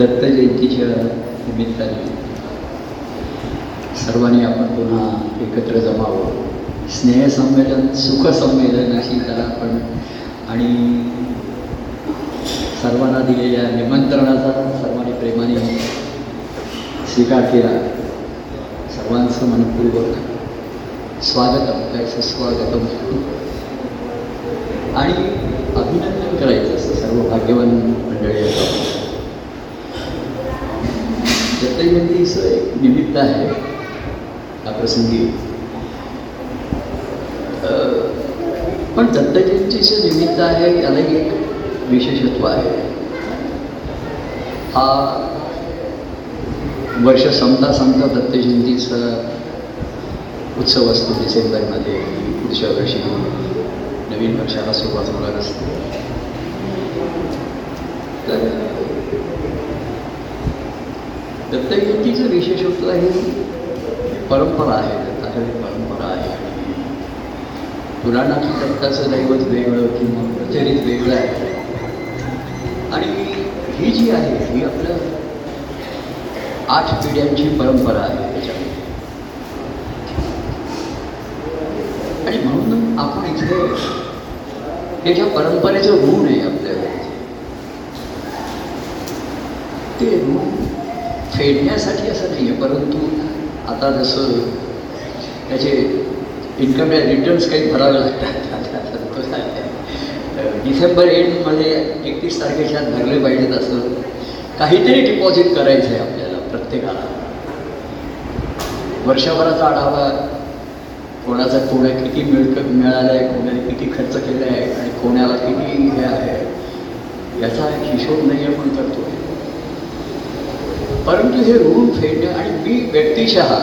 दत्त जयंतीच्या निमित्ताने सर्वांनी आपण पुन्हा एकत्र जमावं. स्नेहसंमेलन सुखसंमेलन अशी त्याला आपण आणि सर्वांना दिलेल्या निमंत्रणाचा सर्वांनी प्रेमाने स्वीकार केला. सर्वांचं मनपूर्वक स्वागतम काय सुस्वागतम. आणि अभिनंदन करायचं असं सर्व भाग्यवान मंडळी असतात दत्तजयंतीचं एक निमित्त आहे हा प्रसंगी. पण पण दत्तजयंतीचं निमित्त आहे यालाही एक विशेषत्व आहे. हा वर्ष संपता संपता दत्तजयंतीचा उत्सव असतो डिसेंबरमध्ये पुढच्या वर्षी नवीन वर्षाला सुरुवात होणार असते. तर दत्तजयंतीचं विशेषत्व हे परंपरा आहे दत्ताकडे परंपरा आहे. पुराणात दत्ताचं दैवत वेगळं किंवा प्रचलित वेगळं आहे. आणि ही जी आहे ही आपल्या आठ पिढ्यांची परंपरा आहे त्याच्यामध्ये. आणि म्हणून आपण इथे त्याच्या परंपरेचं ऋण आहे आपल्याला ते ऋण खेळण्यासाठी असं नाही आहे परंतु आता जसं त्याचे इन्कम रिटर्न्स काही भरावे लागतात डिसेंबर एंडमध्ये एकतीस तारखेच्या आत भरले पाहिजेत असं काहीतरी डिपॉझिट करायचं आहे आपल्याला प्रत्येकाला. वर्षभराचा आढावा कोणाचा कोण्या किती मिळक मिळाला आहे कोणाने किती खर्च केला आहे आणि कोणाला किती हे आहे याचा हिशोब नाही आपण करतो परंतु हे ऋण फेडणं आणि मी व्यक्तिशः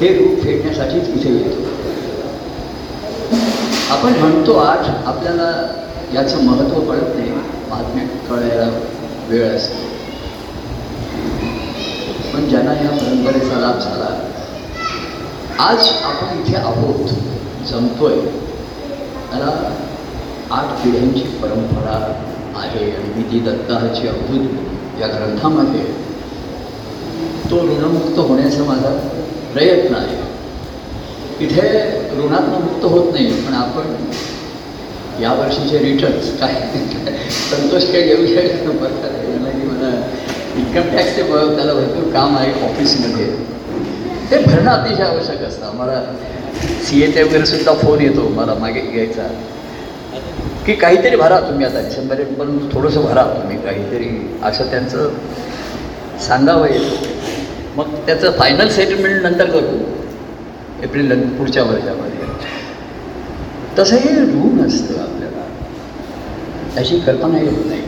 हे ऋण फेडण्यासाठीच इथे येतो. आपण म्हणतो आज आपल्याला याचं महत्त्व कळत नाही बातम्या कळायला वेळ असतो. पण ज्यांना या परंपरेचा लाभ झाला आज आपण इथे आहोत जमतोय. त्याला आठ पिढ्यांची परंपरा आहे आणि मी ती दत्ताची अवधूत या ग्रंथामध्ये तो ऋणमुक्त होण्याचा माझा प्रयत्न आहे. इथे ऋणातनं मुक्त होत नाही पण आपण यावर्षीचे रिटर्न्स काय संतोष काही येऊ शकत की मला इन्कम टॅक्सचे त्याला भरपूर काम आहे ऑफिसमध्ये ते भरणं अतिशय आवश्यक असतं. आम्हाला सी एचे वगैरे सुद्धा फोन येतो मला मागे घ्यायचा. की काहीतरी भरा तुम्ही आता डिसेंबरपर्यंत थोडंसं भरा तुम्ही काहीतरी असं त्यांचं सांगावं येतं. मग त्याचं फायनल सेटलमेंट नंतर करू. एप्रिल नंतर पुढच्या वर्षामध्ये. तसं हे ऋण असतं आपल्याला. अशी कल्पना येत नाही.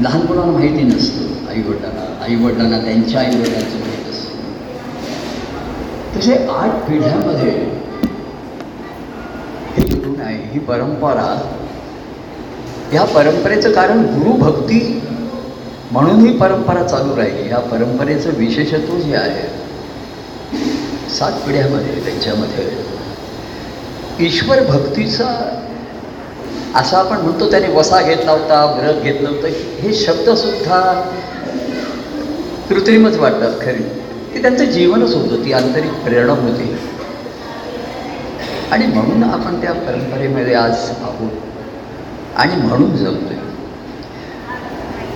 लहान मुलांना माहिती नसतं आईवडिलांना. आईवडिलांना त्यांच्या आईवडिलांचं माहीत असतं. तसे आठ पिढ्यामध्ये नाही ही परंपरा. या परंपरेचं कारण गुरुभक्ती म्हणून ही परंपरा चालू राहिली. या परंपरेचं विशेषत्व जे आहे सात पिढ्यामध्ये त्यांच्यामध्ये ईश्वर भक्तीचा असा आपण म्हणतो त्याने वसा घेतला होता व्रत घेतलं होतं हे शब्दसुद्धा कृत्रिमच वाटतात खरी. ते त्यांचं जीवनच होतं ती आंतरिक प्रेरणा होती आणि म्हणून आपण त्या परंपरेमध्ये आज आहोत. आणि म्हणून जमतोय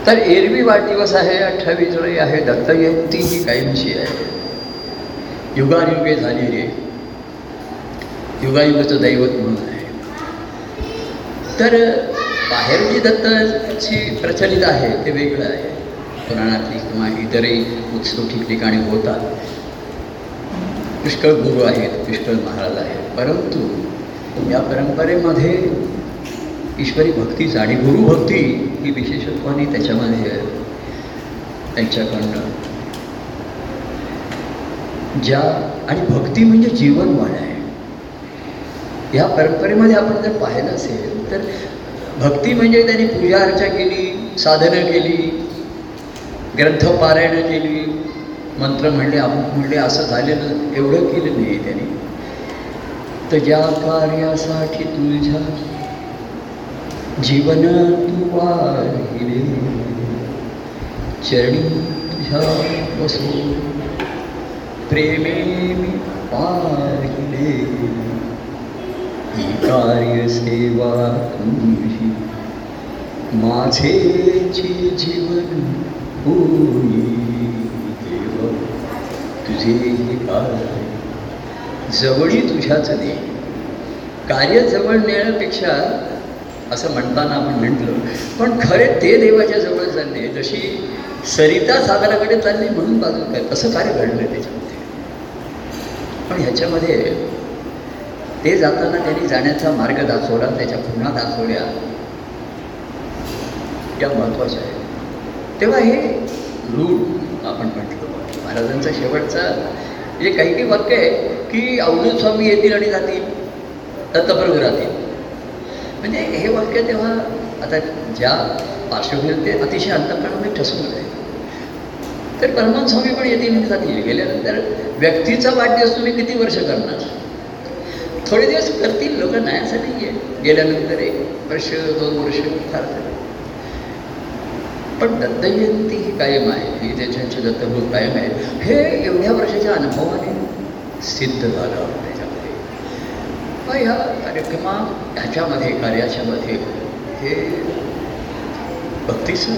तर एरवी वाढदिवस आहे अठ्ठावीस जुलै आहे दत्तजयंती ही कायमची आहे. युगायुगे झालेली आहे युगायुगाचं दैवत म्हणून आहे. तर बाहेरची दत्ताची प्रचलित आहे ते वेगळं आहे. पुराणातली किंवा इतरही उत्सव ठिकठिकाणी होतात. पुष्कळ गुरु आहेत पुष्कळ महाराज आहेत. परंतु या परंपरेमध्ये ईश्वरी भक्तीच आणि गुरुभक्ती ही विशेषत्वाने त्याच्यामध्ये त्यांच्याकडनं. ज्या आणि भक्ती म्हणजे जीवनवाण आहे. या परंपरेमध्ये आपण जर पाहिलं असेल तर भक्ती म्हणजे त्यांनी पूजा अर्चा केली साधनं केली ग्रंथ पारायणं केली मंत्र म्हणले अमुक म्हणले असं झालेलं एवढं केलं नाही त्याने. तर ज्या कार्यासाठी तुझ्या जीवन तू वाहिले चरणी तुझ्या बसो प्रेमे मी पाहिले. ही कार्य सेवा तुझी माझेचे जीवन होई तुझे हे जवळी तुझ्याच दे कार्य जवळ नेण्यापेक्षा असं म्हणताना आपण म्हटलं पण खरे ते देवाच्या जवळ चालले जशी सरिता सागराकडे चालली म्हणून बाजू काय तसं कार्य घडलं त्याच्यामध्ये. पण ह्याच्यामध्ये ते जाताना त्यांनी जाण्याचा मार्ग दाखवला त्याच्या पुन्हा दाखवल्या. त्या महत्त्वाच्या आहेत. तेव्हा हे रूढ आपण म्हटलं. महाराजांचा शेवटचा जे काही काही वाक्य आहे की अवधूत स्वामी येतील आणि जातील दत्तप्रभू राहतील. म्हणजे हे वाक्य तेव्हा आता ज्या पार्श्वभूमीवर ते अतिशय अंतप्रमाणे ठसून आहे तर परमान स्वामी पण येतील आणि जातील. गेल्यानंतर व्यक्तीचा वाढदिवस तुम्ही किती वर्ष करणार? थोडे दिवस करतील लोक नाही असं नाही आहे गेल्यानंतर एक वर्ष दोन वर्ष फार पण दत्तजयंती ही कायम आहे. ही त्याच्या दत्तभूत कायम आहे हे एवढ्या वर्षाच्या अनुभवाने सिद्ध झालं त्याच्यामध्ये. मग ह्या कार्यक्रमा ह्याच्यामध्ये कार्याच्यामध्ये हे भक्तीचं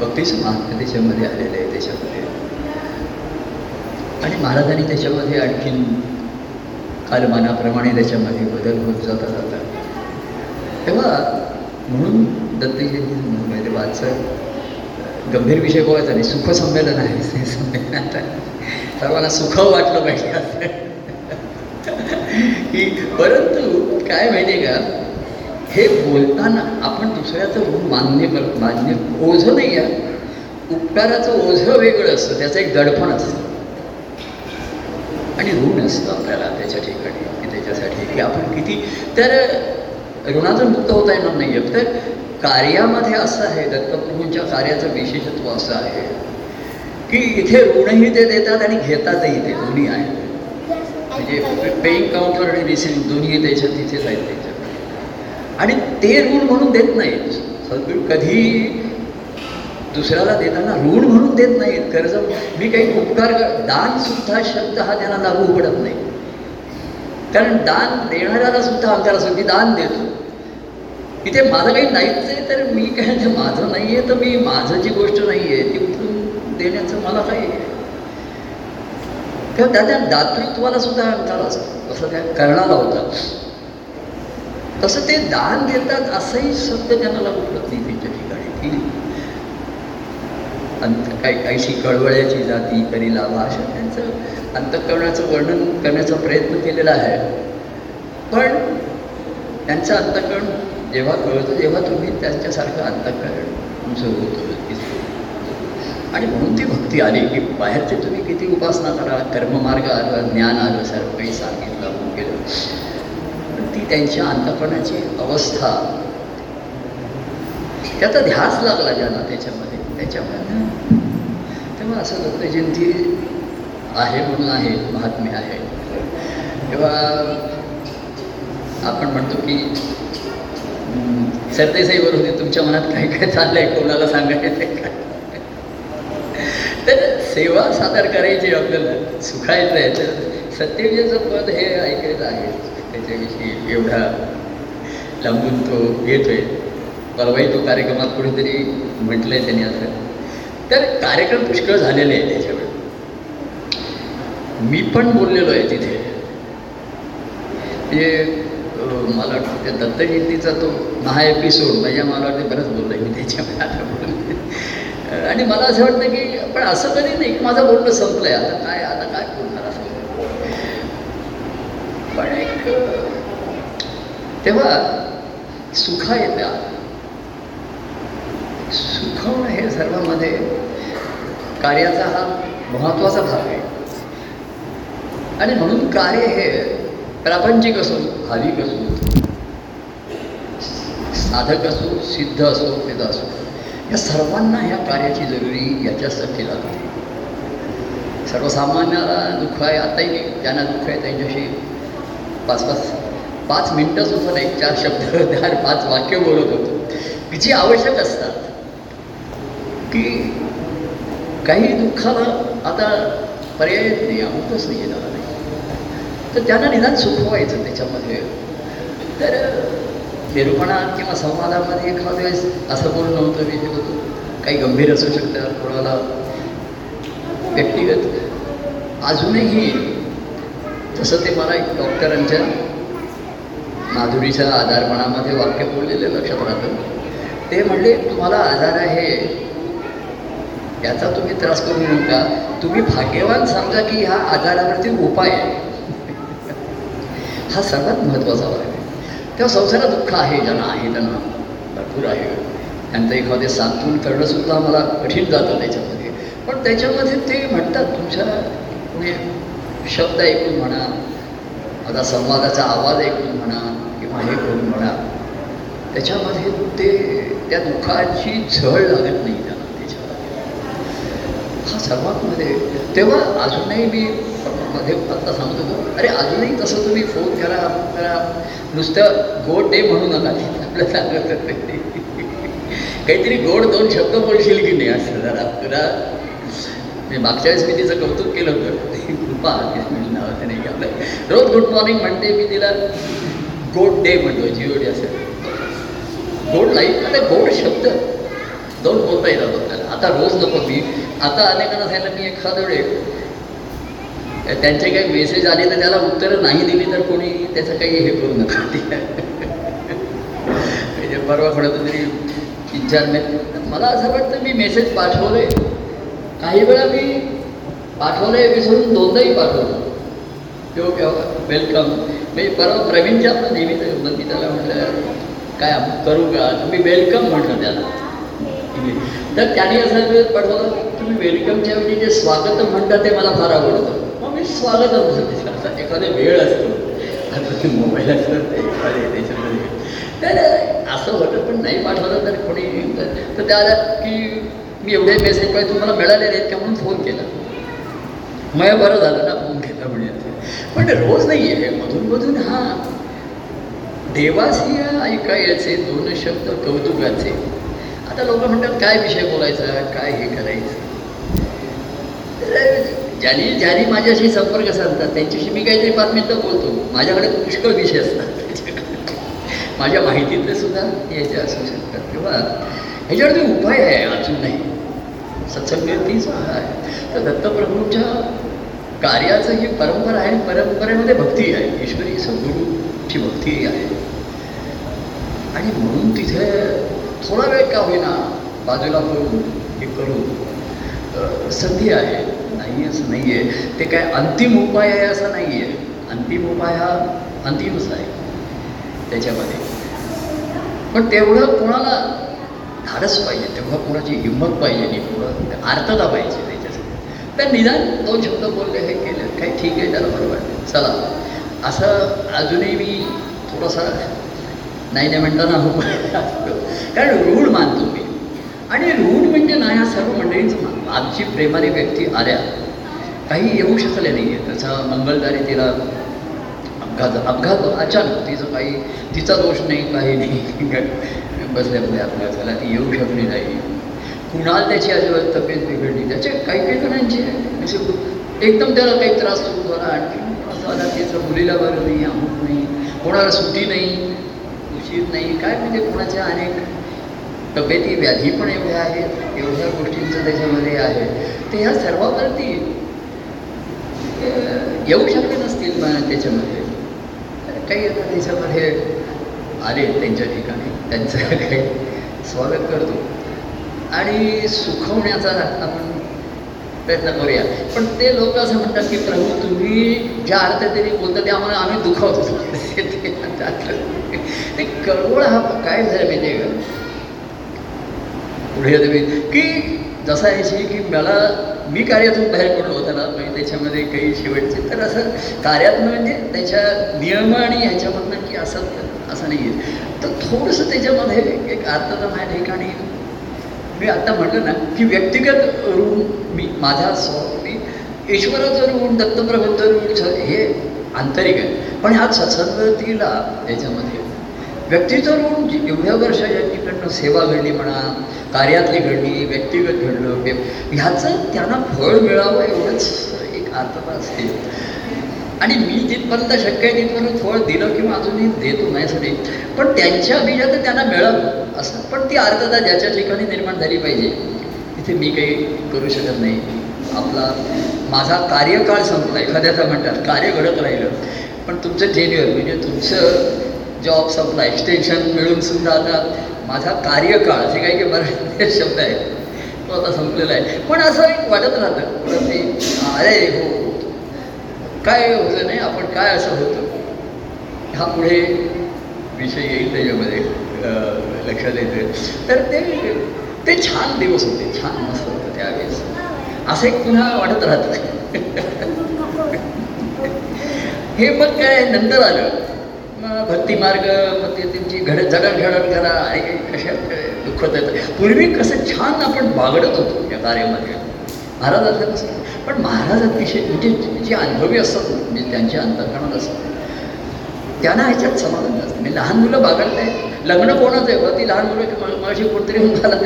भक्तीचं महात्म्य त्याच्यामध्ये आलेलं आहे त्याच्यामध्ये. आणि महाराजांनी त्याच्यामध्ये आणखीन कालमानाप्रमाणे त्याच्यामध्ये बदल होत जाता जातात तेव्हा म्हणून दत्तजयंती म्हणजे वाचन गंभीर विषय बोलायचा नाही. सुखसंमेलन आहे. ते संमेलनात सर्वांना सुख वाटलं पाहिजे की परंतु काय माहिती का? हे बोलताना आपण दुसऱ्याचं ऋण मान्य कर मान्य ओझं नाही आहे. उपकाराचं ओझं वेगळं असतं. त्याचं एक दडपण असतं. आणि ऋण असतं आपल्याला त्याच्या ठिकाणी त्याच्यासाठी. की आपण किती तर ऋणातून मुक्त होता येणार नाही आहे तर कार्यामध्ये असं आहे दत्तप्रभूंच्या कार्याचं विशेषत्व असं आहे की इथे ऋणही ते देतात आणि घेतातही ते दोन्ही आहेत म्हणजे पेईंग काउंटर आणि रिसिव्ह दोन्ही त्याच्यात तिथेच आहेत त्याच्या आणि ते ऋण म्हणून देत नाहीत. सद्गुरू कधी दुसऱ्याला देताना ऋण म्हणून देत नाहीत. कर्ज मी काही उपकार कर दान सुद्धा शब्द हा त्यांना लागू पडत नाही. कारण दान देणाऱ्याला सुद्धा आमच्याला असतो मी दान देतो. इथे माझं काही नाहीच आहे तर मी काय माझं नाही आहे तर मी माझं जी गोष्ट नाही आहे ती उठून देण्याचं मला काही आहे. तेव्हा त्या त्या दातृत्वाला सुद्धा अहंकार असतो. असं त्या कर्णाला होता. तसं ते दान देतात असंही सत्य त्यांना लागू पडत नाही त्यांच्या ठिकाणी. की अंत काही काहीशी कळवळ्याची जाती कधी लावा अशा त्यांचं अंतकरणाचं वर्णन करण्याचा प्रयत्न केलेला आहे. पण त्यांचं अंतकरण जेव्हा कळतं तेव्हा तुम्ही त्यांच्यासारखं अंतकरण तुमचं होतं आणि म्हणून ती भक्ती आली की बाहेरचे तुम्ही किती उपासना करा कर्ममार्ग आलं ज्ञान आलं सर्व काही सांगितलं होऊन केलं. पण ती त्यांच्या अंतकरणाची अवस्था त्याचा ध्यास लागला ज्यांना त्याच्यामध्ये त्याच्यामध्ये. तेव्हा असं दत्तजयंती आहे म्हणून आहे महात्म्य आहे तेव्हा आपण म्हणतो की सरदेसाईवर होते तुमच्या मनात काय काय चाललंय कोणाला सांगायचं काय? तर सेवा सादर करायची आपल्याला सुखायचं आहे. तर सत्यविजयचं पद हे ऐकायचं आहे. त्याच्याविषयी एवढा लांबून तो घेतोय. परवाही तो कार्यक्रमात कुठेतरी म्हटलं आहे त्यांनी असं. तर कार्यक्रम पुष्कळ झालेले आहे त्याच्यावर. मी पण बोललेलो आहे तिथे. म्हणजे मला वाटतं. त्या दत्तजयंतीचा तो महा एपिसोड म्हणजे मला वाटतं बरंच बोललं मी त्याच्यामध्ये आता बोलले आणि मला असं वाटतं की पण असं तरी नाही की माझं बोलणं संपलं आहे आता काय आता काय बोलणार असं? पण एक तेव्हा सुखा येत्या सुखवणं हे सर्वांमध्ये कार्याचा हा महत्त्वाचा भाग आहे. आणि म्हणून कार्य हे प्रापंचिक असो भाविक असो साधक असो सिद्ध असो वेद असो या सर्वांना ह्या कार्याची जरुरी याच्यासाठी लागते. सर्वसामान्याला दुःख आहे आताही ज्यांना दुःख आहे त्यांच्याशी पाच पाच पाच मिनटं सुद्धा नाही चार शब्द चार पाच वाक्य बोलत होतो. जी आवश्यक असतात की काही दुःखाला आता पर्याय नाही अमुकच नाही येणार. नाही तर त्यांना निदान सुखवायचं त्याच्यामध्ये. तर निरूपणात किंवा संवादामध्ये एखाद्या वेळेस असं बोलणं होतं मी हे काही गंभीर असू शकतं कोणाला. व्यक्तिगत. अजूनही तसं ते मला एक डॉक्टरांच्या माधुरीच्या आधारपणामध्ये वाक्य बोललेलं लक्षात राहतं. ते म्हणले तुम्हाला आजार आहे. याचा तुम्ही त्रास करू नका. तुम्ही भाग्यवान समजा की ह्या आजारावरती उपाय आहे. हा सर्वात महत्त्वाचा भाग आहे. तेव्हा संसारात दुःख आहे ज्यांना आहे त्यांना भरपूर आहे. त्यांचं एखादे सांत्वन करणंसुद्धा मला कठीण जातं त्याच्यामध्ये. पण त्याच्यामध्ये ते म्हणतात तुमच्यापुढे शब्द ऐकून म्हणा आता संवादाचा आवाज ऐकून म्हणा किंवा हे करून म्हणा त्याच्यामध्ये ते त्या दुःखाची झळ लागत नाही त्यांना त्याच्यामध्ये. हा सर्वात मध्ये. तेव्हा अजूनही मी मध्ये आत्ता सांगतो तो अरे अजूनही तसं तुम्ही फोन करा करा. नुसतं गोड डे म्हणू नका. आपलं सांगत होते. काहीतरी गोड दोन शब्द बोलशील की नाही असं जरा तुला मी मागच्या वेळेस मी तिचं कौतुक केलं होतं. कृपा नावाचं नाही आपलं. रोज गुड मॉर्निंग म्हणते मी तिला. गोड डे म्हणतो जिओ डे असं गोड लाईफ आता गोड शब्द. दोन बोलता येतात आपल्याला. आता रोज नको मी. आता अनेकांना सांगितलं मी एखादं वेळ त्यांचे काही मेसेज आले तर त्याला उत्तरं नाही दिली तर कोणी त्याचं काही हे करू नका. म्हणजे परवा कोणाचं तरी मे मला असं वाटतं मी मेसेज पाठवले काही वेळा मी पाठवले विसरून दोनदाही पाठवलं किंवा वेलकम म्हणजे परवा प्रवीणच्या आपलं नेहमी तर मी त्याला म्हटलं, काय करू का? तुम्ही वेलकम म्हटलं त्याला. तर त्याने असं पाठवलं, तुम्ही वेलकमच्या वेळी जे स्वागतम म्हणतात ते मला फार आवडतं. मग मी स्वागतम असा एखादा वेळ असतो. आता ते मोबाईल असतं ते एखादे त्याच्यामध्ये. तर असं होतं पण नाही पाठवलं तर कोणी तर. त्याला की मी एवढे मेसेज पाहिजे तुम्हाला मिळालेले आहेत का म्हणून फोन केला. मग बरं झालं ना फोन केला म्हणजे पण रोज नाही आहे मधून मधून हा देवासी ऐकायचे दोन शब्द कौतुकाचे. आता लोक म्हणतात काय विषय बोलायचा? काय हे करायचं? ज्यांनी ज्यांनी माझ्याशी संपर्क साधतात त्यांच्याशी मी काहीतरी पाच मिनटं बोलतो. माझ्याकडे पुष्कळ विषय असतात. माझ्या माहितीतले सुद्धा याचे असू शकतात. किंवा ह्याच्यावरती उपाय आहे अजून नाही. सत्संगतीच आहे. तर दत्तप्रभूंच्या कार्याचं ही परंपरा आहे परंपरेमध्ये भक्ती आहे. ईश्वरी सद्गुरूची भक्ती आहे. आणि म्हणून तिथे थोडा वेळ का होईना बाजूला करून हे करून संधी आहे. नाही असं नाही आहे ते काय अंतिम उपाय आहे असं नाही आहे अंतिम उपाय हा अंतिमच आहे. त्याच्यामध्ये. पण तेवढं कोणाला धाडस पाहिजे तेवढं कोणाची हिंमत पाहिजे आणि कोणा आर्थता पाहिजे त्याच्यासाठी. तर निदान दोन शब्द बोलले हे केलं काही ठीक आहे त्याला बरोबर. चला. असं अजूनही मी थोडासा नाही नाही म्हणताना हो. कारण रूढ मानतो मी. आणि रूढ म्हणजे ना हा सर्व मंडळींचं आमची प्रेमाने व्यक्ती आल्या. काही येऊ शकले नाही आहे त्याचा मंगलदारी तिला अपघात अपघात अचानक तिचं काही तिचा दोष नाही काही नाही. बसल्यामध्ये अपघात झाला. ती येऊ शकली नाही. कुणाला त्याची अजिबात तब्येत बिघडली. त्याचे काही काही जणांची म्हणजे एकदम त्याला काही त्रास सुरू झाला. आणखी असं आला त्याचं मुलीला बरं नाही अमुक नाही. कोणाला सुट्टी नाही उशीर नाही. काय म्हणजे कोणाच्या अनेक तब्येती व्याधी पण एवढ्या आहेत एवढ्या गोष्टींचं त्याच्यामध्ये आहे. ते ह्या सर्वावरती येऊ शकले नसतील त्याच्यामध्ये. काही आता त्याच्यामध्ये आले त्यांच्या ठिकाणी त्यांचं काही स्वागत करतो. आणि सुखवण्याचा आपण प्रयत्न करूया. पण ते लोक असं म्हणतात की प्रभू तुम्ही ज्या अर्थ तरी बोलता ते आम्हाला आम्ही दुखावतो. ते कळवळ हा काय झालं माहिती आहे का पुढे देवी म्हणजे की जसा यायची की मला मी कार्यातून बाहेर पडलो होता ना म्हणजे त्याच्यामध्ये काही शेवटचे तर असं कार्यातून म्हणजे त्याच्या नियम आणि ह्याच्यामधनं की असं असं नाही आहे तर थोडंसं त्याच्यामध्ये एक अर्थता माझ्या ठिकाणी मी आता म्हटलं ना की व्यक्तिगत ऋण मी माझ्या स्व मी ईश्वराचं ऋण दत्तप्रबंध ऋण हे आंतरिक आहे. पण ह्या सत्संगतीला याच्यामध्ये व्यक्तीचं ऋण जी एवढ्या वर्ष ज्यांच्याकडनं सेवा घडली म्हणा कार्यातली घडली व्यक्तिगत घडलं ह्याचं त्यांना फळ मिळावं एवढंच एक अर्थता असते. आणि मी जिथपर्यंत शक्य आहे तिथपर्यंत फळ दिलं किंवा अजूनही देतो माझ्यासाठी पण त्यांच्या बीजात त्यांना मिळावं असं. पण ती अर्थता ज्याच्या ठिकाणी निर्माण झाली पाहिजे तिथे मी काही करू शकत नाही. आपला माझा कार्यकाळ संपला एखाद्याचा म्हणतात कार्य घडत राहिलं. पण तुमचं टेन्युअर म्हणजे तुमचं जॉब संपला एक्सटेन्शन मिळून सुद्धा आता माझा कार्यकाळ असे काही काही बराच शब्द आहे तो आता संपलेला आहे. पण असं एक वाटत राहतं ते अरे हो काय होतं नाही आपण काय असं होतं? हा पुढे विषय येईल त्याच्यामध्ये लक्षात येतं तर ते ते छान दिवस होते छान मस्त होतं त्यावेळेस. असं एक पुन्हा वाटत राहतं. हे मग काय नंतर आलं. भक्ती मार्ग मग ते त्यांची घड जडणघडण करा आणि कशा कशात दुःखत येतं पूर्वी कसं छान आपण बागडत होतो या कार्यामध्ये. महाराजांचं कसं पण महाराज अतिशय म्हणजे जे अनुभवी असतात म्हणजे त्यांच्या अंतकरणात असतात त्यांना ह्याच्यात समाधान नसतं. म्हणजे लहान मुलं बागडत आहे लग्न कोणाचं आहे? ती लहान मुलं माझी कोणतरी मला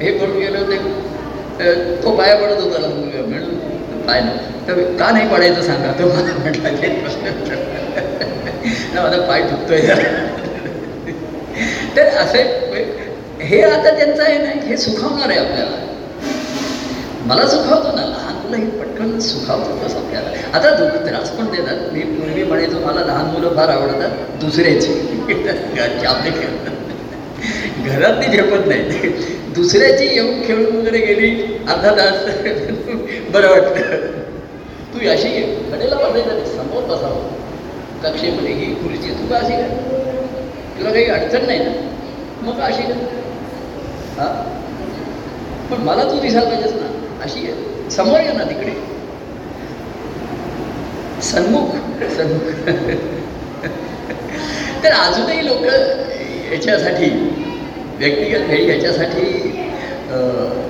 हे करून गेलं ते तो पाया पडत होता लहान मुलगा. म्हणून पाय ना तर का नाही पडायचं सांगा? तो मला म्हटलं ते प्रश्न ना माझा पाय दुखतोय. तर असे हे आता त्यांचं आहे ना हे सुखावणार आहे आपल्याला. मला सुखावतो ना लहान मुलं हे पटकन सुखावतातच आपल्याला. आता दुःख त्रास पण देतात. मी पूर्वी म्हणायचो मला लहान मुलं फार आवडतात दुसऱ्याची. आपले आपली खेळतात घरातली झेपत नाही. दुसऱ्याची येऊन खेळून वगैरे गेली अर्धा तास. बरं वाटतं तू अशी ये. कडेला बसायचं समोर बसावं. कक्षेमध्ये ही खुर्ची तू का अशी काय तुला काही अडचण नाही ना? मग का अशी का हा? पण मला तू दिसायला पाहिजेस ना. अशी आहे. समोर ये ना तिकडे. सन्मुख. सन्मुख. तर अजूनही लोक याच्यासाठी व्यक्तिगत भेट याच्यासाठी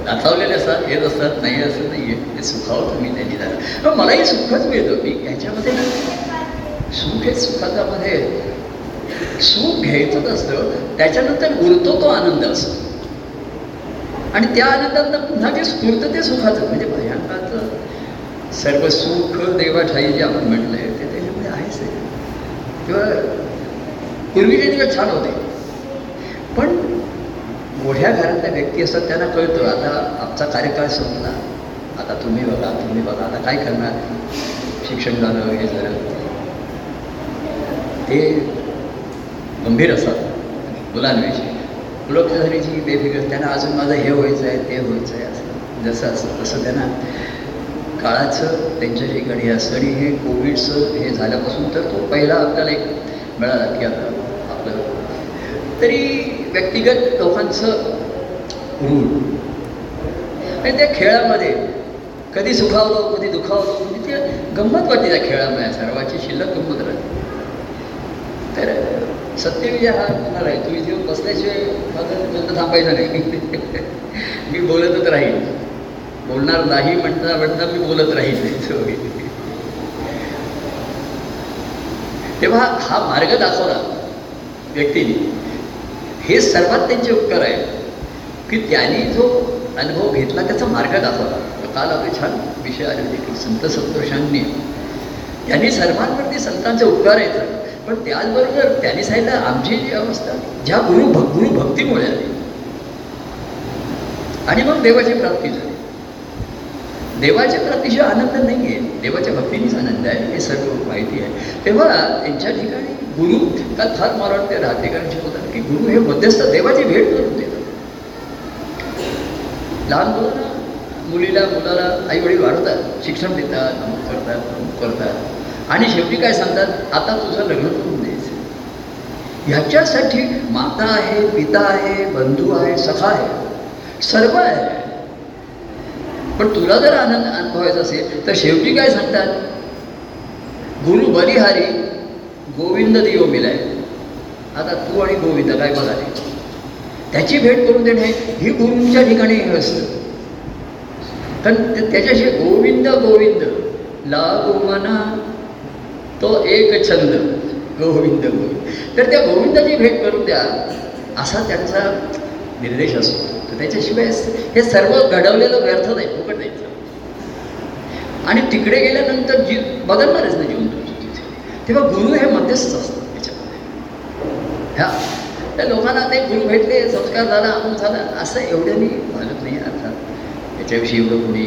दाखवलेले असतात. येत असतात नाही असं नाही आहे ते सुखावं तुम्ही त्यांनी जरा मलाही सुखच मिळतं. मी ह्याच्यामध्ये ना सुख हे सुखाच्यामध्ये सुख घ्यायचंच असतं त्याच्यानंतर उरतो तो आनंद असतो. आणि त्या आनंदात पुन्हा जे स्फूर्त ते सुखाचं. म्हणजे भयंकाचं सर्व सुख देवाठाई जे आपण म्हटलंय ते त्याच्यामध्ये आहेच आहे. किंवा पूर्वीचे दिवस छान होते. पण मोठ्या घरातल्या व्यक्ती असतात त्यांना कळतं आता आमचा कार्यकाळ संपला. आता तुम्ही बघा तुम्ही बघा आता काय करणार? शिक्षण झालं हे झालं. ते गंभीर असतात. मुलांविषयी. मुलं बेफिकर त्यांना अजून माझं हे व्हायचं आहे ते व्हायचं आहे असं. जसं असतं तसं त्यांना काळाचं त्यांच्या ठिकाणी असतं आणि हे कोविडचं हे झाल्यापासून तर तो पहिला आपल्याला एक मिळाला की आता आपलं. तरी व्यक्तिगत लोकांचं ऋण आणि त्या खेळामध्ये कधी सुखावलं कधी दुखावलं म्हणजे ते गंमत वाटते त्या खेळामध्ये सर्वाची शिल्लक गंमत राहते. तर सत्यविजय म्हणजे हा होणार आहे. तू इथे बसल्याशिवाय माझं बोलणं थांबायचं नाही. मी बोलतच राहील बोलणार नाही म्हणता म्हणता मी बोलत राहील तेव्हा हा मार्ग दाखवला व्यक्तीने. हे सर्वात त्यांचे उपकार आहे. की त्यांनी जो अनुभव घेतला त्याचा मार्ग दाखवला. काल आपले छान विषय आले होते की संत संतोषांनी. त्यांनी सर्वांवरती संतांचे उपकार आहेत. पण त्याचबरोबर त्यांनी सांगितलं आमची जी अवस्था ज्या गुरु भक गुरु भक्तीमुळे आली. आणि मग देवाची प्राप्ती झाली. देवाच्या प्राप्तीशिवाय आनंद नाही आहे देवाच्या भक्तीनेच आनंद आहे. हे सर्व माहिती आहे. तेव्हा त्यांच्या ठिकाणी गुरु का फार मला वाटते कारण होतात की गुरु हे मध्यस्थ देवाची भेट करून देतात. लहान मुलांना मुलीला मुलाला आई वडील वाढवतात शिक्षण देतात अमुक करतात अमुक करतात. आणि शेवटी काय सांगतात? आता तुझं लग्न करून द्यायचं ह्याच्यासाठी माता आहे पिता आहे बंधू आहे सखा आहे. सर्व आहे. पण तुला जर आनंद अनुभवायचा असेल तर शेवटी काय सांगतात? गुरु बलिहारी गोविंद देव मिलाय. आता तू आणि गोविंद काय बघा त्याची भेट करून देणे ही गुरूंच्या ठिकाणी हे असतं. कारण त्याच्याशी गोविंद गोविंद. ला गोमना तो एक छंद गोविंद गोविंद तर त्या गोविंदाची भेट करून द्या. असा त्यांचा निर्देश असतो. तर त्याच्याशिवाय हे सर्व घडवलेलं व्यर्थ नाही फुकट नाही. आणि तिकडे गेल्यानंतर जी बदलणारच नाही जीवन तुमचं. तिथे तेव्हा गुरु हे मध्यस्थ असतात त्याच्यामध्ये. ह्या त्या लोकांना ते गुरु भेटले संस्कार झाला अमुक झाला असं एवढ्यानी भागत नाही अर्थात. त्याच्याविषयी एवढं कोणी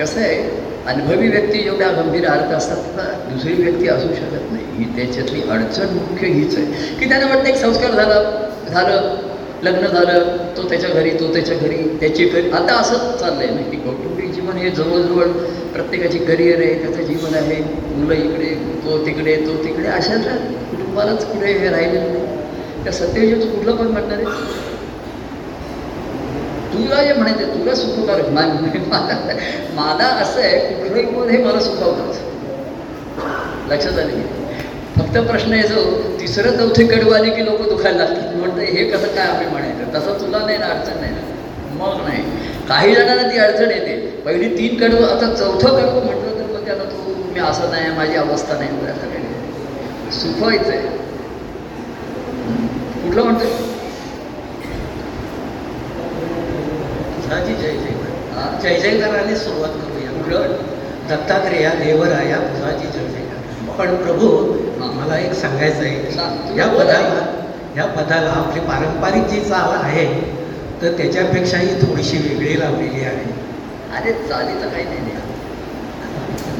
कसं आहे? अनुभवी व्यक्ती जेवढ्या गंभीर अर्थ असतात तसा दुसरी व्यक्ती असू शकत नाही. ही त्याच्यातली अडचण मुख्य हीच आहे. की त्यांना वाटतं एक संस्कार झाला झालं लग्न झालं तो त्याच्या घरी तो त्याच्या घरी त्याची घरी. आता असंच चाललंय ना की कौटुंबिक जीवन हे जवळजवळ प्रत्येकाची करिअर आहे त्याचं जीवन आहे. मुलं इकडे तो तिकडे तो तिकडे. अशाच कुटुंबालाच कुठे हे राहिलेलं नाही. त्या सत्ययुगाचं कुठलं पण म्हणणार आहे? तुला जे म्हणायचं तुला सुखकारक मला असं आहे कुठलंही पद हे मला सुखवतात लक्षात आले की? फक्त प्रश्न आहे तिसरं चौथे कडवं आले की लोक दुखायला लागतात. म्हणतं हे कसं काय आम्ही म्हणायचं? तसं तुला नाही ना अडचण नाही ना. मग नाही. काही जणांना ती अडचण येते. पहिली तीन कडवं आता चौथं कडवं म्हटलं तर मग त्याला तू मी असं नाही माझी अवस्था नाही. असं काही सुखवायचं आहे कुठलं म्हणतोय? तुझाची जय हा? जय जयकाराने सुरुवात करूया. कुठलं दत्तात्रेया देवराया तुझाची जय जयकार. पण प्रभू. मला एक सांगायचं सांग. आहे या पदाला या पदाला आपली पारंपरिक जी चाल आहे तर त्याच्यापेक्षाही थोडीशी वेगळी लावलेली आहे. अरे चालीचं काही नाही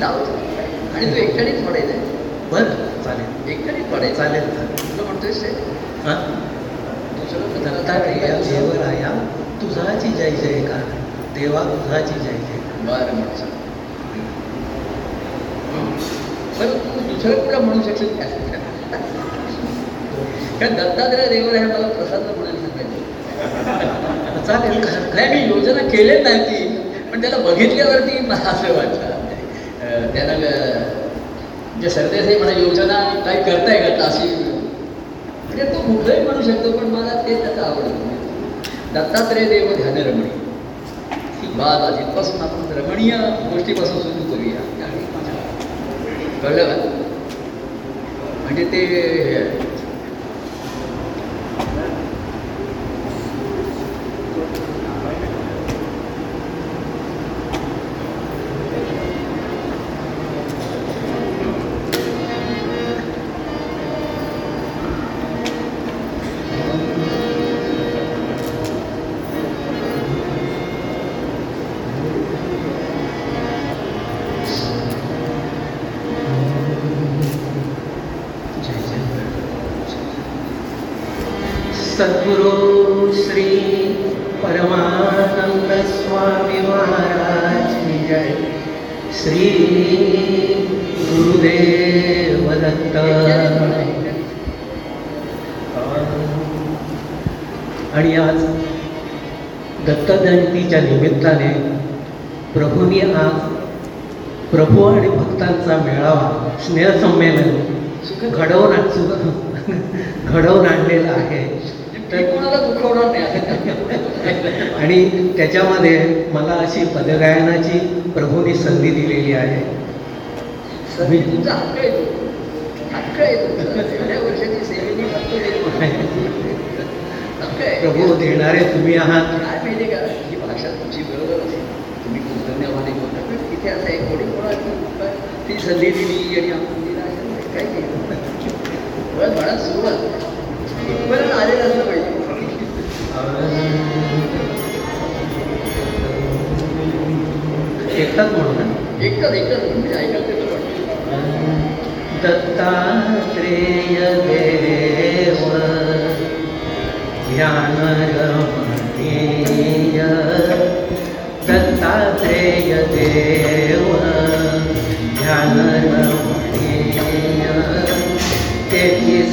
लावतो आणि तू एकट्यानेच पडायचं आहे बरं चालेल. एकट्यानेच पडायचं चालेल. तुला हा? दुसरं दत्तात्रेया देवराया तुझाची जय जयकार. देवा तुझाची जय जयकार. बरं म्हणतो तू दुसरं कुठं म्हणू शकशील? का दत्तात्रय हे मला प्रसन्न सांगायचं चालेल का हरकत नाही मी योजना केली नाही. ती पण त्याला बघितल्यावरती मला असं वाटलं त्याला अं, जे सरदेसाई म्हणा योजना काही करताय का अशी. म्हणजे तो कुठलंही म्हणू शकतो पण मला ते त्याचं आवडतं दत्तात्रय देव ध्यान रमणी ही बाब आधीपासून आपण रमणीय गोष्टीपासून सुरू करूया. कळलं का? म्हणजे ते जयंतीच्या निमित्ताने प्रभूंनी आज प्रभू आणि भक्तांचा मेळावा स्नेहसंमेलन घडवून घडवून आणलेलं आहे. आणि त्याच्यामध्ये मला अशी पदगायनाची प्रभूंनी संधी दिलेली आहे. प्रभू देणारे तुम्ही आहात काय माहिती का ही भाषा तुमची बरोबर असेल तुम्ही खूप धन्यवाद बोलता पण तिथे असं आहे कोणी कोणा ती संधी दिली आणि आपण दिला बरं म्हणा सुरुवात. इथपर्यंत आलेलं असलं पाहिजे. एकटाच म्हणू ना? एकच एकच म्हणजे ऐकायला ते बरं वाटतं. दत्तात्रेय देव ध्यान रमणीय दत्तात्रेय देव.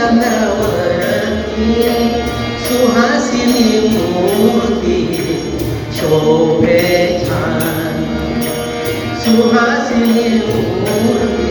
मुखचन्द्रवती सुहसीलि मूर्ति शोपे सुहसीनि मूर्ति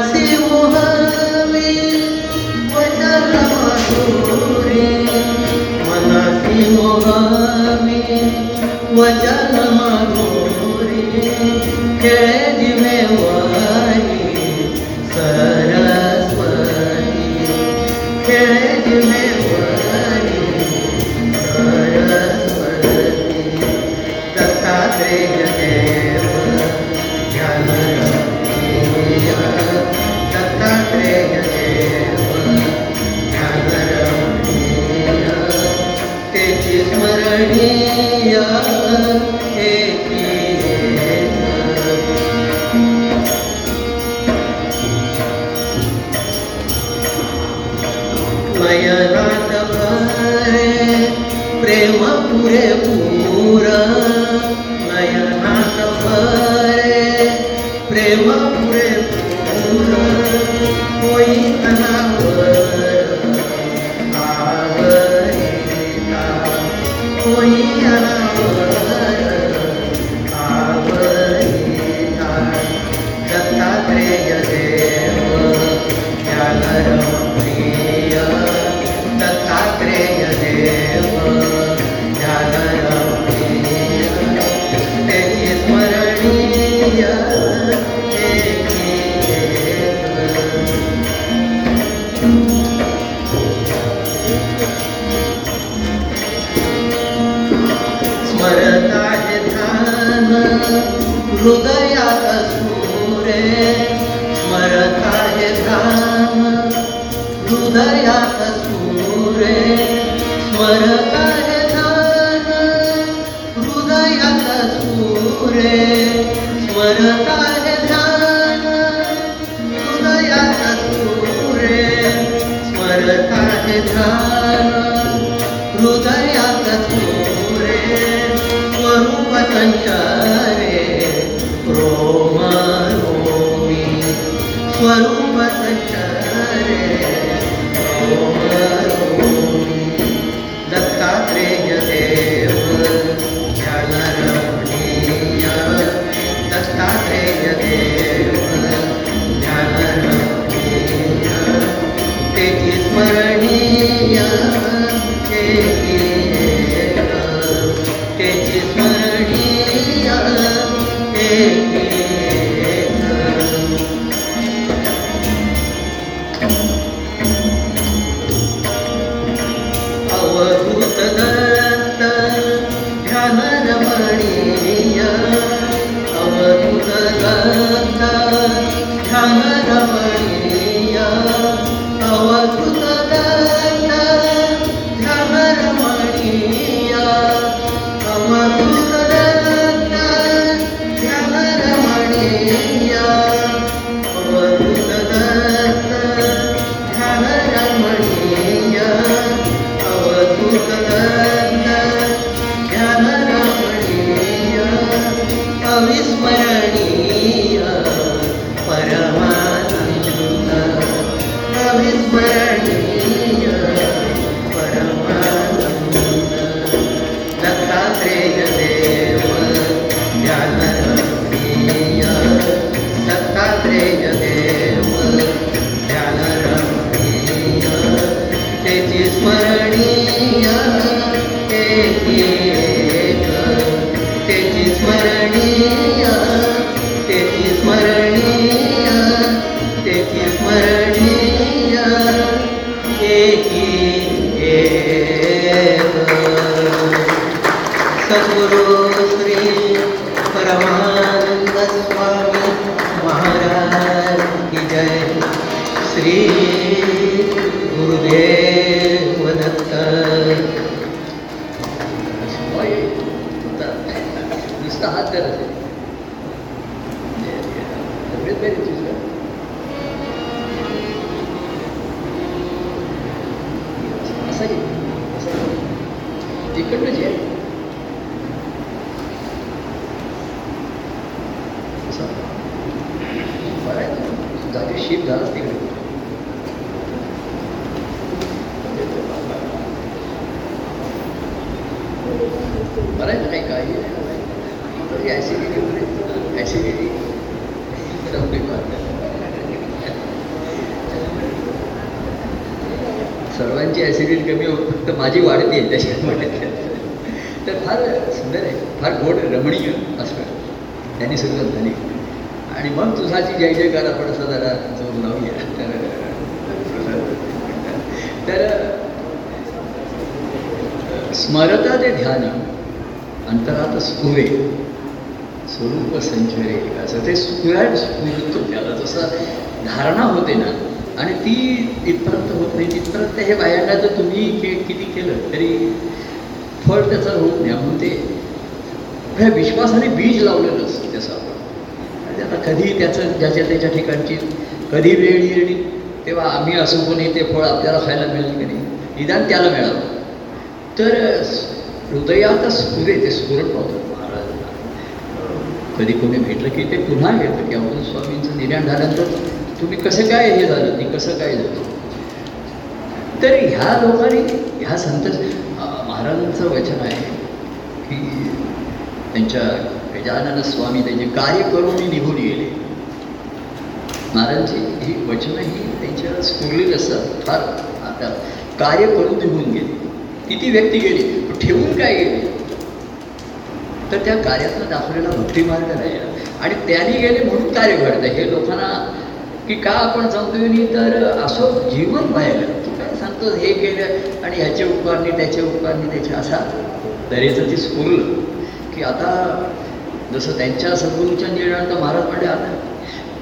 मया रा प्रेम पुरे पूरा। त्याला मिळालं. तर हृदयात स्फुरे ते स्फुरण पावतात महाराजांना कधी कोणी भेटलं की ते पुन्हा येतं की आपण स्वामींचं निर्याण झाल्यानंतर तुम्ही कसं काय हे झालं? ती कसं काय झालं? तर ह्या लोकांनी ह्या संत महाराजांचं वचन आहे की त्यांच्या गजानन स्वामी त्यांचे कार्य करून निघून गेले. महाराजांची ही वचनं ही त्यांच्या स्फुरलेली असतात. फार आता कार्य करून निघून गेले. किती व्यक्ती गेली? ठेवून काय गेली? तर त्या कार्यातनं दाखवलेला भक्तिमार्ग नाही. आणि त्यांनी गेले म्हणून कार्य घडतं. हे लोकांना की का आपण सांगतोय नाही तर असं जीवन पाहिलं तू काय सांगतो? हे केलं आणि ह्याचे उपकारणी त्याचे उपकारणी त्याच्या असा तऱ्हेचं ती स्फुरलं. की आता जसं त्यांच्या सद्गुरूच्या निर्णयानंतर महाराज म्हणजे आता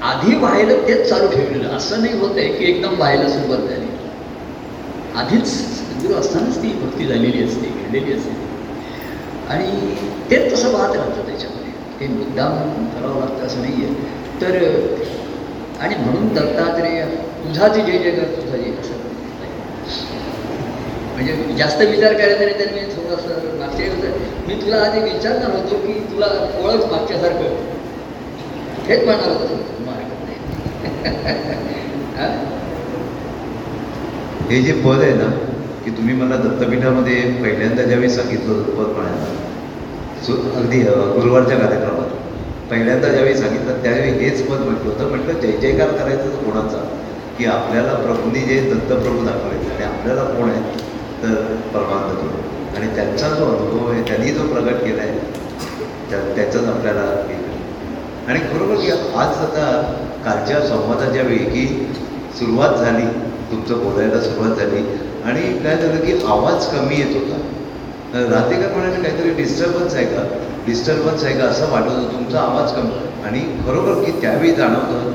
आधी व्हायला तेच चालू ठेवलेलं. असं नाही होतंय की एकदम व्हायला सुरुवात आहे आधीच सद्गुरू असतानाच ती भक्ती झालेली असते घडलेली असते. आणि तेच तसं वाहत राहतं त्याच्यामध्ये. ते मुद्दाम करावं लागतं असं नाही आहे तर आणि म्हणून दत्तात्रेय तुझाची जय जय कर तुझा जय असं म्हणजे जास्त विचार करायचा नाही तर मी थोडंसं मागच्या मी तुला आधी विचारणार होतो की तुला ओळख मागच्यासारखं? हेच म्हणणार होतो मार्ग हरकत नाही हे जे पद आहे ना की तुम्ही मला दत्तपीठामध्ये पहिल्यांदा ज्यावेळी सांगितलं होतं पद म्हणायला सु अगदी गुरुवारच्या कार्यक्रमात पहिल्यांदा ज्यावेळी सांगितलं त्यावेळी हेच पद म्हटलं होतं. म्हटलं जय जयकार करायचं कोणाचा? की आपल्याला प्रभूंनी जे दत्तप्रभू दाखवले आणि आपल्याला कोण आहे तर परमानंद तो आणि त्यांचा जो अनुभव आहे त्यांनी जो प्रगट केला आहे त्या त्याचाच आपल्याला आणि खरोखर की आज आता कालच्या संवादाच्या वेळी की सुरुवात झाली तुमचं बोलायला सुरुवात झाली आणि काय झालं की आवाज कमी येत होता. राहतेकर म्हणाले काहीतरी डिस्टर्बन्स आहे का? डिस्टर्बन्स आहे का? असं वाटत होतं. तुमचा आवाज कमी. आणि खरोखर की त्यावेळी जाणवतं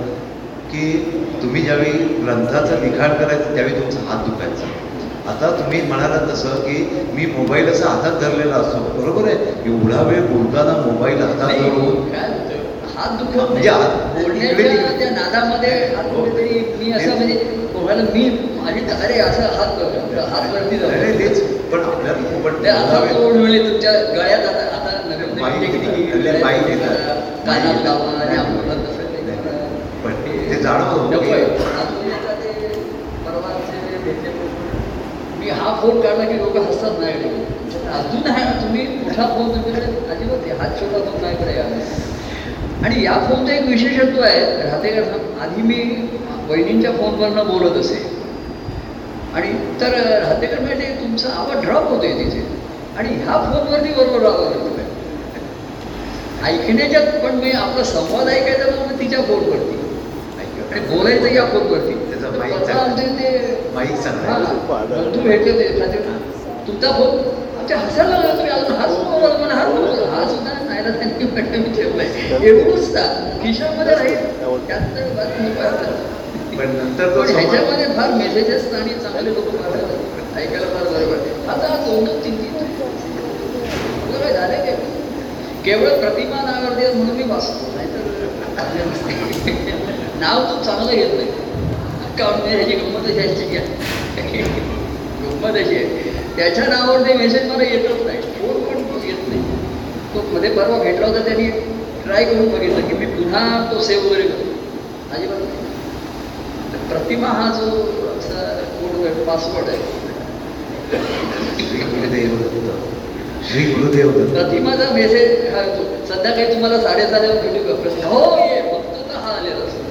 की तुम्ही ज्यावेळी ग्रंथाचं लिखाण करायचं त्यावेळी तुमचा हात दुखायचा. आता तुम्ही म्हणालात तसं की मी मोबाईल असा हातात धरलेला असतो. बरोबर आहे? एवढा वेळ बोलताना मोबाईल हातात धरून होतं? दुखत म्हणजे नादामध्ये मी असं म्हणजे कोणाला मी माझी अरे असं हात हात नाही, जातो तेच पण आपल्याला पण ते आता तोड मिळेल तुमच्या गळ्यात आता आता. माईक येतात. कानात लावा आणि. आपल्याला तसं. पण ते जाणवतं परवाचे भेटले मी हा फोन काढला की लोक हसतात नाही अजून हा तुम्ही मोठा फोन तुमच्याकडे अजिबात आहे. हात छोटा फोन नाही पर्याय आणि या फोनचं एक विशेषत्व आहे राहतेकर आधी मी वहिनींच्या फोनवरनं बोलत असे आणि तर राहतेकर म्हणजे तुमचा आवाज ड्रॉप होतोय तिथे आणि ह्या फोनवरती बरोबर आवाज येतोय ऐकण्याच्यात पण मी आपला संवाद ऐकायचा मग मी तिच्या फोनवरती आणि बोलायचं या फोनवरती हा. बंधू भेटले होते एखादे तुमचा फोन आमच्या हसायला लागला तुम्ही अजून हाच मोबाईल म्हणा हाच मोबाईल हा सुद्धा नाही ना त्यांनी मी ठेवलाय एवढंच ना खिशामध्ये राहील त्यात पण नंतर तो ह्याच्यामध्ये फार मेसेजेस आणि चांगले लोक पाठवतात ऐकायला फार बरोबर आता दोनच तुला काय झालं काय? केवळ प्रतिमा नावावरती म्हणून मी वाचतो नाहीतर नाव तू चांगलं घेत नाही. कारण मी ह्याची गंमत अशी आहे की गंमत अशी आहे. त्याच्या नावावर ते मेसेज मला येतच नाही. फोन पण येत नाही. तो मध्ये परवा भेटला होता त्यांनी ट्राय करून बघितलं की मी पुन्हा तो सेव्ह वगैरे करतो. अजिबात नाही. तर प्रतिमा हा जो असा कोड पासवर्ड आहे. श्री गुरुदेव. श्री गुरुदेव. प्रतिमाचा मेसेज हा येतो संध्याकाळी तुम्हाला साडेसातला भेटू का? प्रश्न हो ये फक्त तर हा आलेला असतो.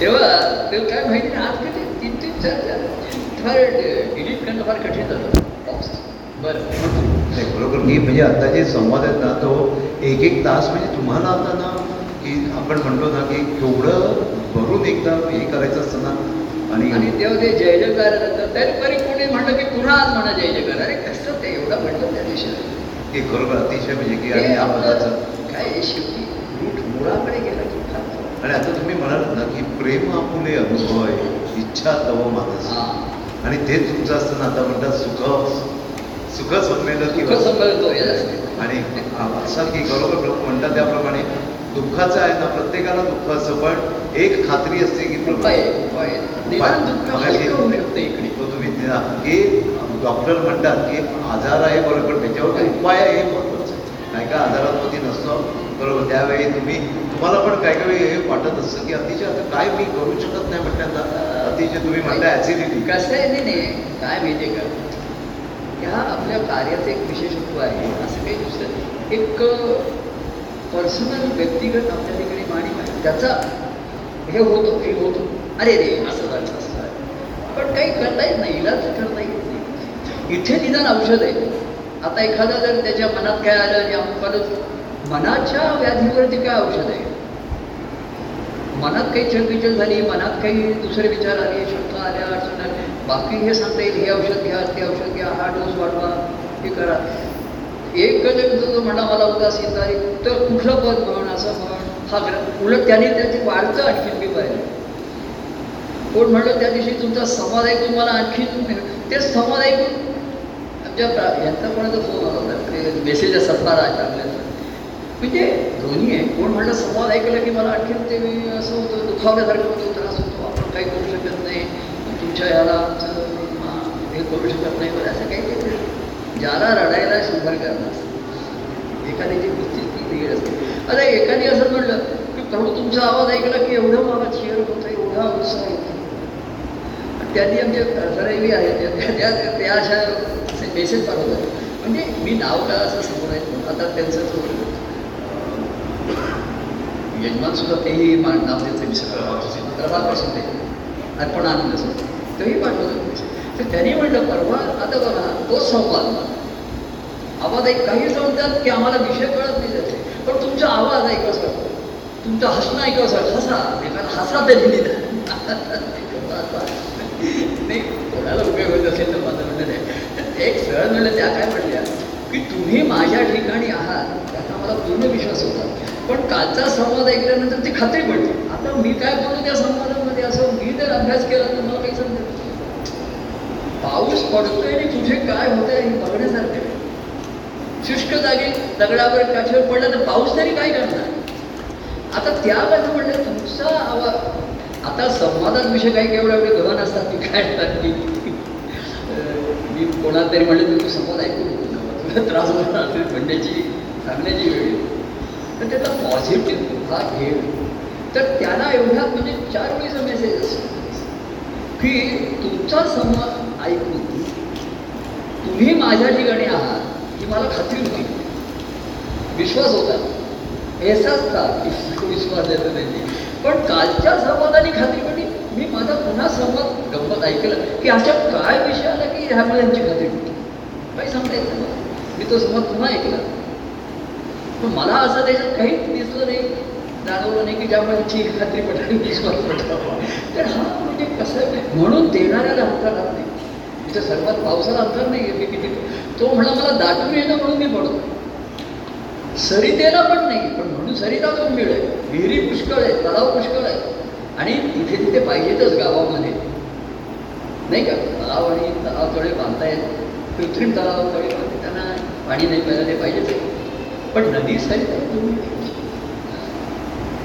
तेव्हा तेव्हा काय माहिती नाही आज किती तीन तीन चार चार फार डिलीट करणं फार कठीण झालं. बरं. बरोबर मी म्हणजे आता जे संवाद आहेत ना तो एक एक तास म्हणजे तुम्हाला आता ना की आपण म्हणतो ना की केवढं भरून एकदा हे करायचं असतं ना. आणि आणि तेव्हा ते जय जयकार तरी परी कोणी म्हणलं की पुन्हा आज म्हणा जय जयकार. अरे कसं ते एवढं म्हटलं त्या दिवशी हे खरोखर अतिशय म्हणजे की ते आणि पदाचं. काय शेवटी रूट मुळाकडे गेला की आणि आता तुम्ही म्हणाल ना की प्रेम आपुले अनुभव आहे इच्छा तव मानस. हा. आणि ते तुमचं असतं ना आता म्हणतात सुख सुख संमेलन किंवा. आणि असं की बरोबर लोक म्हणतात त्याप्रमाणे दुःखाचं आहे ना प्रत्येकाला दुःख असतं पण एक खात्री असते की तुम्ही डॉक्टर म्हणतात की आजार आहे बरोबर पण त्याच्यावर काही उपाय आहे हे महत्वाचं आहे. काही काय आजारांमध्ये नसतो बरोबर. त्यावेळी तुम्ही तुम्हाला पण काही काही हे वाटत असतं की अतिशय आता काय मी करू शकत नाही म्हटल्यानंतर अतिशय तुम्ही म्हणता ऍसिडिटी कसं आहे नाही नाही काय माहिती का? ह्या आपल्या कार्याचं एक विशेषत्व आहे असं काही दुसरं एक पर्सनल व्यक्तिगत आपल्या ठिकाणी माणी आहे. त्याचा हे होतो हे होतो. अरे रे असं झालं असं पण काही करता येत नाही इलाज करता येत नाही. इथे निदान औषध आहे. आता एखादा जर त्याच्या मनात काय आलं आणि आपण मनाच्या व्याधीवरती काय औषध आहे? मनात काही चलबिचल झाली मनात काही दुसरे विचार आले शंका आल्या अडचण आल्या. बाकी हे सांगता येईल हे औषध घ्या ते औषध घ्या हा डोस वाढवा हे करा. एक जण जो म्हणा मला उदासीन झाली तर कुठलं पद म्हण असं म्हण हा ग्रंथ उलट त्याने त्याची वाढतं आणखीन मी पाहिलं कोण म्हणलं त्या दिवशी तुमचा संवाद ऐकून मला आणखीन ते संवाद ऐकून आमच्या यांचा फ़ोन आला होता मेसेज असतात फार चांगले म्हणजे दोन्ही आहे कोण म्हणलं संवाद ऐकलं की मला आणखीन ते मी असं होतं दुखावल्यासारखं होतं त्रास होतो आपण काही करू शकत नाही तुमच्या याला आमचं हे करू शकत नाही असं काही काही ज्याला रडायला शंभर करणार एखाद्याची वृत्ती ती असते. आता एकाने असं म्हणलं की प्रभू तुमचा आवाज ऐकला की एवढं मला चेअर होतं एवढा उत्साह येतो त्यांनी आमचे रवी आहेत त्या- त्या अशा मेसेज पाठवतात. म्हणजे मी नाव का असं समोर आहे आता त्यांचं जो यजमान सुद्धा तेही मान नाव त्यांचं विसरलं. प्रभापासून आहे. अर्पण आनंद असतो. तेही पाठवतात. तर त्यांनी म्हटलं परवा आता बघा तो संवाद. आवाज एक काही सांगतात की आम्हाला विषय कळत नाही त्याचे. पण तुमचा आवाज ऐकवसा तुमचं हसणं ऐकवसा हसा. एखादा हसा तरी नाही कोणाला उपयोग होत असेल तर माझं म्हणणं नाही. एक सहज म्हणलं त्या काय म्हणल्या की तुम्ही माझ्या ठिकाणी आहात त्याचा मला पूर्ण विश्वास होता. पण कालचा संवाद ऐकल्यानंतर ती खात्री पडते आता मी काय बोलू त्या संवादामध्ये? असं मी जर अभ्यास केला तर मला काही समजेल पाऊस पडतोय आणि तुझे काय होतंय हे बघण्यासारखे शुष्क जागी दगडावर काठीवर पडला तर पाऊस तरी काय करणार? आता त्या कसं म्हणलं तुमचा आवाज आता संवादात विषय काही केवढा एवढे गहन असतात की काय असतात मी कोणाला तरी म्हणलं तुम्ही संवाद ऐकू तुला त्रास होणार असेल म्हणण्याची सांगण्याची वेळ तर त्याचा पॉझिटिव्ह भाग घे तर त्याला एवढा म्हणजे चार वेळीचा मेसेज असतो. की तुमचा संवाद ऐकून तुम्ही माझ्या ठिकाणी आहात ही मला खात्री होती. विश्वास होता. एहसास का विश्वास येतो त्यांनी पण कालच्या संवादाने खात्री पडली मी माझा पुन्हा संवाद गंमत ऐकलं की अशा काय विषय आला की ह्यामुळे यांची खात्री होती. काही सांगता येत नाही. मी तो संवाद पुन्हा ऐकला. पण मला असं त्याच्यात काहीच दिसलं नाही जाणवलं नाही की ज्यामुळे ची खात्री पटली विश्वास पटला तर हा म्हणजे कसं म्हणून देणाऱ्याला अंतर लागते तिथं सर्वात पावसाला अंतर नाही आहे मी किती तो म्हणा मला दाटून येणं म्हणून मी पडतो. सरितेला पण नाही पण म्हणून सरिता पण मिळ आहे. विहिरी पुष्कळ आहे तलाव पुष्कळ आहे. आणि तिथे तिथे पाहिजेतच गावामध्ये. नाही का? तलाव आणि तलाव थोडे बांधतायत. कृत्रिम तलाव थोडे बांधते त्यांना पाणी नाही प्यायला ते पाहिजेच आहे. पण नदी सरिता तुम्ही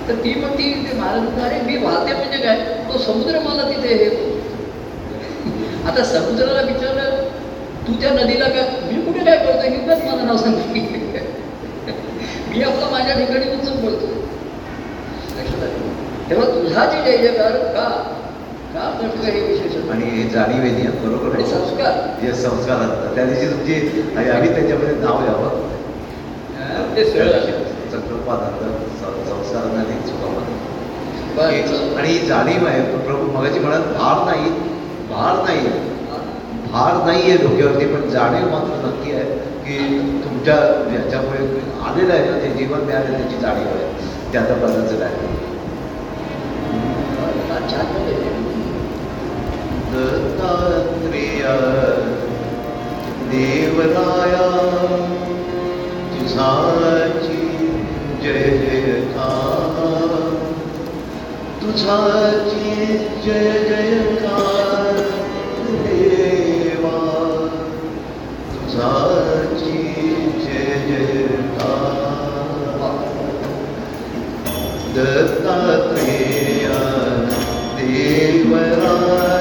तर ती मग ती ते महाराज अरे मी वाहते म्हणजे काय? तो समुद्र मला तिथे हे आता समुद्राला विचारलं तू त्या नदीला काय मी कुठे काय करतो हिंदच मला नाव सांगतो मी आपला माझ्या ठिकाणी उचल बोलतो? तेव्हा तुझा जे जय जयकार का का करतोय हे विशेष? आणि हे जाणीव आहे बरोबर आणि संस्कार. हे संस्कार असतात त्या दिवशी तुमची आम्ही त्याच्यामध्ये नाव यावं ते सरळ संस्कारांना. आणि ही जाणीव आहे प्रभू मगाची म्हणाल भार नाही भार नाही आहे भार नाही आहे डोक्यावरती पण जाणीव मात्र नक्की आहे की तुमच्या ज्याच्यामुळे आलेलं आहे ना ते जीवन मिळालं त्याची जाणीव आहे. त्याचा आता बदलचं आहे फार देवराया तुझाची जय जयकार. तुझाची जय जयकार. दत्ता देवरा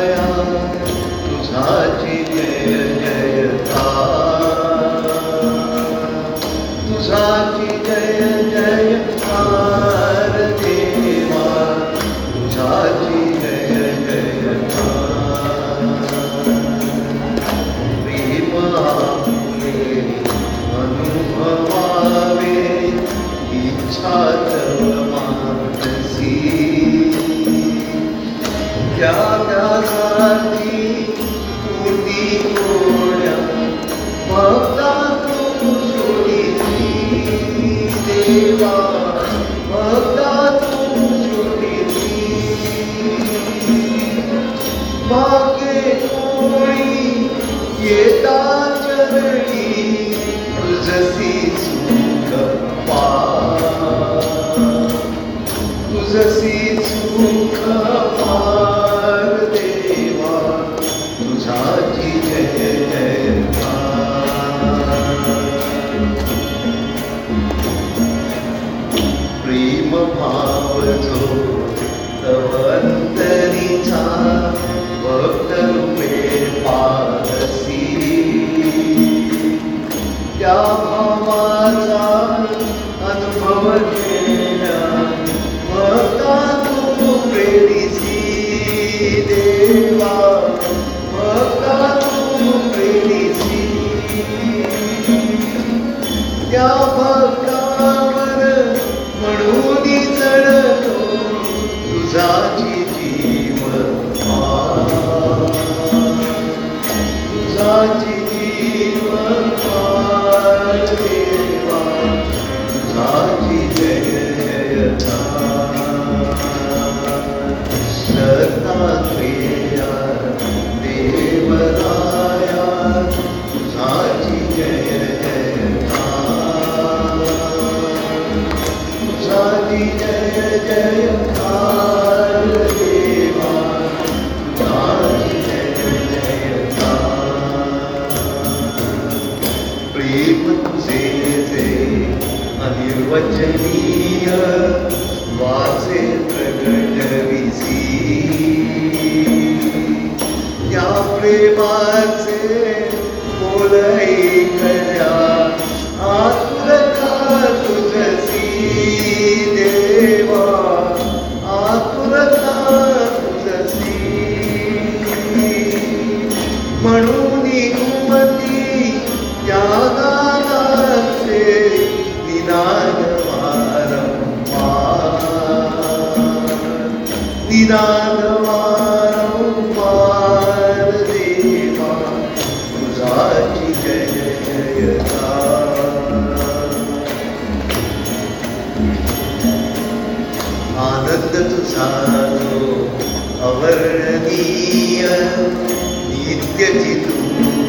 नित्यजितू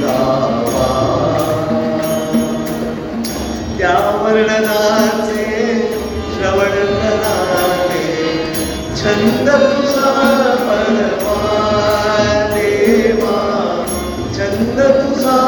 गावा. त्या वर्णनाचे श्रवण करावे छंद तुझा परवा देवा छंद तुझा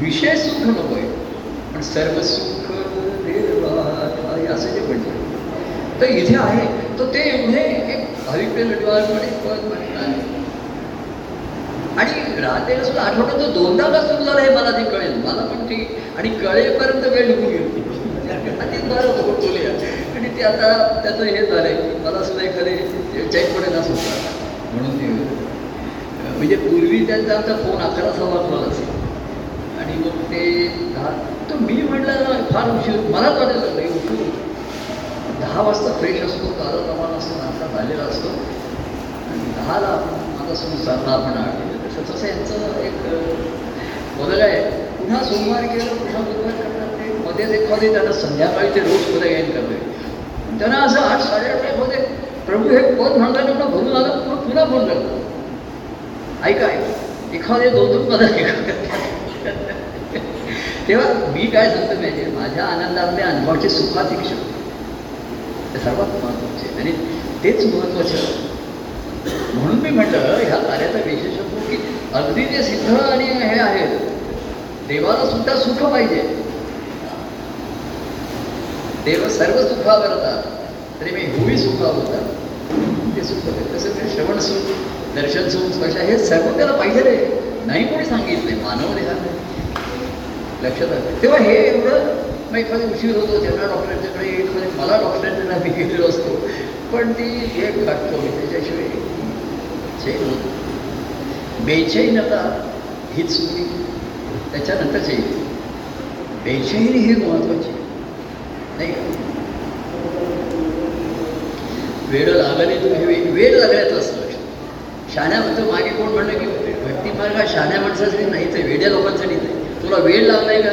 विषय सुख नको आहे पण सर्व सुख असं जे म्हणलं तर इथे आहे तर ते एवढे एक हरिप्य लढवारपणे पद म्हणत आणि राहतेला सुद्धा आठवडा तो दोनदा का सुरू झाला हे मला ते कळेल मला पण ठीक आणि कळेपर्यंत वेळ लिहून गेली. आणि बरं बोलूया. आणि ते आता त्याचं हे झालं आहे मला सुद्धा एखादे चैकपणे ना सुद्धा म्हणून ते म्हणजे पूर्वी त्यांचा आमचा फोन अकरा सव्वा असेल आणि मग ते दहा तर मी म्हटलं फार उशीर. मलाच वाटेल नाही उठून. दहा वाजता फ्रेश असतो ताजा तमान असतो नाश्ता झालेला असतो. आणि दहाला आपण माझा संसारला आपण आठ तसं तसं यांचं एक बदल आहे पुन्हा सोमवार केलं पुन्हा बुधवार करतात ते. मध्येच एखादी त्यांना संध्याकाळी ते रोज पुढे गायन करतोय त्यांना असं आठ साडेआठमध्ये प्रभू हे पद म्हणताना पुन्हा भरून आलं पुन्हा पुन्हा फोन करतात ऐका ऐका. एखादे दोन दोन पद तेव्हा मी काय सांगतो म्हणजे माझ्या आनंदातले अनुभवाचे सुखाचे क्षण सर्वात महत्त्वाचे आणि तेच महत्त्वाचे म्हणून मी म्हटलं ह्या कार्याचा विशेषत्व की अगदी ते सिद्ध आणि हे आहेत देवाला सुद्धा सुख पाहिजे. देव सर्व सुखावरतात तरी मी होई सुखावता ते सुख तसं ते श्रवण सुख दर्शन सुख स्पर्श हे सर्व त्याला पाहिजे रे. नाही कोणी सांगितले मानव देहाने लक्षात आलं तेव्हा हे एवढं मग एखादी उशीर होतो त्यांना डॉक्टरांच्याकडे एखादी म्हणजे मला डॉक्टरांच्याकडे मी गेलेलो असतो. पण ती हे घटतो मी त्याच्याशिवाय चैन होत बेचैनता हीच सुखी त्याच्यानंतरच येईल बेचैनी ही महत्वाची. नाही वेळ लागले तुम्ही हे वेळ लागल्याचं असतं लक्षात. शहाण्या म्हणतो मागे कोण म्हणलं की भक्ती मार्ग शहाण्या माणसासाठी नाही तर वेड्या लोकांसाठी नाही. तुला वेळ लागलाय का?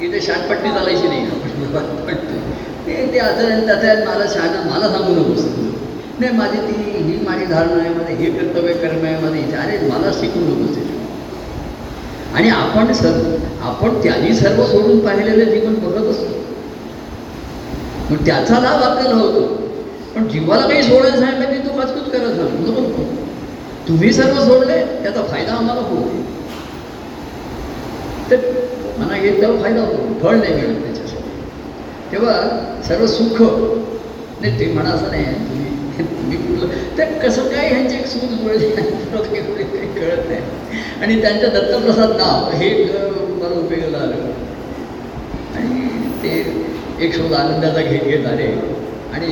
की ते शानपट्टी चालायची नाही. ते ते असं त्याच्यात मला शहाणा मला सांगू नकोस. नाही माझी ती ही माझी धारणा आहे माझे हे कर्तव्य कर्म आहे माझे इथे अरे मला शिकू नकोस आणि आपण सर्व आपण त्यांनी सर्व सोडून पाहिलेलं जीवन बघत असतो. मग त्याचा लाभ आपल्याला होतो. पण जीवाला काही सोडायला सांगितलं की तू काचकूच करत नाही. पण तुम्ही सर्व सोडले त्याचा फायदा आम्हाला होतो तर म्हणा हे त्याला फायदा होतो फळ नाही मिळत त्याच्यासाठी. तेव्हा सर्व सुख नाही ते म्हणा असं नाही तुम्ही तुम्ही कुठलं तर कसं काय ह्यांचे एक सुख जुळले काही कळत नाही. आणि त्यांच्या दत्तप्रसाद नाव हे मला उपयोगाला आलं. आणि ते एक शोध आनंदाचा घेत घेत आले. आणि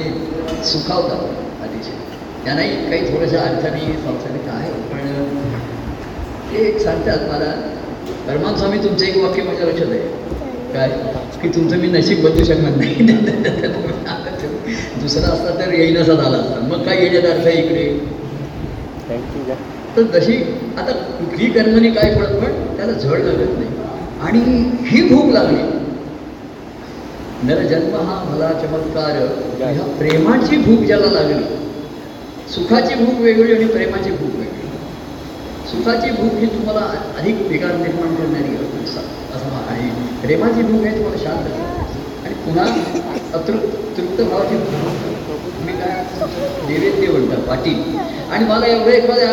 सुखावतात. त्यांनाही काही थोड्याशा अर्थाने संसारिक आहे पण ते एक सांगतात मला परमान स्वामी तुमचं एक वाक्य माझ्या लक्षात आहे. काय? की तुमचं मी नशीब बदलू शकणार नाही. दुसरा असता तर येईनसा झाला. असता मग काय येण्याचा अर्थ आहे इकडे? तर जशी आता कुठली कर्मणी काय पडत पण त्याला झड लागत नाही. आणि ही भूक लागली. नरजन्म हा मला चमत्कार ह्या प्रेमाची भूक ज्याला लागली सुखाची भूक वेगळी आणि प्रेमाची भूक वेगळी. सुखाची भूक ही तुम्हाला अधिक विकार निर्माण करणारी असं असं आणि प्रेमाची भूक आहे तुम्हाला शांत आणि पुन्हा अतृप्त तृप्त भावाची भूक तुम्ही काय नैवेद्य म्हणता पाटील. आणि मला एवढं एखाद्या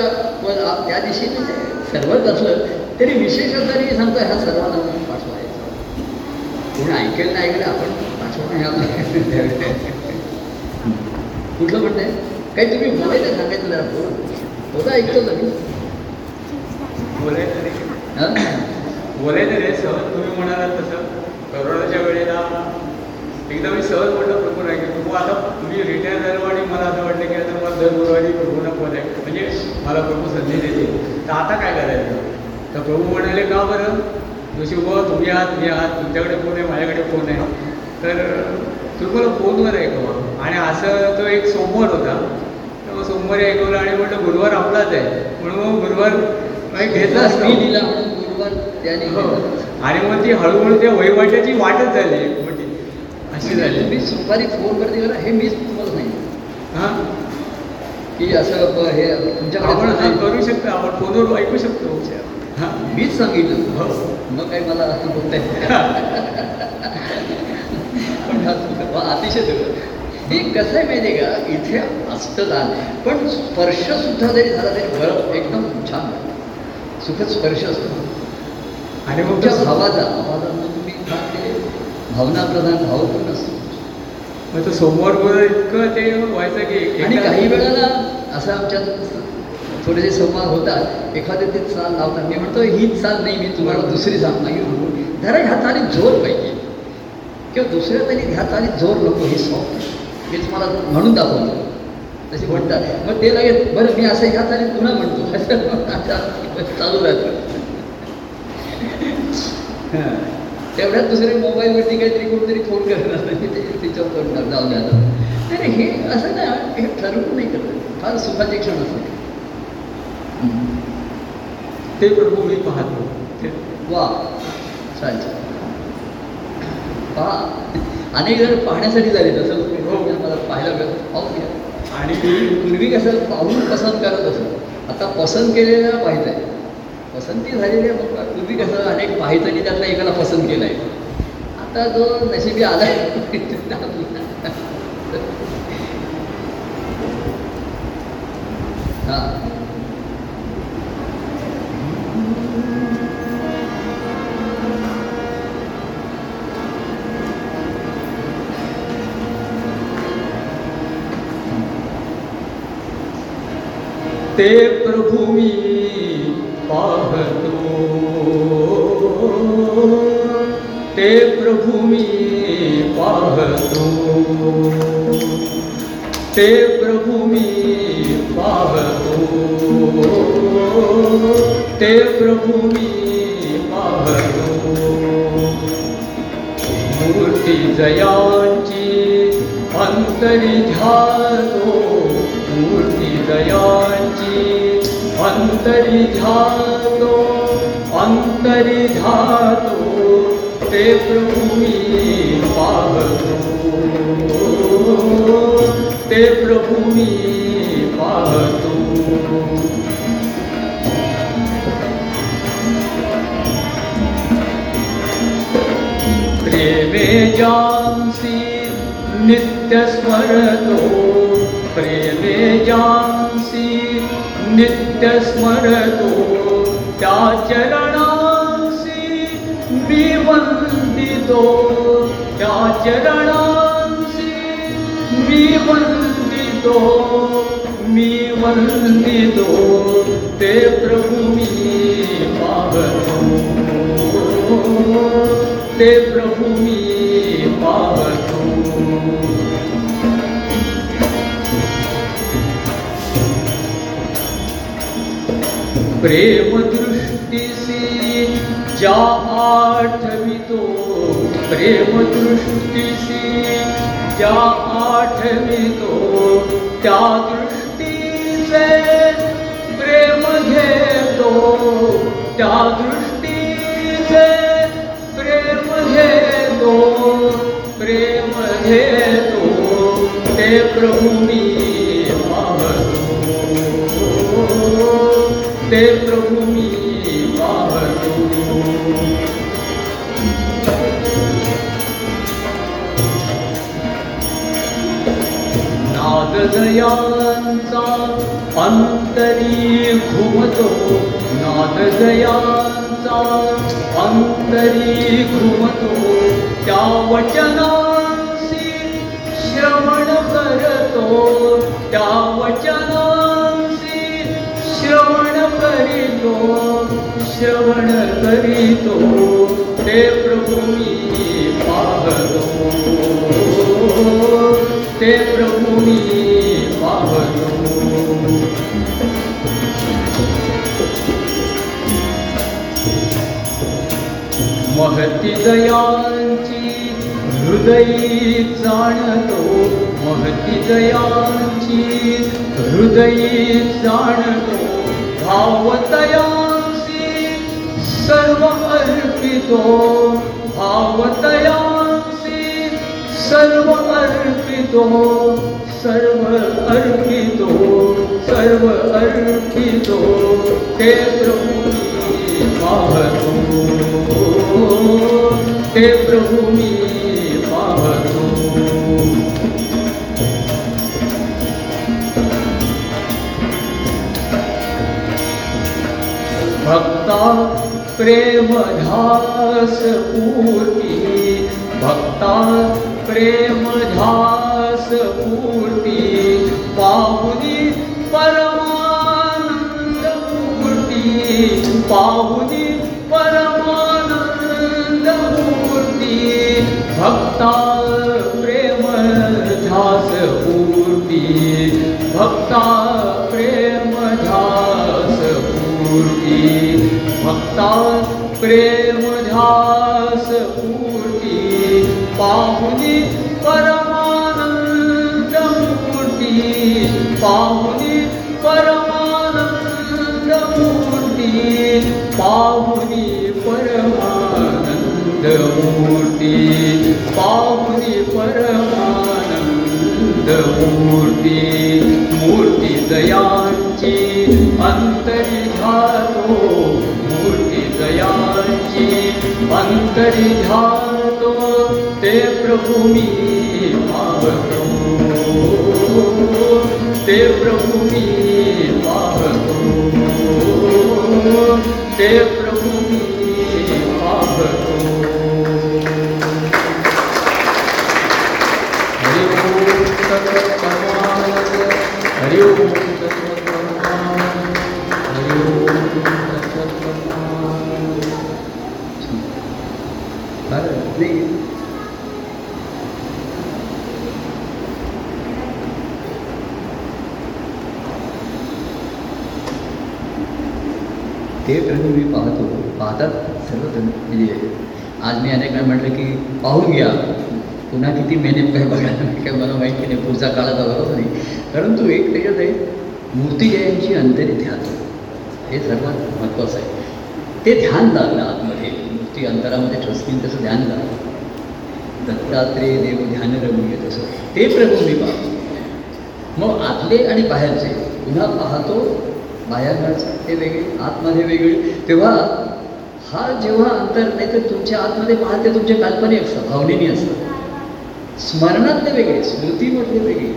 त्या दिशेने सर्वच असलं तरी विशेष तरी सांगतो ह्या सर्वांना तुम्ही पाठवायचं. कोणी ऐकेल नाही ऐकलं आपण पाठवणं ह्या कुठलं म्हणताय? काही तुम्ही बोलायचं सांगायचं जरा बोला बोला ऐकतो तुम्ही बोलायचं हां? बोलायचं रे सहज तुम्ही म्हणालात तसं. करोनाच्या वेळेला एकदा मी सहज म्हटलं प्रभू नाही की प्रभू आता तुम्ही रिटायर झालो आणि मला असं वाटलं की आता मला दर गुरुवारी प्रभूंना फोन आहे. म्हणजे मला प्रभू संधी देते तर आता काय करायचं? तर प्रभू म्हणाले का बरं? जशी व तुम्ही आहात मी आहात. तुमच्याकडे फोन आहे माझ्याकडे फोन आहे. तर तुम्ही मला फोनवर ऐकवा आणि असं तो एक सोमवार होता. तर मग सोमवारी ऐकवलं आणि म्हटलं गुरुवार आपलाच आहे. म्हणून मग गुरुवार नाही घेतला मी दिला गुरुवार त्याने हो. आणि मग ती हळूहळू त्या वहिवाट्याची वाटच झाली. मोठी अशी झाली. तुम्ही सुपारी फोनवर दिला हे मीच तुम्हाला सांगितलं हा? की असं हे तुमच्याकडे आपण फोन. करू शकतो आपण फोनवर ऐकू शकतो हा मीच सांगितलं. हो. मग काही मला असं बोलता येत नाही. पण अतिशय हे कसं आहे माहिती का? इथे असतं दान. पण स्पर्श सुद्धा जरी झाला तरी बरं एकदम छान. सुखद स्पर्श असतो. आणि मग तसं- भावाचा आवाजातून तुम्ही भावनाप्रधान भावपूर्ण असतो. मग तो सोमवार इतकं ते व्हायचं की आणि काही वेळाला असं आमच्यात थोडेसे संवाद होतात एखादे ते चाल लावतात. मी म्हणतो हीच चाल नाही मी तुम्हाला दुसरी चाल नाही जरा ह्या चालीत जोर पाहिजे. किंवा दुसऱ्या चालीत ह्या चालीत जोर नको हे सॉफ्ट मी तुम्हाला म्हणून दाखवतो तसे म्हणतात मग ते लगेच बरं मी असं पुन्हा म्हणतो. असं चालू राहतं. तेवढ्यात दुसरे मोबाईलवरती काहीतरी कोणतरी फ़ोन करणार नाही ते तिच्यावर करणार. जाऊ द्या आता. नाही नाही, हे असं ना हे ठरवून नाही करत. फार सुखाचे क्षण असतात. ते प्रभू मी पाहतो. वा. छान छान. पहा. अनेक जण पाहण्यासाठी झाले तसं हो. मला पाहायला मिळत. पाहून घ्या. आणि पूर्वी कसं पाहून पसंत करत असत. आता पसंत केलेलं पाहिजे आहे. पसंती झालेली आहे मग पूर्वी कसं अनेक पाहिजे त्यातला एकाला पसंत केलं आहे. आता जो नशिबी आला हां. ते प्रभुमि पाहतु। ते प्रभुमि पाहतु। ते प्रभुमि पाहतु। ते प्रभुमि पाहतु। मूर्तिदया अन्तरि मूर्ति दयाजी अन्तरिधातो अन्तरिधातो ते प्रभुमि पातु ते प्रभुमि पावतु। प्रेमे जांसि नित्यस्मरतो। प्रेमे मे जांसि न्य स्मर्या चरणांसि विवन्दितो वन्दितो चरणांसि मि वन्दितो ते प्रभुमि पावतो। ते प्रभुमि पाव प्रेम दृष्टीसी ज्या आठवितो। प्रेम दृष्टीसी ज्या आठवितो। त्या दृष्टीचे प्रेम घेतो। त्या दृष्टीचे प्रेम घेतो। प्रेम घेतो। ते प्रभू नागदयान् सा अन्तरी भुवतो नागदयान् सा अन्तरी क्रुवतो क्यावचनां श्रवणकरतो श्रवण करीतो ते प्रभू मी पाहतो महती दयांची हृदयी जाणतो महती दयांची हृदयी जाणतो भावतयांशी सर्व अर्पितो भावतयासि सर्व अर्पितो सर्व अर्पितो सर्व अर्पितो। ते तेत्रभूमि तेत्रभूमि भक्ता प्रेमस पूर्ति भक्ता प्रेमझूर्ति पहुजी परमानन्दमूर्ति पाहुजी परमानन्दमूर्ति भक्ता प्रेमझ पूर्ति भक्ता मूर्ति। भक्ता प्रेमधास मूर्ति। पाहुनि परमाण मूर्ति पाहुनि परमाण जूर्ति पाहु परमाण मूर्ति पाहुी परमाण मूर्ति मूर्ति दया त्यांची अंतरी घातो ते प्रभू मी पावतो ते प्रभू मी पावतो ते प्रभू मी पाहतो. हरि मी पाहतो पाहतात सर्वजण म्हणजे आज मी अनेक वेळा म्हटलं की पाहून घ्या पुन्हा किती मेहनत काय बघायला काय मला माहिती नाही पुढचा काळाचा बरोबर नाही। परंतु एक त्याच्यात आहे मूर्तिजयांची अंतरी ध्यान। हे सर्वात महत्त्वाचं आहे ते ध्यान लागलं आतमध्ये मूर्ती अंतरामध्ये ठसकीन तसं ध्यान लागलं। दत्तात्रेय देव ध्यान रमणीय तसं। ते प्रभू मी पाहतो। मग आतले आणि बाहेरचे पुन्हा पाहतो बाहेरचं ते वेगळे आतमध्ये वेगळे तेव्हा हा जेव्हा अंतर नाही तर तुमच्या आतमध्ये पाहते तुमच्या काल्पनिक असतात भावनेनी असतात. स्मरणातले वेगळे स्मृतीमधले वेगळे.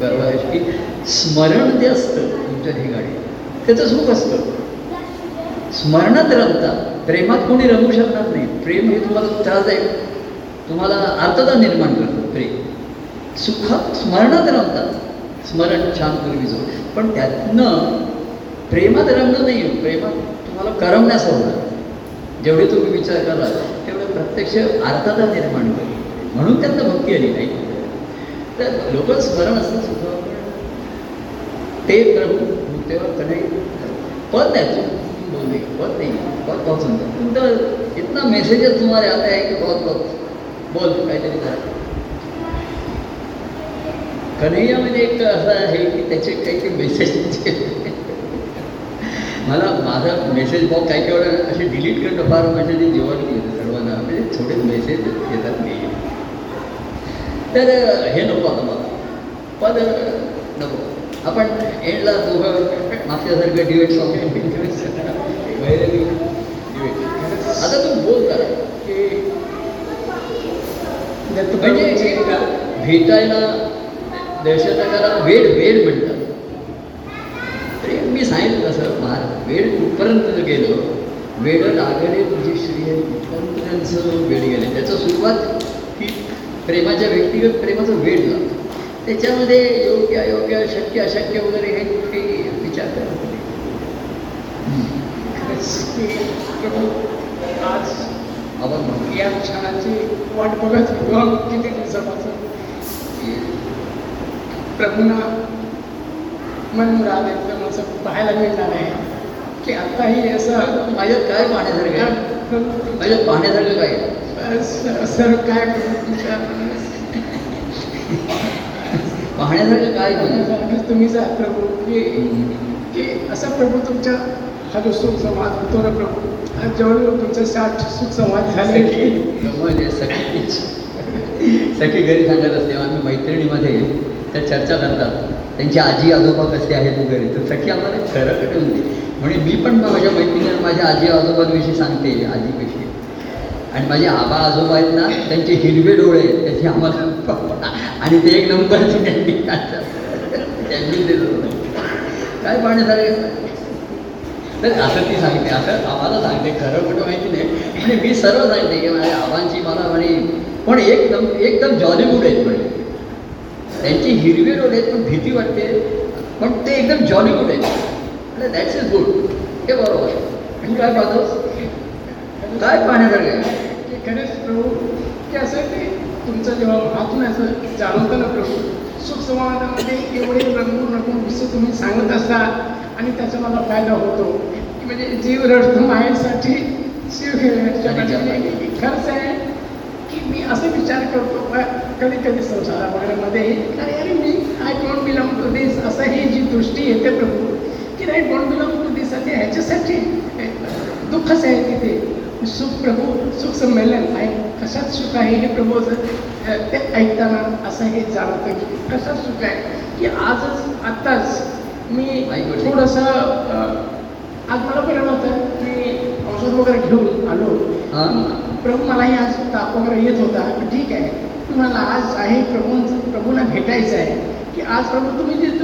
परवा की स्मरण जे असतं तुमच्या ठिकाणी त्याचं सुख असतं. स्मरणात रमता प्रेमात कोणी रमू शकणार नाही. प्रेम हे तुम्हाला त्रासदायक तुम्हाला अर्थता निर्माण करतं प्रेम. सुखात स्मरणात रमतात स्मरण छान पूर्वीचं पण त्यातनं प्रेमात रमणं नाही प्रेमात तुम्हाला करमण्यास होणार जेवढे तुम्ही विचार कराल तेवढं प्रत्यक्ष अर्थता निर्माण होईल. म्हणून त्यांना भक्ती आली नाही. तर लोक स्मरण असतं सुद्धा. ते प्रभू तेव्हा कनेक्ट पद नाही बोलले पद नाही पद बहुत सुंदर तुमचं इतना मेसेजेस तुम्हाला आता आहे की बहुत बहुत बोल काहीतरी करा. कन्हैयामध्ये एक असं आहे की त्याचे काही काही मेसेज मला माझा मेसेज बॉक्स काही काही वेळा असे डिलीट करणं फार म्हणजे जेवण सर्वांना. म्हणजे छोटे मेसेज येतात मी तर हे नको आता मला. पद नको. आपण एंडला दोघं मागच्यासारखं डिवेट सॉंग आता तू बोल करा. की म्हणजे भेटायला दहशतकाला वेळ वेळ म्हणतात. मी सांगितलं सर महाराज. वेळ कुठपर्यंत गेलो वेळ लागले तुझी श्री कुठपर्यंत वेळ गेले त्याचं सुरुवात की प्रेमाच्या व्यक्तिगत प्रेमाचं वेळ लागतो त्याच्यामध्ये योग्य अयोग्य शक्य अशक्य वगैरे हे काही विचार करत आज आपण या क्षणाची वाट बघत किती दिवसापासून प्रभूंना मनमुराद एकदम असं पाहायला मिळणार आहे. की आत्ताही असं माझ्यात काय पाहण्यासारखं आहे? माझ्यात पाहण्यासारखं काय सर काय पाहण्यासारखं काय तुम्हीच आहात प्रभू की की असा प्रभू तुमच्या हा जो सुख संवाद होतो ना प्रभू. आज जवळ तुमचे साठ सुख संवाद झाले. म्हणजे सखी सखी घरी सांगत असते आम्ही मैत्रिणीमध्ये त्या चर्चा करतात. त्यांची आजी आजोबा कसे आहेत वगैरे. तर सखी आम्हाला खरं म्हणते. म्हणजे मी पण माझ्या मैत्रिणीला माझ्या आजी आजोबांविषयी सांगते आजी कशी आणि माझे आबा आजोबा आहेत ना त्यांचे हिरवे डोळे आहेत त्याचे आम्हाला आणि ते एक नंबरचे त्यांनी त्यांनी देत होतं. काय पाहण्यासारखं तर असं ती सांगते असं आम्हाला सांगते खरं कुठं माहिती नाही. आणि मी सर्व सांगते की माझ्या आबांची मला म्हणे पण एकदम एकदम जॉलीवूड आहेत म्हणे. त्यांची हिरवे डोळे आहेत पण भीती वाटते. पण ते एकदम जॉलीवूड आहेत. म्हणजे दॅट्स इज गुड हे बरोबर. आहे तू काय पाहतोस काय पाहण्यासारखं आहे? की खरंच प्रभू की असं ते तुमचं जेव्हा हातून असं जाणवतं ना प्रभू सुख समाधानामध्ये एवढे रंगून रंगून विषय तुम्ही सांगत असता आणि त्याचा मला फायदा होतो की म्हणजे जीव रडतो मायेसाठी शिव खरंच आहे की मी असं विचार करतो कधी कधी संसारा वगैरेमध्ये अरे अरे मी I don't belong to this असं ही जी दृष्टी येते प्रभू की नाही बिलॉंग टू दिस आणि ह्याच्यासाठी दुःखच आहे तिथे. सुख प्रभू सुख संमेलन आहे. कशात सुख आहे हे प्रभू ते ऐकताना असं हे जाणवतं की कशात सुख आहे? की आजच आत्ताच मी. थोडंसं आज मला बरं नव्हतं. मी औषध वगैरे घेऊन आलो. प्रभू मलाही आज ताप वगैरे येत होता. ठीक आहे. तुम्हाला आज आहे प्रभूंचं प्रभूंना भेटायचं आहे. की आज प्रभू तुम्ही जे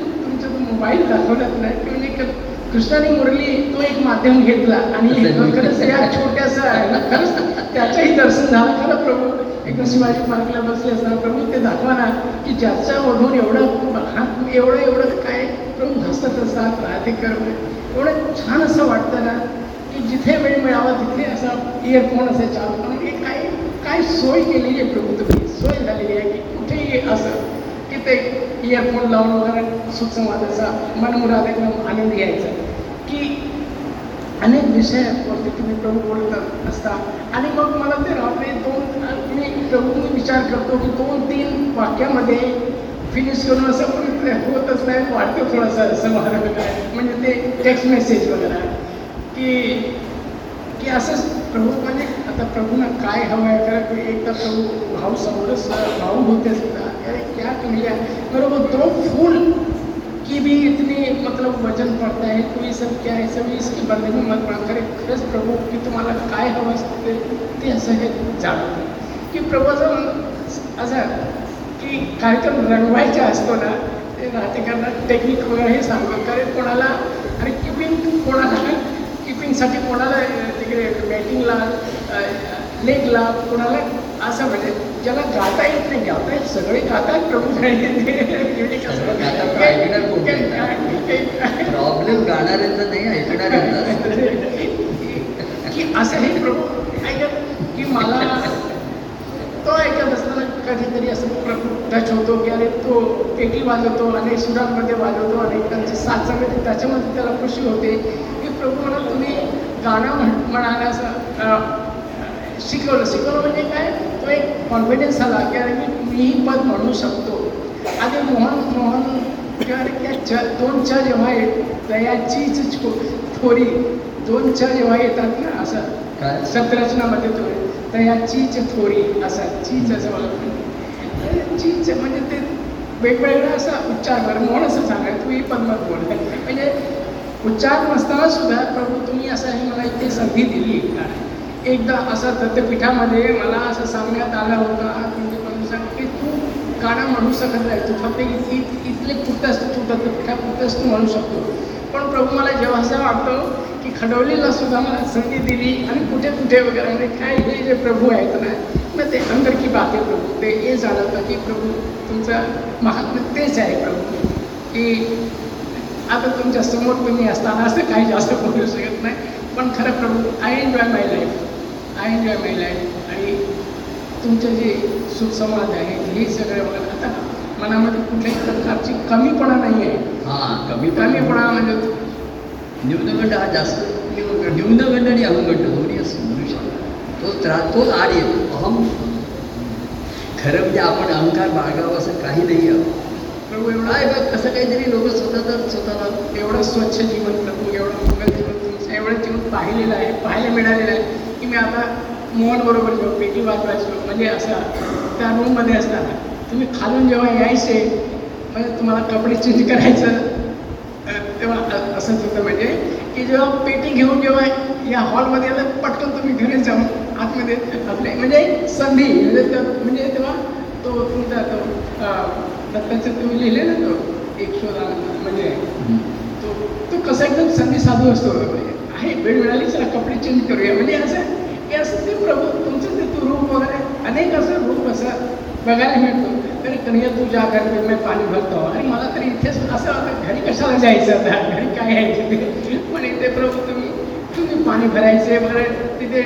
तुम- तुमचा तो मोबाईल दाखवलात ना की म्हणजे क- कृष्णाने मुरली तो एक माध्यम घेतला. आणि. खरंच या छोट्यासं आहे ना. खरंच त्याचंही दर्शन झालं. खरं प्रभू एकदम शिवाजी पार्कला बसले असताना प्रभू ते दाखवा ना की ज्याच्या ओढून एवढं हात एवढं एवढं काय प्रभू हसत असतात राहते कर एवढं छान असं वाटतं ना की जिथे वेळ मिळावा तिथे असा इयरफोन असे चालू. करून हे काय काय सोय केलेली आहे प्रभू तुम्ही. सोय झालेली आहे की कुठेही असं. की ते इयरफोन लावून वगैरे सुखसंवादाचा मनमुराद एकदम आनंद घ्यायचा. की अनेक विषयावरती तुम्ही प्रभू बोलत असता. आणि मग मला ते रात्री दोन मी प्रभू मी विचार करतो की दोन तीन वाक्यामध्ये फिनिश करून असं पण होतच नाही वाटतं थोडंसं असं मला. वगैरे म्हणजे ते टेक्स्ट मेसेज वगैरे. की की असंच प्रभू म्हणजे आता प्रभूना काय हवं आहे कारण की एकदा प्रभू भाऊ समोरच भाऊ होते सुद्धा अरे क्या कहिया बरोबर दो फूल की भी इतनी मतलब वजन पड़ता है। तो ये सब क्या है? सब इसके बंदे में मत पड़ा। करे खरंच प्रभू की तुम्हाला काय हवं असतं ते असं हे? जाणवतं की प्रभू असं की कार्यक्रम रंगवायचा असतो ना ते नातेकरना टेक्निक वगैरे हे सांगतो कारण कोणाला आणि किपिंग कोणाला किपिंगसाठी कोणाला तिकडे बॅटिंगला लेगला कोणाला असं म्हणजे ज्याला गाता येत नाही गाता येत सगळे गातात नाही. प्रॉब्लेम गाणाऱ्यांचा नाही ऐकणाऱ्यांचा की असं हे प्रभू ऐकत की मला तो ऐकत असताना कधीतरी असं प्रभू टच होतो की अरे तो पेटी वाजवतो आणि सुरांमध्ये वाजवतो आणि त्यांची सांगते त्याच्यामध्ये त्याला खुशी होते. की प्रभू म्हणा तुम्ही गाणं म्हण म्हणायला असं शिकवलं. शिकवलं म्हणजे काय? तो एक कॉन्फिडन्स आला की अरे मी मीही पद म्हणू शकतो. आधी मोहन मोहन किंवा च दोन च जेव्हा येत दयाचीच छो थोरी दोन च जेव्हा येतात ना असं. काय? शब्दरचनामध्ये तो चीच थोरी असा चीच असं मला. चीच म्हणजे ते वेगवेगळा असा उच्चार बरं म्हणून असं सांगा तुम्ही पद्मत बोल म्हणजे उच्चार नसताना सुद्धा प्रभू तुम्ही असं हे मला इथे संधी दिली. एकदा असं दत्तपीठामध्ये मला असं सांगण्यात आलं होतं म्हणजे मला सांग की तू गाणं म्हणू शकत नाही तू फक्त इत- इत- इथले पुरतंच तू दत्तपीठापुरतंच तू म्हणू शकतो. पण प्रभू मला जेव्हा असं वाटतं की खडवलीला सुद्धा मला संधी दिली आणि कुठे कुठे वगैरे म्हणजे काय हे जे प्रभू आहेत ना मग ते अंदर की बात आहे प्रभू. ते हे जाणवतं की प्रभू तुमचं महात्म्य तेच आहे प्रभू. की आता तुमच्यासमोर तुम्ही असताना असं काही जास्त बोलू शकत नाही पण खरं प्रभू I enjoy my life I enjoy my life आणि तुमचं जे सुखसंवाद आहे हे सगळं बघा आता मनामध्ये कुठल्याही प्रकारची कमीपणा नाही आहे. हां कमी कमीपणा म्हणजे न्यूनगंड हा जास्त. न्यूनगंड. आणि अहंगंड दोन्ही असं म्हणू शकतो. तो त्रा तोच आड येतो. अहम खरं म्हणजे आपण अहंकार बाळगावं असं काही नाही आहे. प्रभू एवढा काय बघ कसं काहीतरी लोक स्वतःचा स्वतःला एवढं स्वच्छ जीवन प्रभू एवढं मंगल जीवन एवढं जीवन पाहिलेलं आहे पाहायला मिळालेलं आहे. मी आता मोहनबरोबर जेव्हा पेटी वाजवायचो म्हणजे असं त्या रूममध्ये असताना तुम्ही खालून जेव्हा यायचे म्हणजे तुम्हाला कपडे चेंज करायचं तेव्हा असंच होतं म्हणजे की जेव्हा पेटी घेऊन जेव्हा या हॉलमध्ये आलं पटकन तुम्ही घरी जाऊन आतमध्ये आपले म्हणजे संधी म्हणजे म्हणजे तेव्हा तो तुमचा तो दत्ताचं तुम्ही लिहिले ना तो एक शोधा म्हणजे तो तो कसा एकदम संधी साधू असतो म्हणजे आहे वेळ मिळाली चला कपडे चेंज करूया म्हणजे असं की असं ते प्रभू तुमचं ते तो रूप वगैरे अनेक असं रूप असं बघायला मिळतो तरी कन्हैया तू जा घर में पाणी भरतो आणि मला तरी इथेच असं वाटतं घरी कशाला जायचं आता घरी काय आहे तिथे पण इथे प्रभू तुम्ही तुम्ही पाणी भरायचे वगैरे तिथे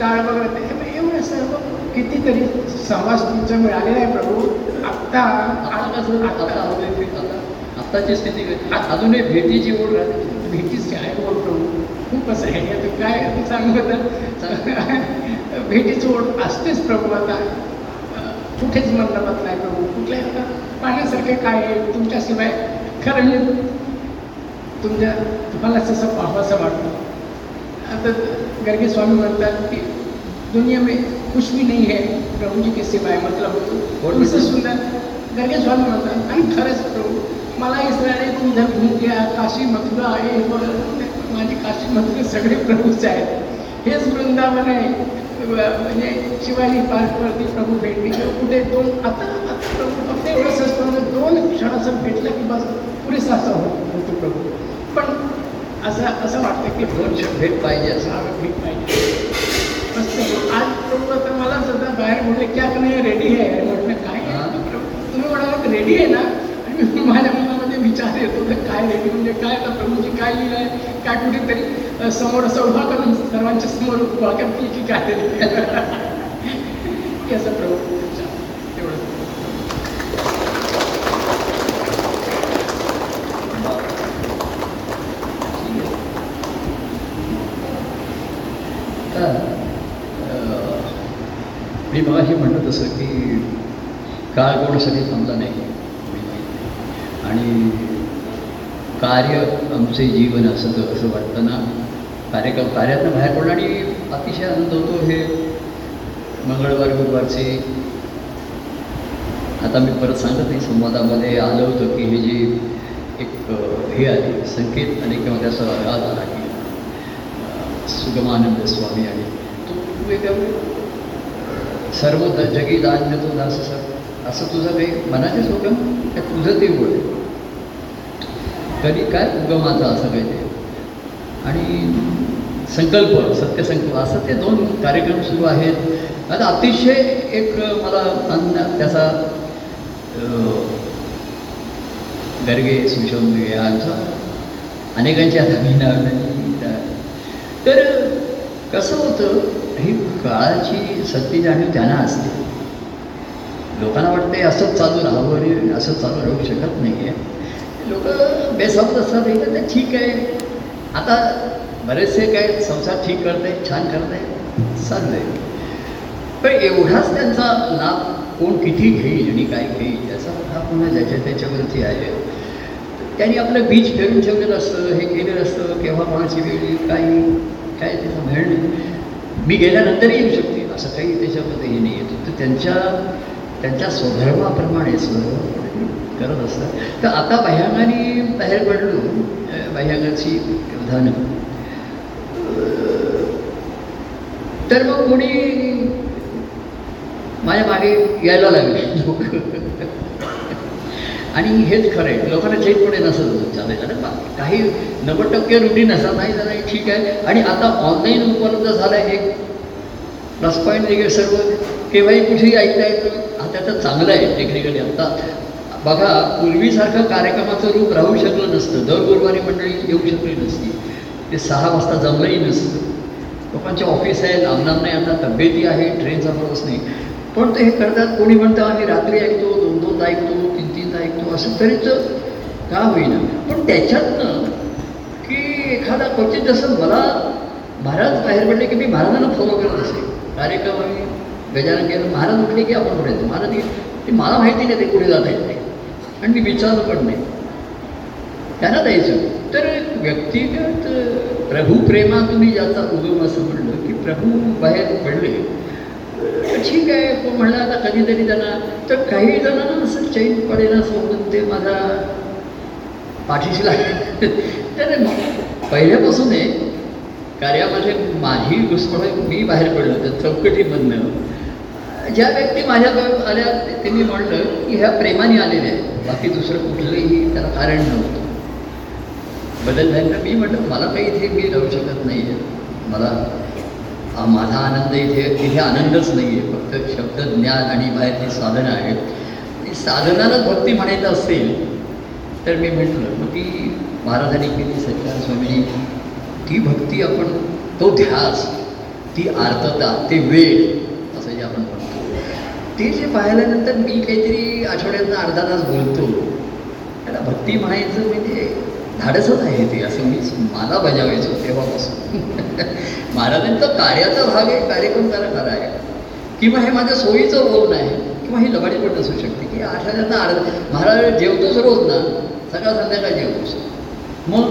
टाळ वगैरे ते एवढं सर्व कितीतरी समाज मिळालेला आहे प्रभू आत्ता आता आता आत्ताची स्थिती? अजूनही भेटीची ओढ राहते भेटीचे आहे प्रभू खूपच आहे आता काय आता सांगू भेटीची ओढ असतेच प्रभू आता. कुठेच रमत नाही प्रभू. कुठल्या आता पाहण्यासारखे काय आहे तुमच्याशिवाय? खरं मी तुमच्या तुम्हाला तसं पाहावंसं वाटतं. आता गर्गे स्वामी म्हणतात की दुनिया में कुछ भी नहीं है प्रभु जी के सिवाय मतलब इससे? सुंदर गर्गे स्वामी म्हणतात आणि खरंच प्रभू मला इस्रायल तू इधर घूम गया काशी मथुरा आहे. माझी काशी मथुरा सगळे प्रभूच आहेत हेच वृंदावन आहे म्हणजे शिवाजी पार्कवरती प्रभू भेटली. किंवा कुठे दोन आता आता प्रभू फक्त एवढंच असतं दोन क्षणाचं भेटलं की बस पुरेसा असा होतो प्रभू. पण असं असं वाटतं की दोन क्षण भेट पाहिजे असं भेट पाहिजे. मस्त आज प्रभू आता मला सुद्धा बाहेर म्हटले क्या का नाही रेडी आहे म्हटलं काय तुम्ही म्हणाला रेडी आहे ना. आणि माझ्या मनामध्ये विचार येतो तर काय रेडी म्हणजे काय तर प्रभूजी काय लिहिलं आहे? काय कुठेतरी समोर असं उभा करून सर्वांच्या समोर उभा करते की काय की असं प्रभू एवढं. आता, अं, मी मगाशी म्हणलं तसं की काळ कोणासाठी थांबला नाही आणि कार्य आमचे जीवन असं तर असं वाटतं ना. कार्यक्रम कार्यातनं बाहेर पडलं आणि अतिशय आनंद होतो हे मंगळवार गुरुवारचे आता मी परत सांगत नाही संवादामध्ये आलं होतं की हे जे एक हे आले संकेत आणि किंवा त्याचा राग आला की सुगमानंद स्वामी आणि तो वेगळं सर्व द जगी दान तो दास असं तुझं काही मनाचेच होतं? का तुझं ते बोल कधी काय उगमाचा असं काही ते? आणि संकल्प सत्यसंकल्प असं ते दोन कार्यक्रम सुरू आहेत. आता अतिशय एक मला अन्न त्याचा गर्गे सुशोभ यांचा अनेकांची आता तर कसं होतं ही काळाची सत्य जाणीव त्यांना असते. लोकांना वाटते असंच चालू राहावं आणि असं चालू राहू शकत नाही आहे लोक बेसावत असतात हे तर ते ठीक आहे. आता बरेचसे काय संसार ठीक करत आहेत छान करत आहेत चाललं आहे पण एवढाच त्यांचा लाभ कोण किती घेईल आणि काय घेईल याचा हा पुन्हा ज्याच्या त्याच्यावरती आहे. त्यांनी आपलं बीज फेरून ठेवलेलं असतं हे केलेलं असतं केव्हा कोणाची वेळी काही काय त्याचं भेण मी गेल्यानंतर येऊ शकते असं काही त्याच्यामध्ये हे नाही येतं तर त्यांच्या त्यांच्या स्वधर्माप्रमाणे स्वधर्माप्रमाणे करत असतात. तर आता बाह्यांगाने बाहेर पडलो अं, बाह्यांगाची विधानं तर मग कोणी माझ्या मागे यायला लागले. लोक आणि हेच खरं आहे. लोकांना झेटपणे नसत चालायचं ना बा- काही नव्वद टक्के रुटीन असं नाही तर नाही ठीक आहे. आणि आता ऑनलाईन उपलब्ध झालं आहे एक प्लस पॉईंट वगैरे सर्व केव्हाही कुठेही ऐकता येतं. हा त्याचं चांगलं आहे. टेक्निकली आत्ता बघा पूर्वीसारखं कार्यक्रमाचं रूप राहू शकलं नसतं. दर गुरुवारी मंडळी येऊ शकली नसती. ते सहा वाजता जमलंही नसतं. लोकांचे ऑफिस आहे लांब लांब नाही आता तब्येती आहे ट्रेनचा प्रवास नाही. पण ते हे करतात कोणी म्हणतं आम्ही रात्री ऐकतो दोन दोन ऐकतो तीन तीन ऐकतो असं तरीच का होईना. पण त्याच्यातनं की एखादा क्वचित जसं मला महाराज बाहेर पडले की मी महाराजांना फॉलो करत असे. कार्यक्रम आम्ही गजानन केलं महाराज म्हटले की आपण पुढे महाराज हे- ते मला माहिती नाही ते कुठे जाता येत नाही आणि मी विचारलं पण नाही. त्यांना द्यायचं. तर व्यक्तिगत प्रभू प्रेमा तुम्ही ज्याचा उगम असं म्हणलं की प्रभू बाहेर पडले. ठीक आहे तो म्हणला आता कधीतरी त्यांना. तर काही जणांना असं चैन पडेल सोडून म्हणून ते माझा पाठीशी लागले. तर पहिल्यापासून आहे कार्यामध्ये माझी घुसपड मी बाहेर पडलो. तर चौकटीमधनं ज्या व्यक्ती माझ्याजवळ आल्या ते- मी म्हणलं की ह्या प्रेमाने आलेल्या आहेत. बाकी दुसरं कुठलंही त्याला कारण नव्हतं. बदल झाला मी म्हटलं मला काही इथे मी राहू शकत नाही आहे मला हा माझा आनंद इथे तिथे आनंदच नाही आहे फक्त शब्द ज्ञान आणि बाहेरची साधनं आहेत ती साधनालाच भक्ती म्हणायचं असेल तर मी म्हटलं मग ती महाराजांनी केली सच्चान स्वामींनी ती भक्ती आपण तो ध्यास ती आर्तता ते वेळ असं जे आपण म्हणतो ते जे पाहिल्यानंतर मी काहीतरी आठवड्यातनं अर्धा तास बोलतो. त्याला भक्ती म्हणायचं म्हणजे धाडसच आहे ते असं मी मला बजावायचो तेव्हापासून. महाराजांचा कार्याचा भाग आहे कार्यक्रम करा खरा आहे. किंवा हे माझ्या सोयीचं बोलणं आहे किंवा ही लबाडी पण असू शकते की आठवड्यातनं अर्ध महाराज जेवतोच रोज ना सकाळ संध्याकाळ जेवतोच. मग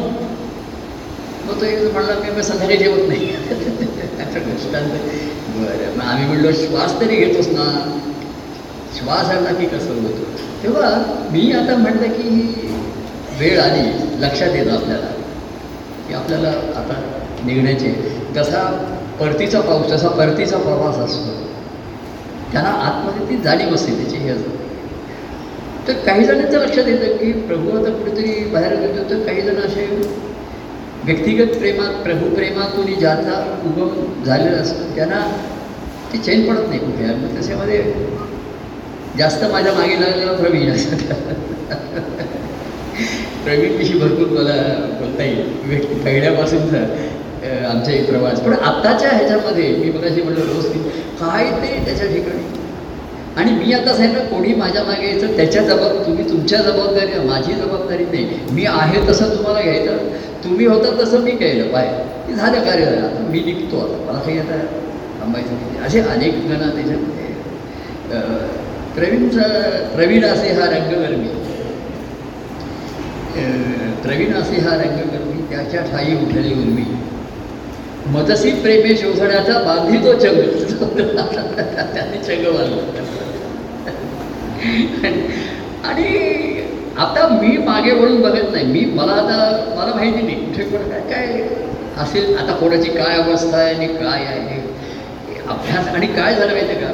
मग तो एक म्हणला मी मग संध्याकाळी जेवत नाही. असं दृष्टांत बरं मग आम्ही म्हणलो श्वास तरी घेतोस ना. श्वास आला की कसं होतं? तेव्हा मी आता म्हटलं की ही वेळ आली लक्षात येतं आपल्याला. की आपल्याला आता निघण्याचे. जसा परतीचा पाऊस जसा परतीचा प्रवास असतो त्यांना आतमध्ये ती जाणीव असते त्याची हे असते तर काही जणांचं लक्षात येतं की प्रभू आता कुठेतरी बाहेर गेलो तर काही जण असे व्यक्तिगत प्रेमात प्रभू प्रेमातून ज्याचा उगम झालेला असतो त्यांना ते चैन पडत नाही कुठे. मग त्याच्यामध्ये जास्त माझ्या मागे लागलेला प्रवीण प्रवीणविषयी भरपूर मला बोलता येईल. व्यक्ती पहिल्यापासूनचा आमच्या एक प्रवास. पण आत्ताच्या ह्याच्यामध्ये मी मगाशी म्हटलं रोज की काय ते त्याच्या ठिकाणी? आणि मी आता सांगितलं कोणी माझ्या मागे यायचं त्याच्या जबाब तुम्ही तुमच्या जबाबदारी आहे, माझी जबाबदारी नाही. मी आहे तसं तुम्हाला घ्यायचं तुम्ही होता तसं मी केलं. पाय ते झालं कार्य. झालं आता मी निघतो आता. मला काही आता थांबायचं नाही. असे अनेक जण त्याच्यामध्ये प्रवीणचा प्रवीण असे हा रंगकर्मी अं, प्रवीण असे हा रंगकर्मी त्याच्या ठाई उठले उर्मी. मदसी प्रेमे शोधण्याचा बांधी तो चंग. त्याने चंग बांधला. आणि आता मी मागे वळून बघत नाही. मी मला आता मला माहिती नाही कुठे काय काय असेल आता कोणाची काय अवस्था आहे आणि काय आहे. अभ्यास आणि काय झालं माहिती आहे का?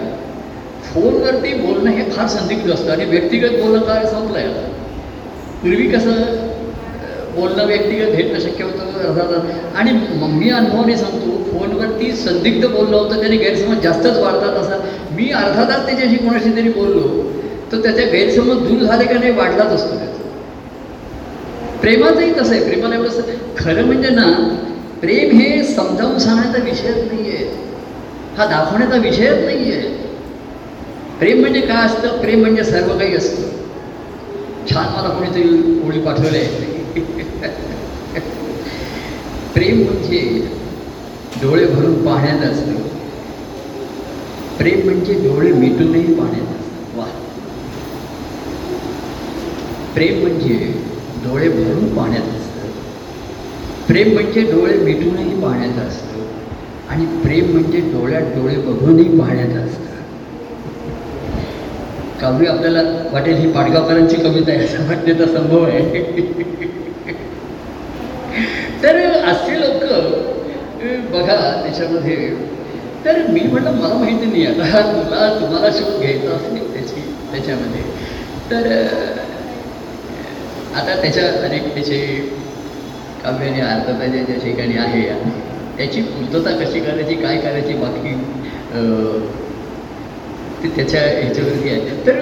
फोनवरती बोलणं हे फार संदिग्ध असतं. आणि व्यक्तिगत बोलणं काय संपलं आहे पूर्वी कसं बोलणं व्यक्तिगत भेटणं शक्य होतं आणि म- मी अनुभवाने सांगतो फोनवरती संदिग्ध बोललं होतं त्याने गैरसमज जास्तच वाढतात असा. मी अर्धा तास त्याच्याशी कोणाशी तरी बोललो तर त्याच्या गैरसमज दूर झाले का नाही वाढलाच असतो त्याचा. प्रेमाचंही कसं आहे. प्रेमाला एवढं खरं म्हणजे ना प्रेम हे समजावून सांगण्याचा विषयच नाही आहे हा दाखवण्याचा विषयच नाही आहे प्रेम म्हणजे काय असतं? प्रेम म्हणजे सर्व काही असतं. छान मला कोणीतरी ओळी पाठवले आहे प्रेम म्हणजे डोळे भरून पाहण्यात असतं. प्रेम म्हणजे डोळे मिटूनही पाहण्यात असतं. वा प्रेम म्हणजे डोळे भरून पाहण्यात असतं. प्रेम म्हणजे डोळे मिटूनही पाहण्यात असतं. आणि प्रेम म्हणजे डोळ्यात डोळे बघूनही पाहण्यात असतं. काव्य आपल्याला वाटेल ही पाडगावकरांची कविता आहे असं वाटण्याचा संभव आहे. तर असे लोक बघा त्याच्यामध्ये. तर मी म्हटलं मला माहिती नाही आता तुला तुम्हाला शोध घ्यायचा असेल त्याची त्याच्यामध्ये. तर आता त्याच्या अनेक त्याचे काव्याने अर्थता ज्या ज्या ठिकाणी आहे त्याची पूर्तता कशी करायची काय करायची बाकी ते त्याच्या ह्याच्यावरती आहे. तर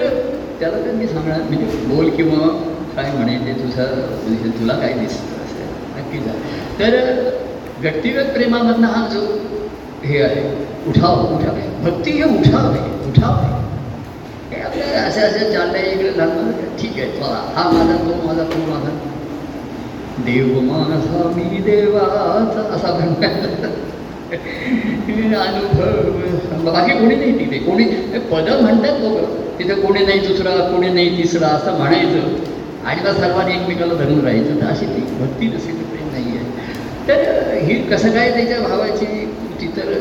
त्याला तर मी सांगणार म्हणजे बोल किंवा काय म्हणेल ते तुझं म्हणजे तुला काय दिसतं असं नक्की जा. तर व्यक्तिगत प्रेमामधनं हा जो हे आहे उठाव उठाव भक्ती हे उठाव आहे उठाव आहे. हे आपल्याला असे असे चाललंय इकडे लागलं ठीक आहे चला. हा माझा तो माझा तो माझा. देव माझा मी देवाचा. असा म्हणतात अनुभव बाकी कोणी नाही तिथे. कोणी पदं म्हणतात लोक. तिथे कोणी नाही दुसरा कोणी नाही तिसरा असं म्हणायचं. आणि मग सर्वांनी एकमेकाला धरून राहायचं. तर अशी ती भक्ती तशी कुठे नाही आहे तर ही कसं काय त्याच्या भावाची ती तर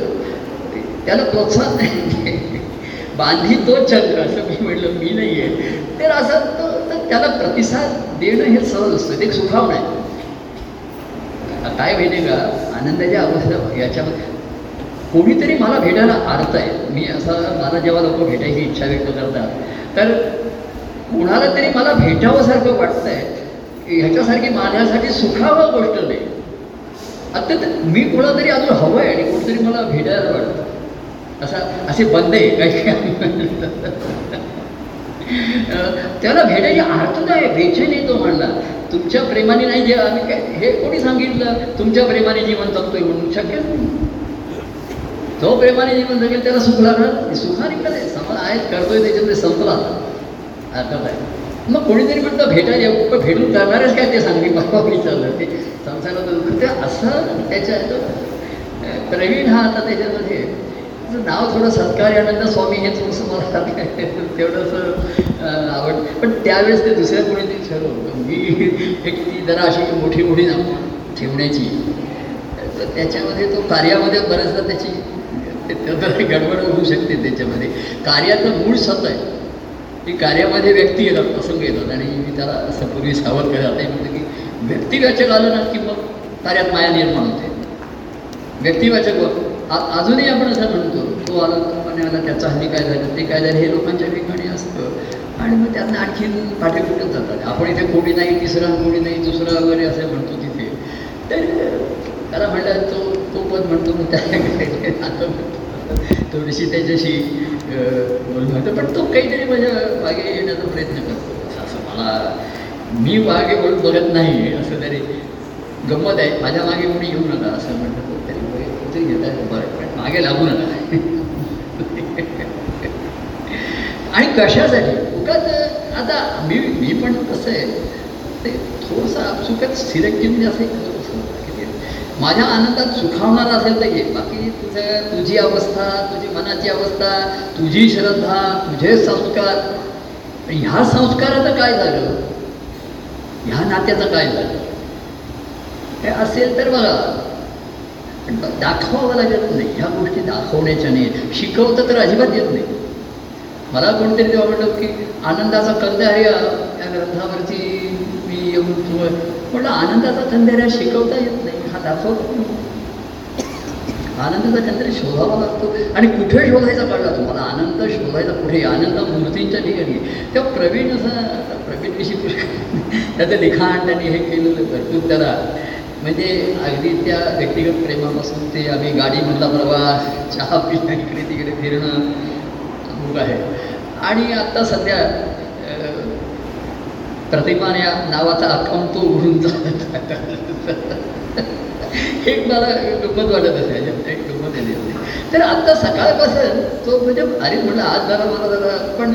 त्याला प्रोत्साहन नाही. बांधी तो चंद्र असं मी म्हटलं मी नाही आहे तर असं तर त्याला प्रतिसाद देणं हे सहज असतं. ते एक सुखावणं आहे. काय माहिती का? आनंदाच्या अवस्था. याच्यामध्ये कोणीतरी मला भेटायला आरत आहे मी असं मला जेव्हा लोक भेटायची इच्छा व्यक्त करतात तर कोणाला तरी मला भेटावंसारखं वाटतंय. आहे ह्याच्यासारखी माझ्यासाठी सुखावं गोष्ट नाही. आता तर मी कोणातरी अजून हवं आहे आणि कोणतरी मला भेटायला वाटतं. असा असे बंद आहे काही. त्याला भेटायची अर्थ आहे बेचैनी तो म्हणला. तुमच्या प्रेमाने नाही जे आम्ही काय हे कोणी सांगितलं? तुमच्या प्रेमाने जीवन जगतोय म्हणून. शक्यच नाही. तो प्रेमाने जीवन जगेल त्याला सुख लागणार सुखाने कधे समज आहे करतोय त्याच्यामध्ये संपला. आता काय? मग कोणीतरी म्हणतं भेटायला येऊ. पण भेटून करणारच काय ते सांगली बाबा विचारलं ते संसारात दुःख. ते असं त्याच्या प्रवीण हा आता त्याच्यामध्ये नाव थोडं सत्कार्यानंद स्वामी हे थोडंसं मला तेवढंसं आवड पण त्यावेळेस ते दुसऱ्या कोणीतरी ठरवलं होतं. मी एक ती जरा अशी मोठी मोठी नाव ठेवण्याची. तर त्याच्यामध्ये तो कार्यामध्ये बऱ्याचदा त्याची ते- गडबड होऊ शकते त्याच्यामध्ये. कार्याचं मूळ सत आहे. की कार्यामध्ये व्यक्ती येतात प्रसंग येतात. आणि मी त्याला असं पूर्वी सावध करत आहे म्हणतो की व्यक्तिवाचक आलं ना की मग कार्यात माया निर्माण होते. व्यक्तिवाचक अजूनही आपण असं म्हणतो हो, तो आला तो म्हणे आला त्याचं हल्ली काय झालं ते काय झालं हे लोकांच्या ठिकाणी असतं. आणि मग त्यांना आणखीन पाठी फुटत जातात. आपण इथे कोणी नाही तिसरा कोणी नाही दुसरा वगैरे असं म्हणतो तिथे. तर त्याला म्हटलं तो तो पद म्हणतो मग त्या आता म्हणतो. थोडीशी त्याच्याशी अं, बोलणं पण तो काहीतरी माझ्या मागे येण्याचा प्रयत्न करतो. असं- मला मी मागे बोलून बघत नाही असं तरी गंमत आहे. माझ्या मागे कोणी येऊ नका असं म्हणलं तरी ते कुठे घेत बरं पण मागे लागू नका आणि कशासाठी? उगाच आता मी मी पण कसं आहे ते थोडंसं आपसुकच सिलेक्टिव्हली म्हणजे असं एक माझ्या आनंदात सुखावणार असेल तर ये. बाकी तुझं तुझी अवस्था तुझी मनाची अवस्था तुझी श्रद्धा तुझे संस्कार ह्या संस्काराचं काय झालं? ह्या नात्याचं काय झालं? हे असेल तर बघा दाखवावं लागत नाही. ह्या गोष्टी दाखवण्याच्या नाही. शिकवतं तर अजिबात येत नाही. मला कोणतरी तेव्हा म्हणलं की आनंदाचा कंदार या ग्रंथावरती मी येऊन तुम- म्हटलं आनंदाचा कंदार शिकवता येत नाही. हा दाखवतो आनंदाचा कंदार शोधावा लागतो. आणि कुठे शोधायचा कळला तुम्हाला आनंद शोधायचा कुठे? आनंद मूर्तींच्या ठिकाणी. तेव्हा प्रवीण असा प्रवीण विषयी पुष्कळ त्याचं लिखाण त्यांनी हे केलेलं भरपूर त्याला. म्हणजे अगदी त्या व्यक्तिगत प्रेमापासून ते आम्ही गाडीमधला प्रवास चहा पिणं इकडे तिकडे फिरणं अमुक आहे. आणि आत्ता सध्या प्रतिमा या नावाचा अकाउंट तो उघडून हे मला गंमत वाटत असायच्या एक गंमत येते तर आत्ता सकाळपासून तो म्हणजे अरे म्हटलं आज जरा मला जरा पण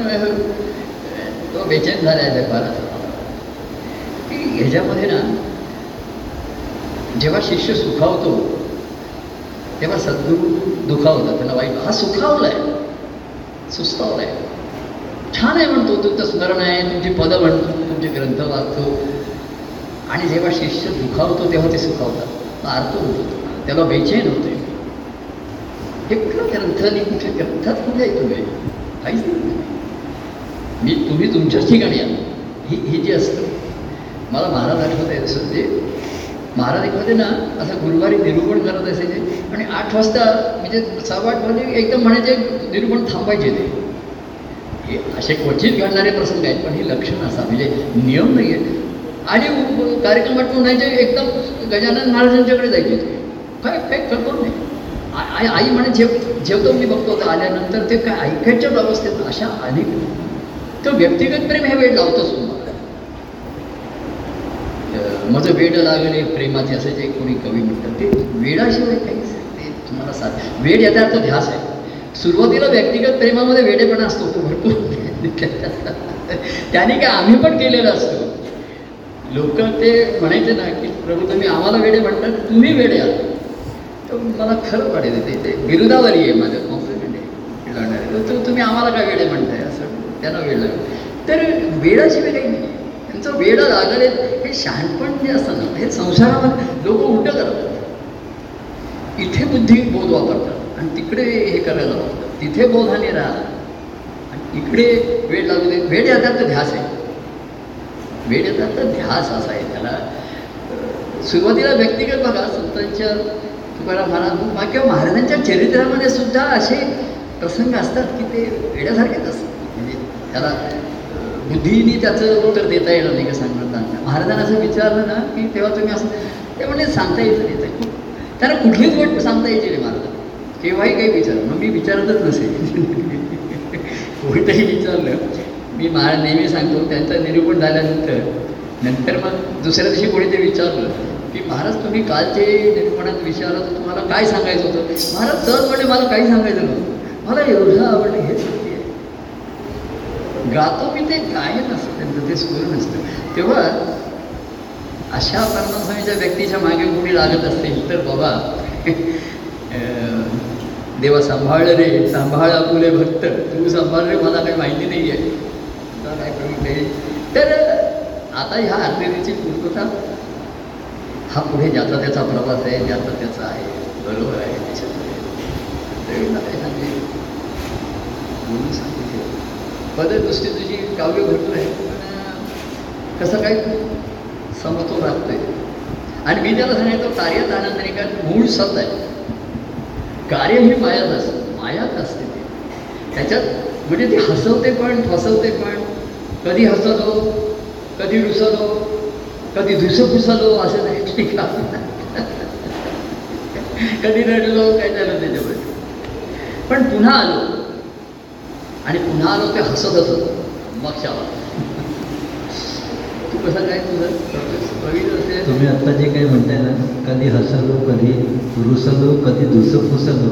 तो बेचैन झाला आहे जगभरात की ह्याच्यामध्ये ना जेव्हा शिष्य सुखावतो तेव्हा सद्गुरू दुखावतात. त्याला वाईट हा सुखावलाय. सुस्तावलाय. छान आहे म्हणतो तुमचं स्मरण आहे तुमची पदं म्हणतो तुमचे ग्रंथ वाचतो. आणि जेव्हा शिष्य दुखावतो तेव्हा ते सुखावतात. अर्थ होतो त्याला बेचैन होते हे कुठं ग्रंथ आणि ग्रंथात कुठे आहे तुम्ही? काहीच नाही. मी तुम्ही तुमच्याच ठिकाणी या ही हे जे असतं मला महाराज आठवत आहे असं ते महाराज एक ना असं गुरुवारी निरूपण करत असायचे. आणि आठ वाजता म्हणजे सहा आठ वाजता एकदम म्हणायचे निरूपण थांबायचे ते. हे असे क्वचित घडणारे प्रसंग आहेत पण हे लक्षण असा म्हणजे नियम नाही आहे आणि कार्यक्रमात कार्यक्रम आटपून म्हणायचे एकदम गजानन महाराजांच्याकडे जायचे ते. काय काय करतो नाही आई आई म्हणे जेव जेवतो मी बघतो तर आल्यानंतर ते काय ऐकायच्याच अवस्थेत अशा अनेक तो व्यक्तिगत प्रेम हे वेळ लावतोच तुम्हाला. माझं वेड लागले प्रेमाचे असं जे कोणी कवी म्हणतात ते वेडाशिवाय काहीच ते तुम्हाला साध वेड याचा अर्थ ध्यास आहे. सुरुवातीला व्यक्तिगत प्रेमामध्ये वेडेपणा असतो तो भरपूर त्याने काय आम्ही पण केलेलं असतो. लोक ते म्हणायचे ना की प्रभू तुम्ही आम्हाला वेडे म्हणतात तुम्ही वेडे आहात. तर मला खरं वाटेल ते ते विरुद्धावरी आहे माझं कॉम्प्लिमेंट आहे तर तुम्ही आम्हाला काय वेडे म्हणताय? असं त्यांना वेळ लागेल. तर वेळाशिवाय काही नाही. त्यांचं वेडं लागले हे शहाणपण जे असतं ना हे संसारामध्ये लोक उलटं करतात. इथे बुद्धी बोध वापरतात आणि तिकडे हे करायला वापरतात तिथे बोधाने राहा आणि इकडे वेळ लागू दे वेळ येतात तर ध्यास आहे. वेळ येतात तर ध्यास असा आहे. त्याला सुरुवातीला व्यक्तिगत बघा संतांच्या तुकाराम महाराज किंवा महाराजांच्या चरित्रामध्ये सुद्धा असे प्रसंग असतात की ते वेड्यासारखेच असतात. म्हणजे त्याला बुद्धीने त्याचं उत्तर देता येणार नाही का सांगणार महाराजांना असं विचारलं ना की तेव्हा तुम्ही असं ते म्हणजे सांगता यायचं येतं. ते. त्यांना कुठलीच गोष्ट सांगता यायची नाही महाराज. केव्हाही काही विचार मग मी विचारतच नसेल कोणतंही विचारलं मी महाराज नेहमी सांगतो त्यांचं निरूपण झाल्यानंतर नंतर मग दुसऱ्या दिवशी कोणी ते विचारलं की महाराज तुम्ही कालचे निरूपणात विचारलं तुम्हाला काय सांगायचं होतं? महाराज सहज म्हणजे मला काही सांगायचं नव्हतं. मला एवढं आवडलं हे गातो मी ते गायन असतं त्यांचं ते स्वर नसतं तेव्हा अशा परमास्वामीच्या व्यक्तीच्या मागे कोणी लागत असेल तर बाबा देवा सांभाळ रे सांभाळ आपुले भक्त तू सांभाळ रे मला काही माहिती नाही आहे काय करू ते? तर आता ह्या आरतीची पूर्तता हा पुढे ज्याचा त्याचा प्रवास आहे ज्याचा त्याचा आहे बरोबर आहे त्याच्यामध्ये सांगितले काय सांगेल तुझी काव्य भरपूर आहे पण कसं काय समतोल राखतोय? आणि मी त्याला सांगायचं कार्यात आनंद नाही कारण मूळ सत आहे. कार्य ही मायात असते मायात असते ते. त्याच्यात म्हणजे ते हसवते पण फसवते पण कधी हसवतो कधी रुसलो कधी धुसफुसलो असं नाही ठीक आहे. कधी रडलो काय झालं त्याच्यामध्ये? पण पुन्हा आलो. आणि पुन्हा आलो ते हसत हसत मग तू कसं काय तुझं? प्रवीण तुम्ही आत्ता जे काही म्हणताय ना कधी हसलो कधी रुसलो कधी दुसं फुसलो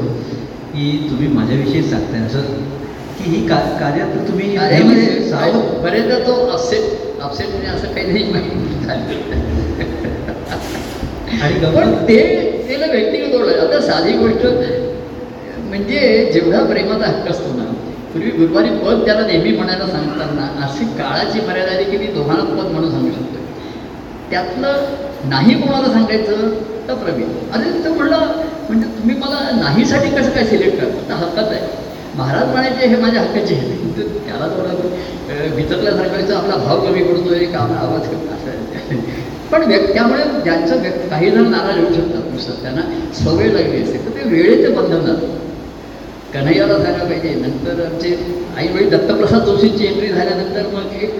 की तुम्ही माझ्याविषयी सांगताय. असं की ही का कार्यात तुम्ही बरेचदा तो अपसेट अपसेट म्हणजे असं काही नाही माहिती आणि पण ते त्याला व्यक्तिगत ओळख. आता साधी गोष्ट म्हणजे जेवढा प्रेमाचा हक्क असतो पूर्वी गुरुवारी पद त्याला नेहमी म्हणायला सांगताना अशी काळाची मर्यादा आली की मी दोघांना पद म्हणून सांगू शकतो त्यातलं नाही कोणाला सांगायचं? तर प्रवीण. अरे तो म्हणलं म्हणजे तुम्ही मला नाहीसाठी कसं काय सिलेक्ट करता? तर हक्काच आहे. महाराज म्हणायचे हे माझ्या हक्काचे आहे तर त्याला थोडं विचारल्या सांगायचं आपला भाव कमी पडतोय का आपला आवाज कमी असं पण व्यक् त्यामुळे ज्यांचं व्यक् काही जण नाराज होऊ शकतात पुस्तक त्यांना सवय लागली असते. तर ते वेळेचं बंधन जातं कन्हैयाला झाला पाहिजे. नंतर आमचे आईवडील दत्तप्रसाद जोशींची एंट्री झाल्यानंतर मग एक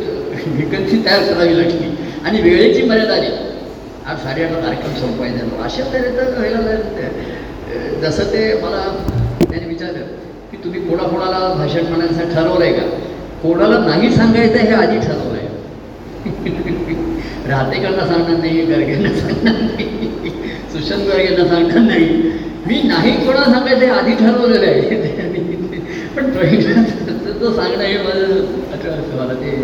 विकन्सी तयार करावी लागली. आणि वेळेची मर्यादा आली. आठ साडेआठला कार्यक्रम संपवायचा अशा तऱ्हेचं व्हायला जसं ते मला त्याने विचारलं की तुम्ही कोणाकोणाला भाषण म्हणण्याचं ठरवलं आहे का? कोणाला नाही सांगायचं हे आधी ठरवलं आहे राहतेकरांना सांगणार नाही गर्गेंना सांगणार नाही सुशांत गर्गेंना सांगणार नाही. मी नाही कोणाला सांगायचं आधी ठरवलेलं आहे. पण तो सांगणं हे माझं असं मला ते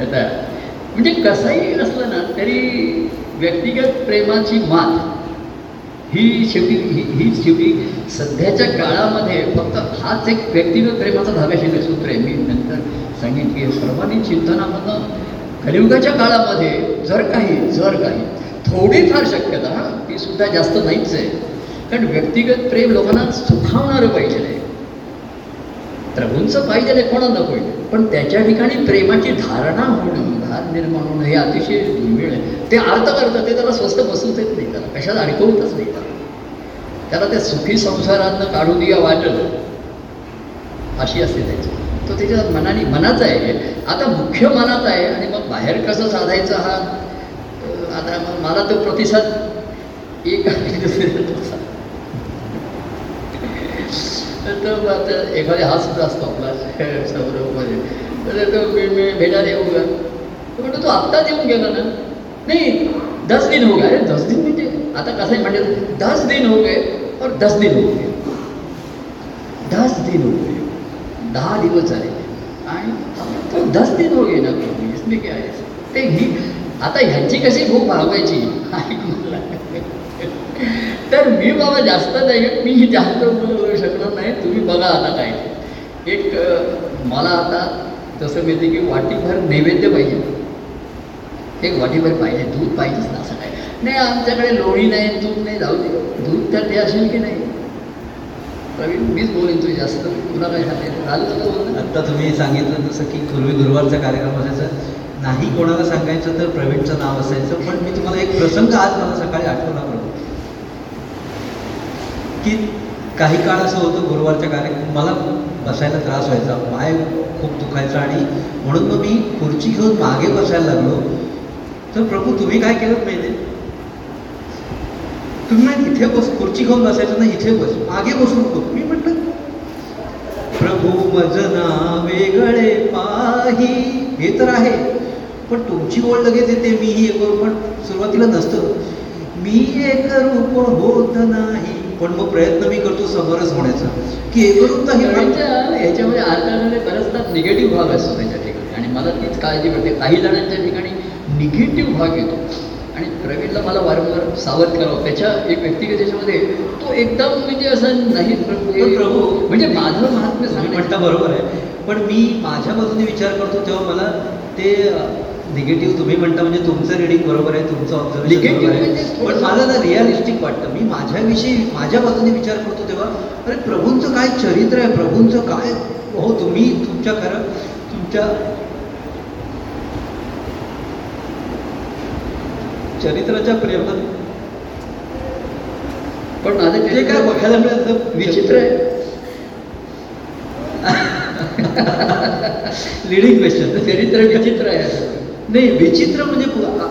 आता म्हणजे कसंही असलं ना तरी व्यक्तिगत प्रेमाची मात ही शेवटी ही ही शेवटी सध्याच्या काळामध्ये फक्त हाच एक व्यक्तिगत प्रेमाचा धागाशील सूत्र आहे. मी नंतर सांगेन की सर्वांनी चिंतनामधनं कलियुगाच्या काळामध्ये जर काही जर काही थोडीफार शक्यता हा ती सुद्धा जास्त नाहीच आहे. कारण व्यक्तिगत प्रेम लोकांना सुखावणारं पाहिजे आहे प्रभूंचं पाहिजे आहे कोणाला नको पण त्याच्या ठिकाणी प्रेमाची धारणा होणं धार निर्माण होणं हे अतिशय दुर्मिळ आहे. ते अर्थ करतात ते त्याला स्वस्त बसूच येत नाही त्याला कशात अडकवतच नाही त्याला. त्याला त्या सुखी संसारातनं काढू दिया वाटलं अशी असते त्याची. तो त्याच्या मनाने मनाचा आहे आता मुख्य मनात आहे आणि मग बाहेर कसं साधायचं हा? आता मग मला तो प्रतिसाद एक आणि तर मग आता एखाद्या हा सुद्धा असतो आपला सौरभमध्ये. तर तो मी भेटायला येऊ का म्हणतो तो आत्ताच येऊन गेला ना? नाही दस दिन हो गए. अरे दस दिन म्हणजे आता कसं आहे म्हणजे दस दिन हो गए और दस दिन हो गए. दस दिन हो गए? दहा दिवस झाले. आणि तो दस दिन हो गए ना इसमें क्या है? ते ही आता ह्यांची कशी भूक भागवायची? ऐक मला. तर मी बाबा जास्त नाही मी जास्त करू शकलो नाही. तुम्ही बघा आता काय. एक मला आता तसं मिळते की वाटीभर नैवेद्य पाहिजे. एक वाटीभर पाहिजे दूध पाहिजेच ना असं काय. नाही आमच्याकडे लोणी नाही दूध नाही जाऊ दे. दूध तर ते असेल की नाही. प्रवीण मीच बोलेन तुझी जास्त. तुला काय सांगायचं झालं तुला बोल आत्ता तुम्ही सांगितलं जसं की पूर्वी गुरुवारचा कार्यक्रम असायचा. नाही कोणाला सांगायचं तर प्रवीणचं नाव असायचं. पण मी तुम्हाला एक प्रसंग आज मला सकाळी आठवला प्रभू की काही काळ असं होतं गुरुवारच्या कार्यक्रम मला बसायला त्रास व्हायचा पाय खूप दुखायचा आणि म्हणून मग मी खुर्ची घेऊन मागे बसायला लागलो. तर प्रभू तुम्ही काय केलं माहिती तुम्ही नाही इथे बस खुर्ची घेऊन बसायचं ना इथे बस मागे बसू नको मी म्हटलं प्रभू मजना वेगळे पाही. हे तर आहे पण तुमची ओढ लगेच येते मीही एक करू पण सुरुवातीला नसतं. मी एक रूप होत नाही पण मग प्रयत्न मी करतो समरस होण्याचा. की एक रूप नाही त्यांच्या ह्याच्यामध्ये अर्थामध्ये बराचसा निगेटिव्ह भाग असतो त्याच्या ठिकाणी. आणि मला तीच काळजी पडते काही जणांच्या ठिकाणी निगेटिव्ह भाग येतो. आणि प्रवीणला मला वारंवार सावध करावं. त्याच्या एक व्यक्तिगत याच्यामध्ये तो एकदम म्हणजे असं नाही. प्रभू म्हणजे माझं महात्म्य सांगण्याचं म्हणता बरोबर आहे. पण मी माझ्या बाजूने विचार करतो तेव्हा मला ते निगेटिव्ह तुम्ही म्हणता म्हणजे तुमचं रिडिंग बरोबर आहे तुमचं ऑब्झर्वेशन बरोबर आहे. म्हणजे पण मला ना रिअलिस्टिक वाटतं. मी माझ्याविषयी माझ्या बाजूने विचार करतो तेव्हा अरे प्रभूंचं काय चरित्र आहे? प्रभूंचं काय? हो तुम्ही तुमच्या खरं तुमच्या चरित्राच्या प्रेमात पण माझं ते काय बघायला मिळालं विचित्र आहे. लिडिंग क्वेश्चन चरित्र विचित्र आहे. असं. नाही विचित्र म्हणजे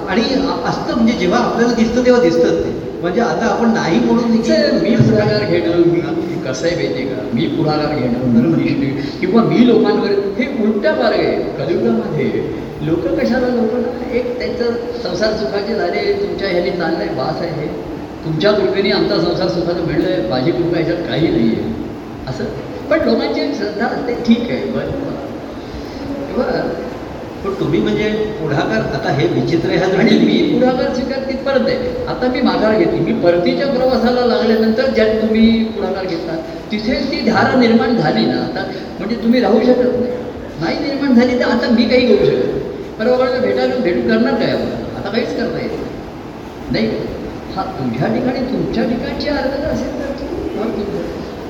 आणि असतं म्हणजे जेव्हा आपल्याला दिसतं तेव्हा दिसतंच ते म्हणजे आता आपण नाही म्हणून मी पुढाकार घेणं मी कसं आहे माहिती आहे का? मी पुढाकार घेणं धर्मनिष्ठी किंवा मी लोकांवर हे उलटा मार्ग आहे. कलियुगामध्ये लोक कशाला लोक एक त्यांचं संसार सुखाचे झाले तुमच्या ह्याने चाललंय बास आहे. तुमच्या कृपेने आमचा संसार सुखाचं मिळलंय माझी कृपा ह्याच्यात काही नाही आहे. असं. पण लोकांची श्रद्धा असते ठीक आहे बरं किंवा पण तुम्ही म्हणजे पुढाकार आता हे विचित्र ह्या आणि मी पुढाकार स्वीकार तिथपर्यंत आहे. आता मी माघार घेतली. मी परतीच्या प्रवासाला लागल्यानंतर ज्यात तुम्ही पुढाकार घेतला तिथे ती धारा निर्माण झाली ना आता म्हणजे तुम्ही राहू शकत नाही. नाही निर्माण झाली तर आता मी काही करू शकत नाही. परवा भेटायला भेटू करणार काय आपण? आता काहीच करता येत नाही. हा तुझ्या ठिकाणी तुमच्या ठिकाणची अर्थ असेल तर तू.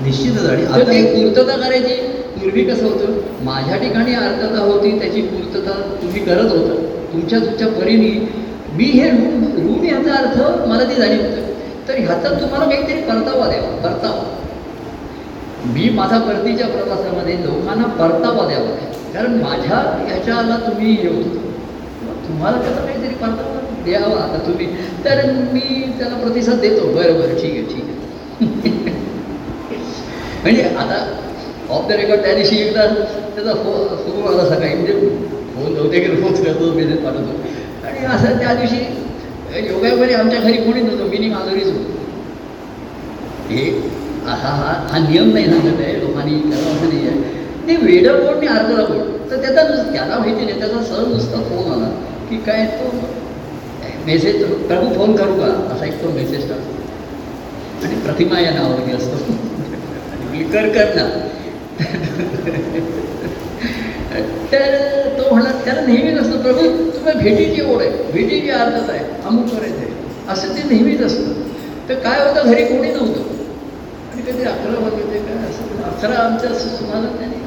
निश्चितच. आणि पूर्तता करायची. पूर्वी कसं होतं? माझ्या ठिकाणी अर्थता होती त्याची पूर्तता तुम्ही करत होता. तुमच्या तुमच्या परीने मी हे ऋण ऋण याचा अर्थ मला ती जाणीव होतं. तर ह्याचा तुम्हाला काहीतरी परतावा द्यावा परतावा. मी माझा परतीच्या प्रवासामध्ये लोकांना परतावा द्यावा. कारण माझ्या ह्याच्याला तुम्ही येऊ होतं तुम्हाला त्याचा काहीतरी परतावा द्यावा आता तुम्ही. तर मी त्याला प्रतिसाद देतो. बरं बरं ठीक आहे ठीक आहे. म्हणजे आता ऑफ द रेकॉर्ड त्या दिवशी एकदा त्याचा फो फोन आला सकाळी. म्हणजे फोन नव्हते की फोन करतो मेसेज पाठवतो. आणि असं त्या दिवशी योगामध्ये आमच्या घरी कोणी नव्हतं. मी माधुरीच होतो. हे हा हा हा नियम नाही सांगत आहे. लोकांनी त्याला असं नाही आहे. ते वेडं कोण आणि अर्धला कोण तर त्याचा नुस त्याला माहिती नाही. त्याचा सहज नुसता फोन आला की काय तो मेसेज प्रभू फोन करू का? असा एक तो मेसेज टाकतो. आणि प्रतिमा या नावावरती असतो. कर कर ना. तर तो म्हणला त्याला नेहमीच असतं प्रभू तुम्हाला भेटीची ओढ आहे. भेटीची अर्थच आहे. अमुक करायचं आहे असं ते नेहमीच असतं. तर काय होतं घरी कोणी नव्हतं. आणि कधी अकरा वाजले काय असं अकरा आमच्या सुमाला त्याने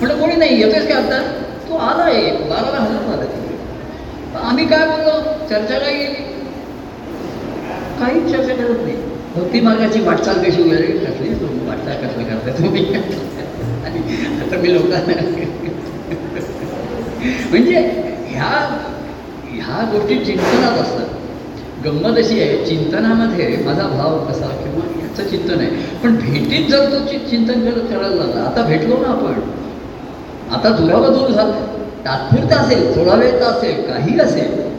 म्हणलं कोणी नाही येतोच की आता? तो आला एक बाराला हजर झाला तिकडे. आम्ही काय बोललो? चर्चा काय गेली काहीच चर्चा करत नाही. हो, भक्ती मार्गाची वाटचाल कशी वगैरे कसली तुम्ही वाटचाल कसली करता तुम्ही? आणि आता मी लोकांना म्हणजे ह्या ह्या गोष्टी चिंतनात असतात. गंमत अशी आहे चिंतनामध्ये माझा भाव कसा किंवा याचं चिंतन आहे. पण भेटीत जर तो चि- चिंतन करत करायला लागला आता भेटलो ना आपण. आता दुरावा झाला. तात्पुरता असेल थोडा वेळ तर असेल काही असेल.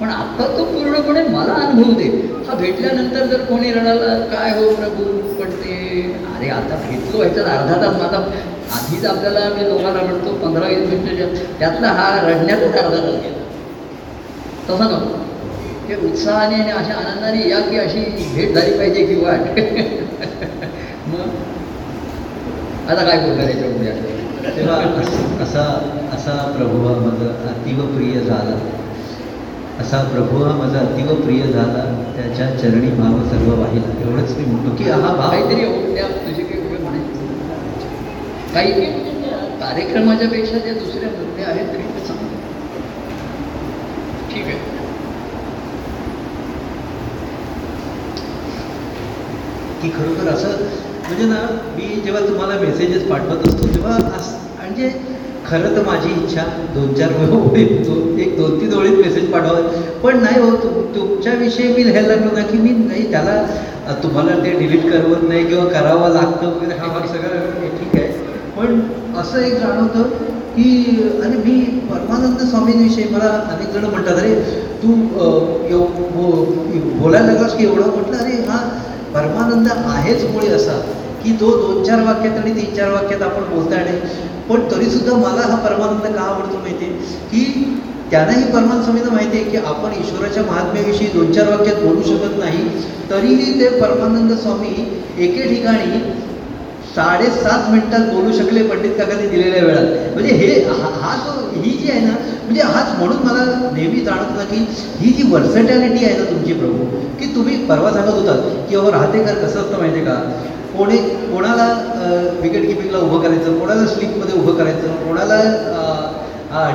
पण आता तो पूर्णपणे मला अनुभव दे. हा भेटल्यानंतर जर कोणी रडाला काय हो प्रभू पण ते अरे आता भेटलो ह्याच्यात अर्धा तास माझा. आधीच आपल्याला मी लोकांना म्हणतो पंधरा वीस मिनिटाच्या त्यातला हा रडण्यातच अर्धा तास गेला. तसा नको. हे उत्साहाने आणि अशा आनंदाने या की अशी भेट झाली पाहिजे की वाट. मग? आता काय बोलणार याच्यापुढे तेव्हा असा असा प्रभू माझा अतीव प्रिय झाला. असा प्रभू हा माझा अतीव प्रिय झाला. त्याच्या चरणी भाव सर्व वाहिला. एवढंच मी म्हणतो की हा भाव काहीतरी तुझे काही म्हणायचे काही कार्यक्रमाच्या पेक्षा ज्या दुसऱ्या मुद्दे आहेत तरी ते सांग ठीक आहे. की खरोखर असं म्हणजे ना मी जेव्हा तुम्हाला मेसेजेस पाठवत असतो तेव्हा म्हणजे खरं तर माझी इच्छा दोन चार ओळी एक दोन तीन ओळीत मेसेज पाठवा पण नाही हो तुम तुमच्याविषयी मी लिहायला लागलो ना की मी नाही त्याला तुम्हाला ते डिलीट करवत नाही किंवा करावं लागतं वगैरे हा भाग सगळं ठीक आहे. पण असं एक जाणवतं की अरे मी परमानंद स्वामींविषयी मला अनेक जण म्हणतात अरे तू बोलायला लागलास की एवढं? म्हटलं अरे हा परमानंद आहेच मुळे असा. की तो दोन चार वाक्यात आणि तीन चार वाक्यात आपण बोलता येणे पण तरीसुद्धा मला हा परमानंद का आवडतो माहिती आहे की त्यांनाही परमान स्वामींना माहिती आहे की आपण ईश्वराच्या महात्म्याविषयी दोन चार वाक्यात बोलू शकत नाही तरीही ते परमानंद स्वामी एके ठिकाणी साडेसात मिनिटात बोलू शकले पंडित काकांनी दिलेल्या वेळात. म्हणजे हे हा हा जो ही जी आहे ना म्हणजे हाच म्हणून मला नेहमी जाणवत ना की ही जी वर्सटॅलिटी आहे ना तुमची प्रभू की तुम्ही परवा सांगत होतात की अहो राहतेकर कसं असतं माहिती आहे का? कोणी कोणाला विकेट किपिंगला उभं करायचं कोणाला स्लिपमध्ये उभं करायचं कोणाला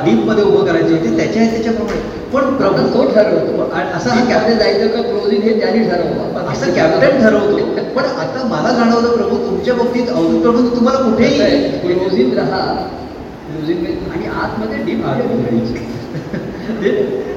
डीपमध्ये उभं करायचं ते त्याच्या त्याच्याप्रमाणे. पण प्रभू तो ठरवतो. आणि असा हा मध्ये जायचं का क्लोजिंग हे त्यांनी ठरवलं. असं कॅप्टन ठरवतो. पण आता मला जाणवलं प्रभू तुमच्या बाबतीत अवधूत प्रभू तुम्हाला कुठेही क्लोजिंग राहा. क्लोजिंग आणि आतमध्ये डीप ते-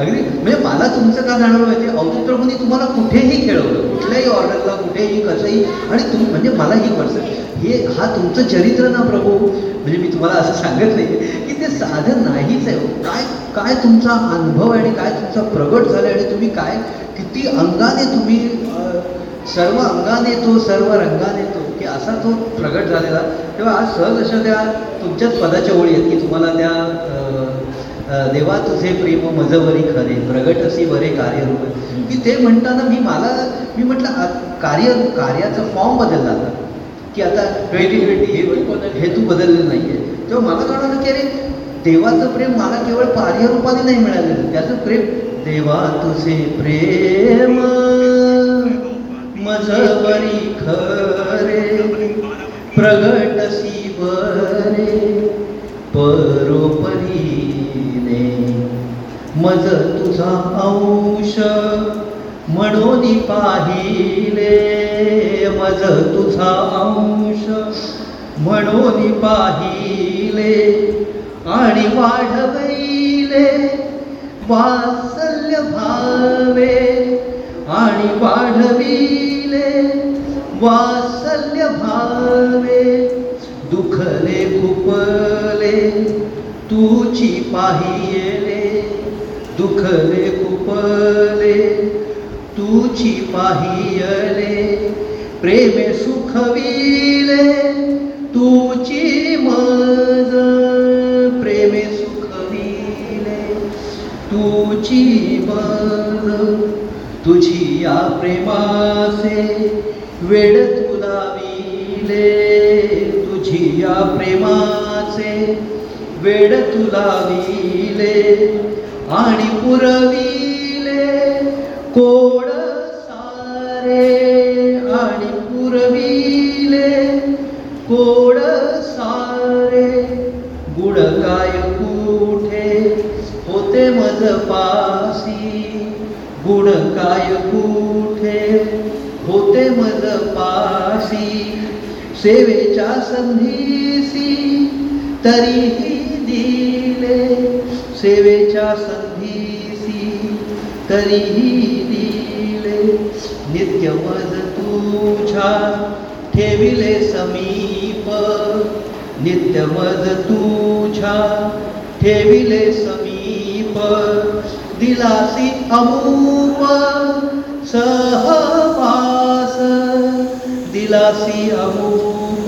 अगदी. म्हणजे मला तुमचं का जाणवलं माहिती अवधूत प्रभूंनी तुम्हाला कुठेही खेळवलं कुठल्याही ऑर्डरला कुठेही कसंही. आणि तुम म्हणजे मला ही पर्सन हे हा तुमचं चरित्र ना प्रभू? म्हणजे मी तुम्हाला असं सांगत नाही की ते साधं नाहीच आहे हो. काय काय तुमचा अनुभव आहे आणि काय तुमचा प्रगट झाला आणि तुम्ही काय किती अंगाने तुम्ही सर्व अंगाने तो सर्व रंगाने तो की असा तो प्रगट झालेला. तेव्हा आज सहज अशा त्या तुमच्याच पदाच्या ओळी आहेत की तुम्हाला त्या देवा तुझे प्रेम मजवरी खरे प्रगटसी बरे कार्यरूप. की ते म्हणताना मी मला मी म्हटलं कार्य कार्याचा फॉर्म बदलला आता. की आता ट्वेंटी ट्वेंटी हे हे तू बदललेलं नाही आहे तेव्हा मला जाणवलं की अरे देवाचं प्रेम मला केवळ कार्यरूपाने नाही मिळालेलं. त्याचं प्रेम देवा तुझे प्रेम मजवरी खरे प्रगटसी बरे. परोपरीने. मज तुझा अंश म्हणून पाहिले. मज तुझा अंश म्हणून पाहिले. आणि वाढवैले वात्सल्य भावे. आणि वाढविले वा दुखले खुपले तुची पाहिले दुखले खुपले तुची पाहिले प्रेमे सुखविले तुची मज प्रेमे सुखविले तुची मज तुझी या प्रेमासे वेळ तुला विले. तुझी या प्रेमाचे वेड तुला विले आणि पुरविले कोड सारे आणि पुरविले कोड सारे. गुड काय कुठे होते मज पासी गुण काय कुठे होते मज पासी सेवेच्या संधीसी तरीही दिले. सेवेच्या संधीसी तरीही दिले. नित्य मज तुझ्या ठेविले समीप. नित्य मज तुझ्या ठेविले समीप. दिलासी अमूप सहवास विलासी अमूप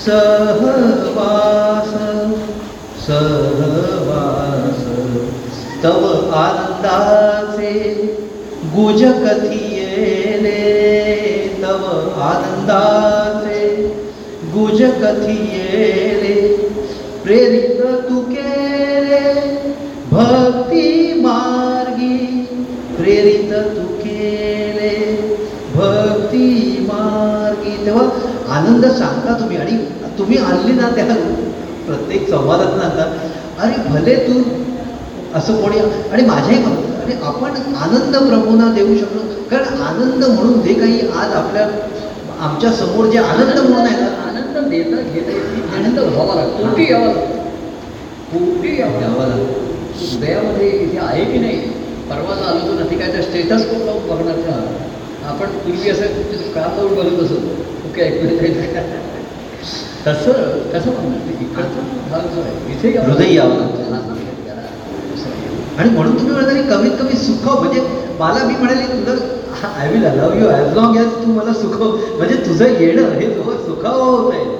सहवास सहवास। तव आनंदाचे गुज कथियेले तव आनंदाचे गुज कथियेले प्रेरित तू केले भक्ती मार्गी प्रेरित तू तेव्हा आनंद सांगता तुम्ही. आणि तुम्ही आणली ना त्या प्रत्येक संवादात सांगता अरे भले तू असं कोणी आणि माझ्याही म्हणत अरे आपण आनंद प्रभूंना देऊ शकलो. कारण आनंद म्हणून जे काही आज आपल्या आमच्यासमोर जे आनंद म्हणून आहे ना आनंद देता घेता येत आनंद व्हावा लागतो. पोटी यावा लागतो. पोटी यावा लागतो. हृदयामध्ये हे आहे की नाही? परवाचा आलो तो नक्की काय तर स्टेटस बघणार का? आपण पूर्वी असं काम लावून बघत असतो. तसं कसं म्हणणार इकडचा भाग जो आहे इथे हृदय यावं लागतं. आणि म्हणून तुम्ही म्हणता की कमीत कमी सुख म्हणजे मला मी म्हणाले तुझं I will allow you as long as तू मला सुख म्हणजे तुझं येणं हे तुझं सुखावं होत आहे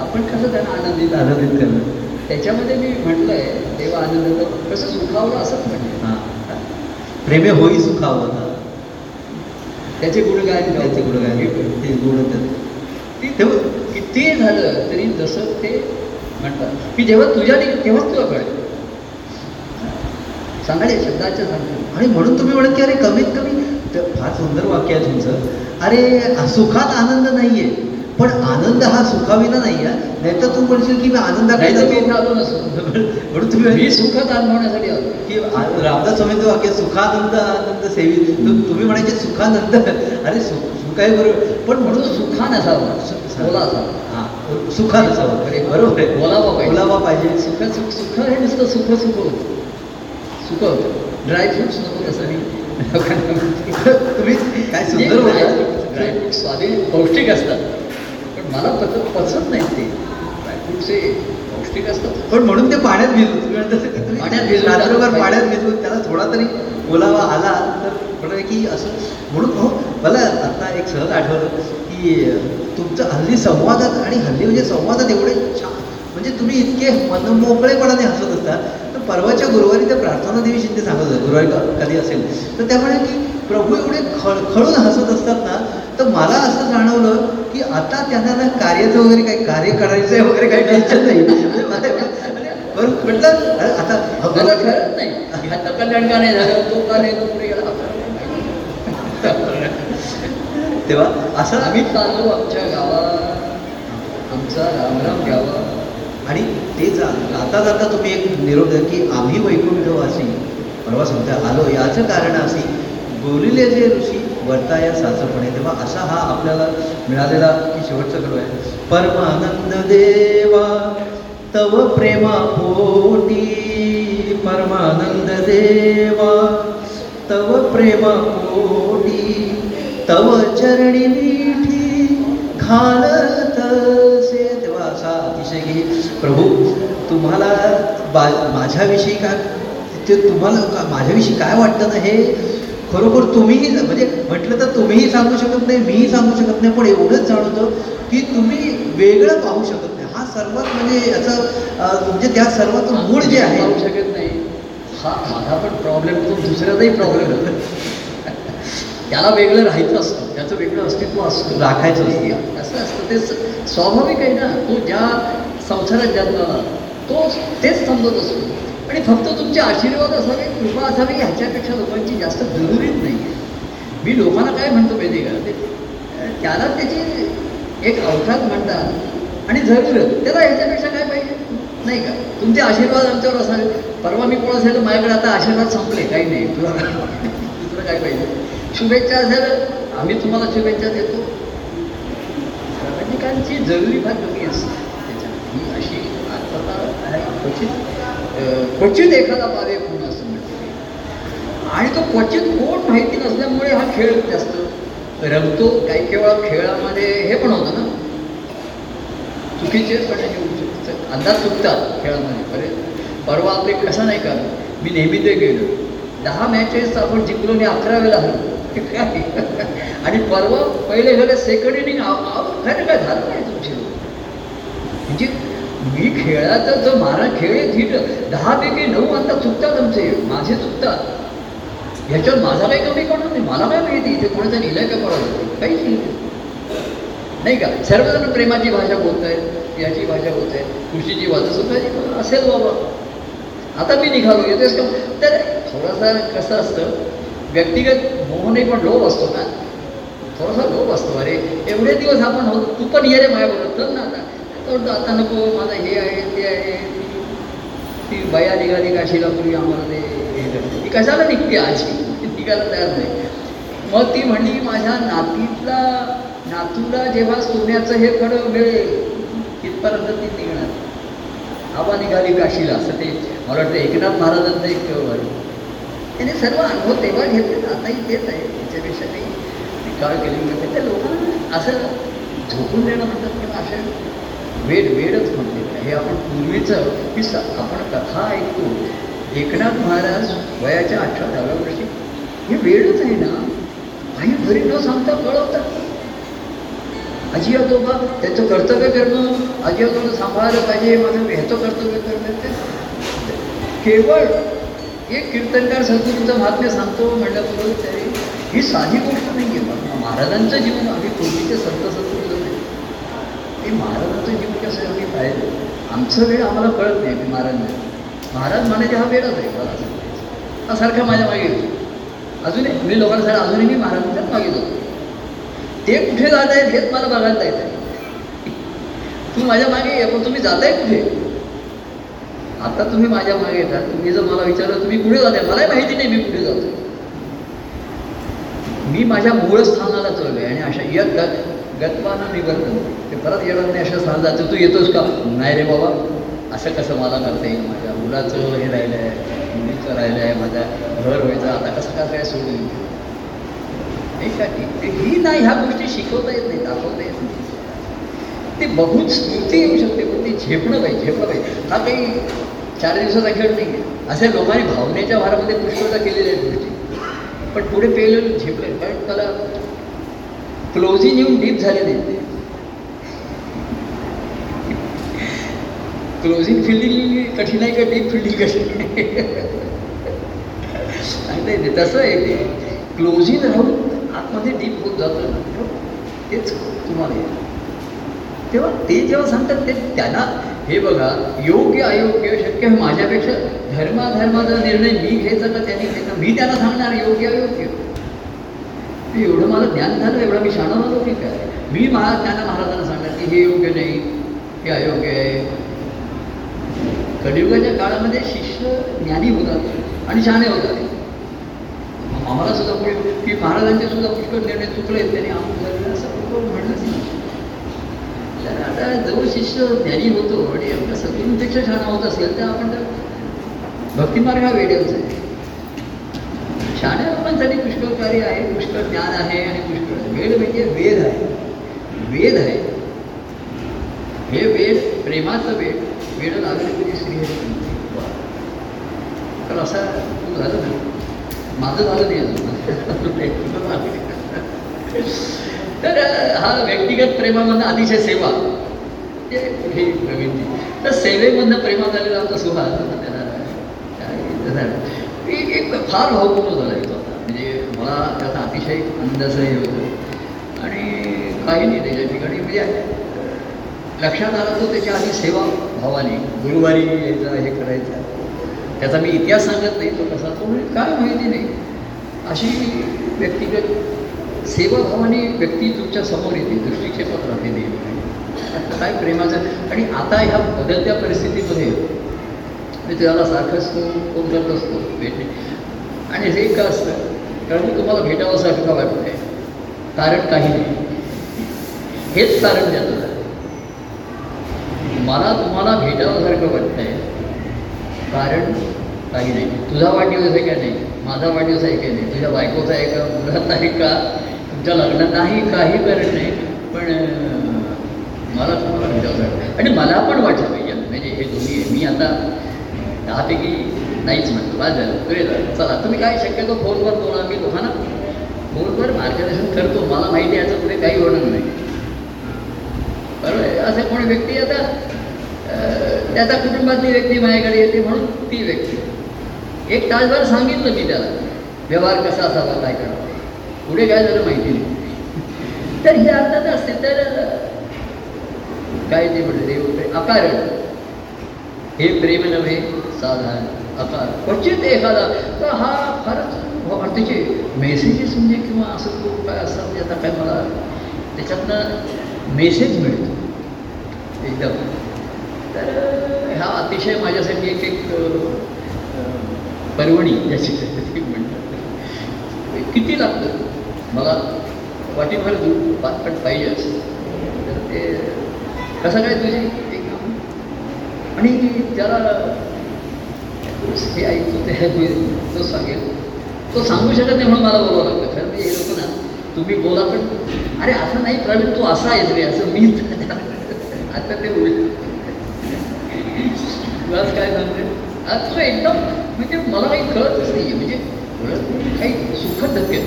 आपण कसं त्यांना आनंदित आनंदित करणं त्याच्यामध्ये मी म्हटलंय देव आनंद कसं सुखावलं असंच म्हणजे हां. प्रेमे होई सुखावं. ना त्याचे गुणगान त्याचे गुणगान ते गुण तेव्हा किती झालं तरी जसं ते म्हणतात. की जेव्हा तुझ्या तेव्हाच तुला कळेल. सांगाले शब्दाच्या सांगतो आणि म्हणून तुम्ही म्हणत की अरे कमीत कमी फार सुंदर वाक्य आहे तुमचं. अरे सुखात आनंद नाहीये. पण आनंद हा सुखाविना नाही आहे नाहीतर तू म्हणशील की मी जातो. आलो नसतो. म्हणून तुम्ही मी सुखात अनुभवण्यासाठी आलो. की रामदास स्वामींचं वाक्य सुखानंद आनंद सेवी तुम्ही म्हणायचे सुखानंद. अरे सुख सुख आहे बरोबर. पण म्हणून सुखान असावा. बोला असावा. हा सुखान असावं. अरे, बरोबर आहे. बोलावं पाहिजे. बोलावा पाहिजे. सुख सुख सुख हे नुसतं सुख सुख होतं. सुख होतं. ड्रायफ्रुट्स नको तसं मी. तुम्ही काय सुंदर ड्रायफ्रूट स्वादिष्ट पौष्टिक असतात. मला पच पचत नाही ते. ड्रायफ्रुट्स हे पौष्टिक असतात. पण म्हणून ते पाण्यात भिजू. तुम्ही पाण्यात रात्रभर पाण्यात भिजवून त्याला थोडा तरी बोलावा आला तर म्हणून की असं म्हणून हो मला आता एक सहज आठवलं की तुमचं हल्ली संवादात आणि हल्ली म्हणजे संवादात एवढे छान. म्हणजे तुम्ही इतके मनमोकळेपणाने हसत असता तर परवाच्या गुरुवारी त्या प्रार्थना देवी शिंदे सांगत होत्या गुरुवारी कधी असेल. तर त्यामुळे की प्रभू एवढे खळखळून हसत असतात ना तर मला असं जाणवलं की आता त्यांना ना कार्याचं वगैरे काही कार्य करायचं आहे वगैरे काही टेन्शन नाही. बरं म्हटलं आता नाही ह्याचं कल्याण का नाही. झालं तो का नाही तो पुढे गेला आपल्याला माहिती. तेव्हा असं आम्ही चाललो आमच्या गावात. आमचा रामराम घ्यावा आणि ते जाता जाता तुम्ही एक द्या की आम्ही वैकुंठवासी. परवा समजा आलो. याचं कारण असे बोलिले जे ऋषी वर्ताया साचपणे तेव्हा असा हा आपल्याला मिळालेला की शेवटचा कडू आहे. परमानंद देवा तव प्रेमा पोटी. परमानंद देवा तव प्रेमा पोटी. तव चरणी मिठी घालत असे. तेव्हा असा अतिशय की प्रभू तुम्हाला बा माझ्याविषयी काय ते तुम्हाला का- माझ्याविषयी काय वाटतं ना हे? खरोखर तुम्हीही म्हणजे म्हटलं तर तुम्हीही सांगू शकत नाही मीही सांगू शकत नाही पण एवढंच जाणवतं की तुम्ही वेगळं पाहू शकत नाही. हा सर्वात म्हणजे याचं म्हणजे त्या सर्वात मूळ जे आहे पाहू शकत नाही. हा माझा पण प्रॉब्लेम तो दुसऱ्याचाही प्रॉब्लेम होतो त्याला वेगळं राहायचं असतं. त्याचं वेगळं अस्तित्व असतं. राखायचं असतं. असं असतं ते स्वाभाविक आहे ना. तो ज्या संसारात जन्माला तो तेच समजत असतो. आणि फक्त तुमचे आशीर्वाद असावे कृपा असावी ह्याच्यापेक्षा लोकांची जास्त जरुरीच नाही आहे मी लोकांना काय म्हणतो माहिती का? ते त्याला त्याची एक अवकात म्हणतात आणि जरूरत त्याला ह्याच्यापेक्षा काय पाहिजे? नाही का? तुमचे आशीर्वाद आमच्यावर असावे. परवा मी कोण असेल माझ्याकडे आता आशीर्वाद संपले काही नाही. तुला काय दुसरं काय पाहिजे? शुभेच्छा असेल आम्ही तुम्हाला शुभेच्छा देतो. सार्वजनिकांची जरुरी फार कमी असते त्याच्यात ही अशी आत्मता आहे क्वचित अं, क्वचित एखादा पावे कोण असं म्हणतो आणि तो क्वचित कोण माहिती नसल्यामुळे हा खेळ जास्त रमतो काही केवळ खेळामध्ये हे पण होतं ना. चुकीचे पण अंदाज चुकतात खेळामध्ये. बरे परवा आपले कसं नाही का? मी नेहमी ते गेलो. दहा मॅचेस आपण जिंकलो आणि अकरा वेळा हरलो. काय? आणि परवा पहिले गेले सेकंड इनिंग खरं काय झालं नाही तुमची? म्हणजे मी खेळाचा जो मारा खेळ आहे धीट दहापैकी नऊ अंदा चुकतात आमचे. माझे चुकतात. ह्याच्यात माझा काही कमी कोणा नाही. मला काय माहिती? इथे कोणाचा लिहिलंय का कोणाला काहीच नाही. नाही का? सर्वजण प्रेमाची भाषा बोलत आहेत याची भाषा बोलत आहे कृषीची भाषा सुद्धा असेल बाबा. आता मी निघालो येतोस का? तर थोडासा कसं असतं व्यक्तिगत मोहने पण लोभ असतो ना. थोडासा लोभ असतो. अरे एवढे दिवस आपण होतो. तू पण ये रे माझ्याबरोबर. चल ना आता. तो आता नको माझं हे आहे ते आहे. ती बया निघाली काशीला पूर्वी आम्हाला ते हे करते. ती कशाला निघते आजी? ती निघायला तयार नाही. मग ती म्हणली माझ्या नातीतला नातूला जेव्हा सोन्याचं हे खडं मिळेल तिथपर्यंत ती निघणार. आबा निघाली काशीला असं ते मला वाटतं एकनाथ महाराजांचं एक वर त्याने सर्व अनुभव तेव्हा घेतले. आताही तेच आहे. त्याच्यापेक्षा काही ती काळ केली नव्हती. त्या लोकांना असं झोपून देणं म्हणतात किंवा अशा वेड वेडच म्हणते हे आपण पूर्वीचं की स आपण कथा ऐकतो एकनाथ महाराज वयाच्या अठरा दहाव्या वर्षी हे वेळच आहे ना. काही घरी न सांगता कळवतात. आजी आजोबा त्याचं कर्तव्य करणं आजी आजोबा सांभाळलं पाहिजे माझं ह्याचं कर्तव्य करणं ते. केवळ एक कीर्तनकार सद्गुरूचं महात्म्य सांगतो म्हणल्याबरोबर तरी ही साधी गोष्ट नाही आहे महाराजांचं जीवन आम्ही पूर्वीचे संत सद्गुरूचं नाही ते महाराज जीवन आम्ही आमचं वेळ आम्हाला कळत नाही की महाराज नाही. महाराज म्हणायचे हा वेळच आहे मला असं म्हणायचं. हा सारखा माझ्या मागे येतो. अजूनही मी लोकांसाठी अजूनही मी महाराजांच्याच मागे जातो. ते कुठे जात आहेत हेच मला बघायला जायचं आहे तू माझ्या मागे ये पण तुम्ही जाताय कुठे? आता तुम्ही माझ्या मागे येतात तुम्ही जर मला विचारलं तुम्ही कुठे जाताय मलाही माहिती नाही मी कुठे जातो मी माझ्या मूळ स्थानाला चाललोय आणि अशा यत गतमानं गत्वानं निवर्तन ते परत येणार नाही अशा स्थानात जातो तू येतोस का? नाही रे बाबा. असं कसं मला करता येईल? माझ्या मुलाचं हे राहिलं आहे मुलीचं राहिलं आहे माझ्या घर व्हायचं आता कसं काय काय सोडून येईल? हे ठीक? ते ही नाही ह्या गोष्टी शिकवता येत नाही दाखवता येत नाही ते बघून स्मृती येऊ शकते पण ती झेपणं पाहिजे झेपलं पाहिजे हा काही चार दिवसाचा खेळ नाही आहे अशा लोकांनी भावनेच्या भारामध्ये पुष्कळता केलेल्या आहेत गोष्टी. पण पुढे पेलेलं झेपले. कारण त्याला क्लोजिंग येऊन डीप झाले नाही ते. क्लोजिंग फिल्डिंग कठीण आहे का डीप फिल्डिंग कठीण आहे येते तसं आहे ते. क्लोजिंग राहून आतमध्ये डीप होत जातं तेच तुम्हाला येतं. तेव्हा ते जेव्हा सांगतात ते त्यांना हे बघा योग्य अयोग्य शक्य माझ्यापेक्षा धर्माधर्माचा निर्णय मी घ्यायचा का त्यांनी घ्यायचा? मी त्यांना सांगणार योग्य अयोग्य. ते एवढं मला ज्ञान झालं एवढं मी शाणा होतो की काय मी महा त्यांना महाराजांना सांगणार की हे योग्य नाही हे अयोग्य आहे. कलियुगाच्या काळामध्ये शिष्य ज्ञानी होतात आणि शाणे होतात. आम्हाला सुद्धा पुढे की महाराजांचे सुद्धा पुष्कळ निर्णय चुकले त्यांनी आम्ही असं म्हणलंच नाही. तर आता जो शिष्य ज्ञानी होतो आणि आपल्या सद्गुरूंपेक्षा शाणा होत असेल तर आपण तर भक्तिमार्ग हा वेळेच आहे. शाण्या लोकांसाठी पुष्कळ कार्य आहे पुष्कळ ज्ञान आहे आणि पुष्कळ वेद म्हणजे वेद आहे. वेद आहे. हे वेद, प्रेमाचं वेद वेड लागले म्हणजे तर असा तू झालं ना? माझं झालं नाही तर, हा व्यक्तिगत प्रेमामधनं अतिशय सेवा. हे हे प्रवीणजी. तर सेवेमधनं प्रेमात आलेला आमचा सुहास त्याला काय झालं एक एक फार भावपूर्ण झाला एक म्हणजे मला त्याचा अतिशय अंदाजही होतो. आणि काही नाही त्याच्या ठिकाणी. म्हणजे लक्षात आला तो त्याच्या आधी सेवा भावाने गुरुवारी यायचा हे करायचा. त्याचा मी इतिहास सांगत नाही तो कसा तो म्हणजे काय माहिती नाही. अशी व्यक्तिगत सेवाभावाने व्यक्ती तुमच्यासमोर येते दृष्टिक्षेपात राहते नेहमी. काय प्रेमाचं? आणि आता ह्या बदलत्या परिस्थितीमध्ये मी त्याला सारखंच तो फोन करत असतो भेटणे आणि हे का असतं कारण मी तुम्हाला भेटावंसारखं का आहे कारण काही नाही. हेच कारण त्याचं मला तुम्हाला भेटावंसारखं वाटतंय कारण काही नाही. तुझा वाढदिवस आहे का नाही? माझा वाढदिवस आहे का नाही? तुझ्या बायकोचा आहे का? मुलाचा आहे का? तुमच्या लग्नात नाही काही कारण नाही. पण मला तुम्हाला भेटावं आणि मला पण वाटलं पाहिजे. म्हणजे हे दोन्ही आहे. मी आता दहापैकी नाहीच म्हणतो. काय झालं वेळ झालं चला तुम्ही काय शक्यतो फोनवर बोला मी तुम्हाला फोनवर मार्गदर्शन करतो. मला माहिती आहे याचं पुढे काही होणार नाही. बरोबर आहे. असं कोणी व्यक्ती आता त्याचा कुटुंबातली व्यक्ती माझ्याकडे येते म्हणून ती व्यक्ती. एक तासभर सांगितलं मी त्याला व्यवहार कसा असावा काय करावा. पुढे काय झालं माहिती नाही. तर हे अर्थात असते तर काय ते म्हणते देव अकारण. हे प्रेम नव्हे साधारण अकार. क्वचित एखादा तर हा फारच त्याचे मेसेजेस म्हणजे किंवा असं तो काय असतात म्हणजे आता काय मला त्याच्यातनं मेसेज मिळतो. एकदम. तर ह्या अतिशय माझ्यासाठी एक एक अं, पर्वणी ज्याची म्हणतात. किती लागतं? मला वाटीभर दूध पाचपट पाहिजे असं तर ते कसं काय तुझी? एक आणि त्याला हे ऐकतो ते तो सांगेल. तो सांगू शकत नाही म्हणून मला बोलावं लागतं. खरं म्हणजे हे लोक ना तुम्ही बोला पण अरे असं नाही प्रवीण तू असा आहेस रे असं मी आता ते उलट काय सांगते? आज तो एकदम म्हणजे मला काही कळतच नाही म्हणजे कळत काही सुखद धक्के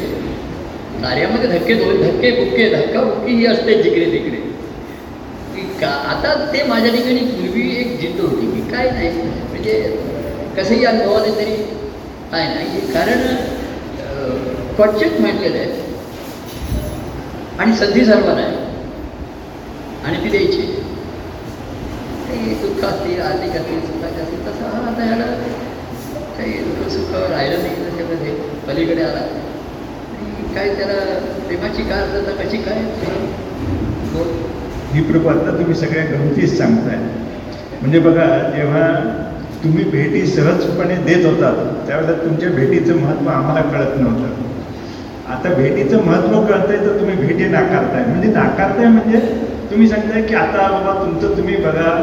कार्यामध्ये धक्के दोन धक्के बुक्के धक्का बुक्की ही असते जिकडे तिकडे. की का आता ते माझ्या ठिकाणी पूर्वी एक जिद्द होती की काय नाही. म्हणजे कसंही अनुभवाने तरी काय नाही. कारण क्वचित म्हटलेलं आहे. आणि संधी सर्वांना आहे. आणि ती द्यायची. काही दुःख असतील आर्थिक असतील सुखाचे असतील तसं हा आता याला काही दुःख सुख राहिलं नाही. त्याच्यामध्ये पलीकडे आला. काय त्याला प्रेमाची काय अर्थता कशी काय? ही प्रभू आता तुम्ही सगळ्या गमतीच सांगताय. म्हणजे बघा जेव्हा तुम्ही भेटी सहजपणे देत होता त्यावेळेला तुमच्या भेटीचं महत्त्व आम्हाला कळत नव्हतं. आता भेटीचं महत्त्व कळतंय तर तुम्ही भेटी नाकारताय. म्हणजे नाकारताय म्हणजे तुम्ही सांगताय की आता बाबा तुमचं तुम्ही बघा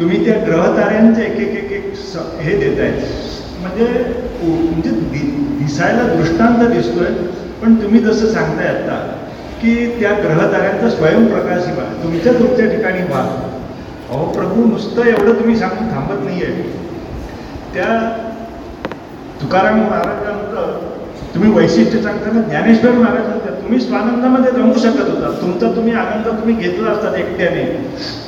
तुम्ही त्या ग्रहताऱ्यांचे एक एक एक एक स- हे आहे म्हणजे म्हणजे दि- दिसायला दृष्टांत दिसतोय पण तुम्ही जसं सांगताय आता की त्या ग्रहताऱ्यांचा स्वयंप्रकाश व्हा तुमच्या तुमच्या ठिकाणी व्हा अहो प्रभू नुसतं एवढं तुम्ही सांगून थांबत नाही आहे त्या तुकाराम महाराजांचं तुम्ही वैशिष्ट्य सांगताना ज्ञानेश्वर महाराजांचं तुम्ही स्वानंदामध्ये रमू शकत होता. तुमचा तुम्ही आनंद तुम्ही घेतला असतात एकट्याने.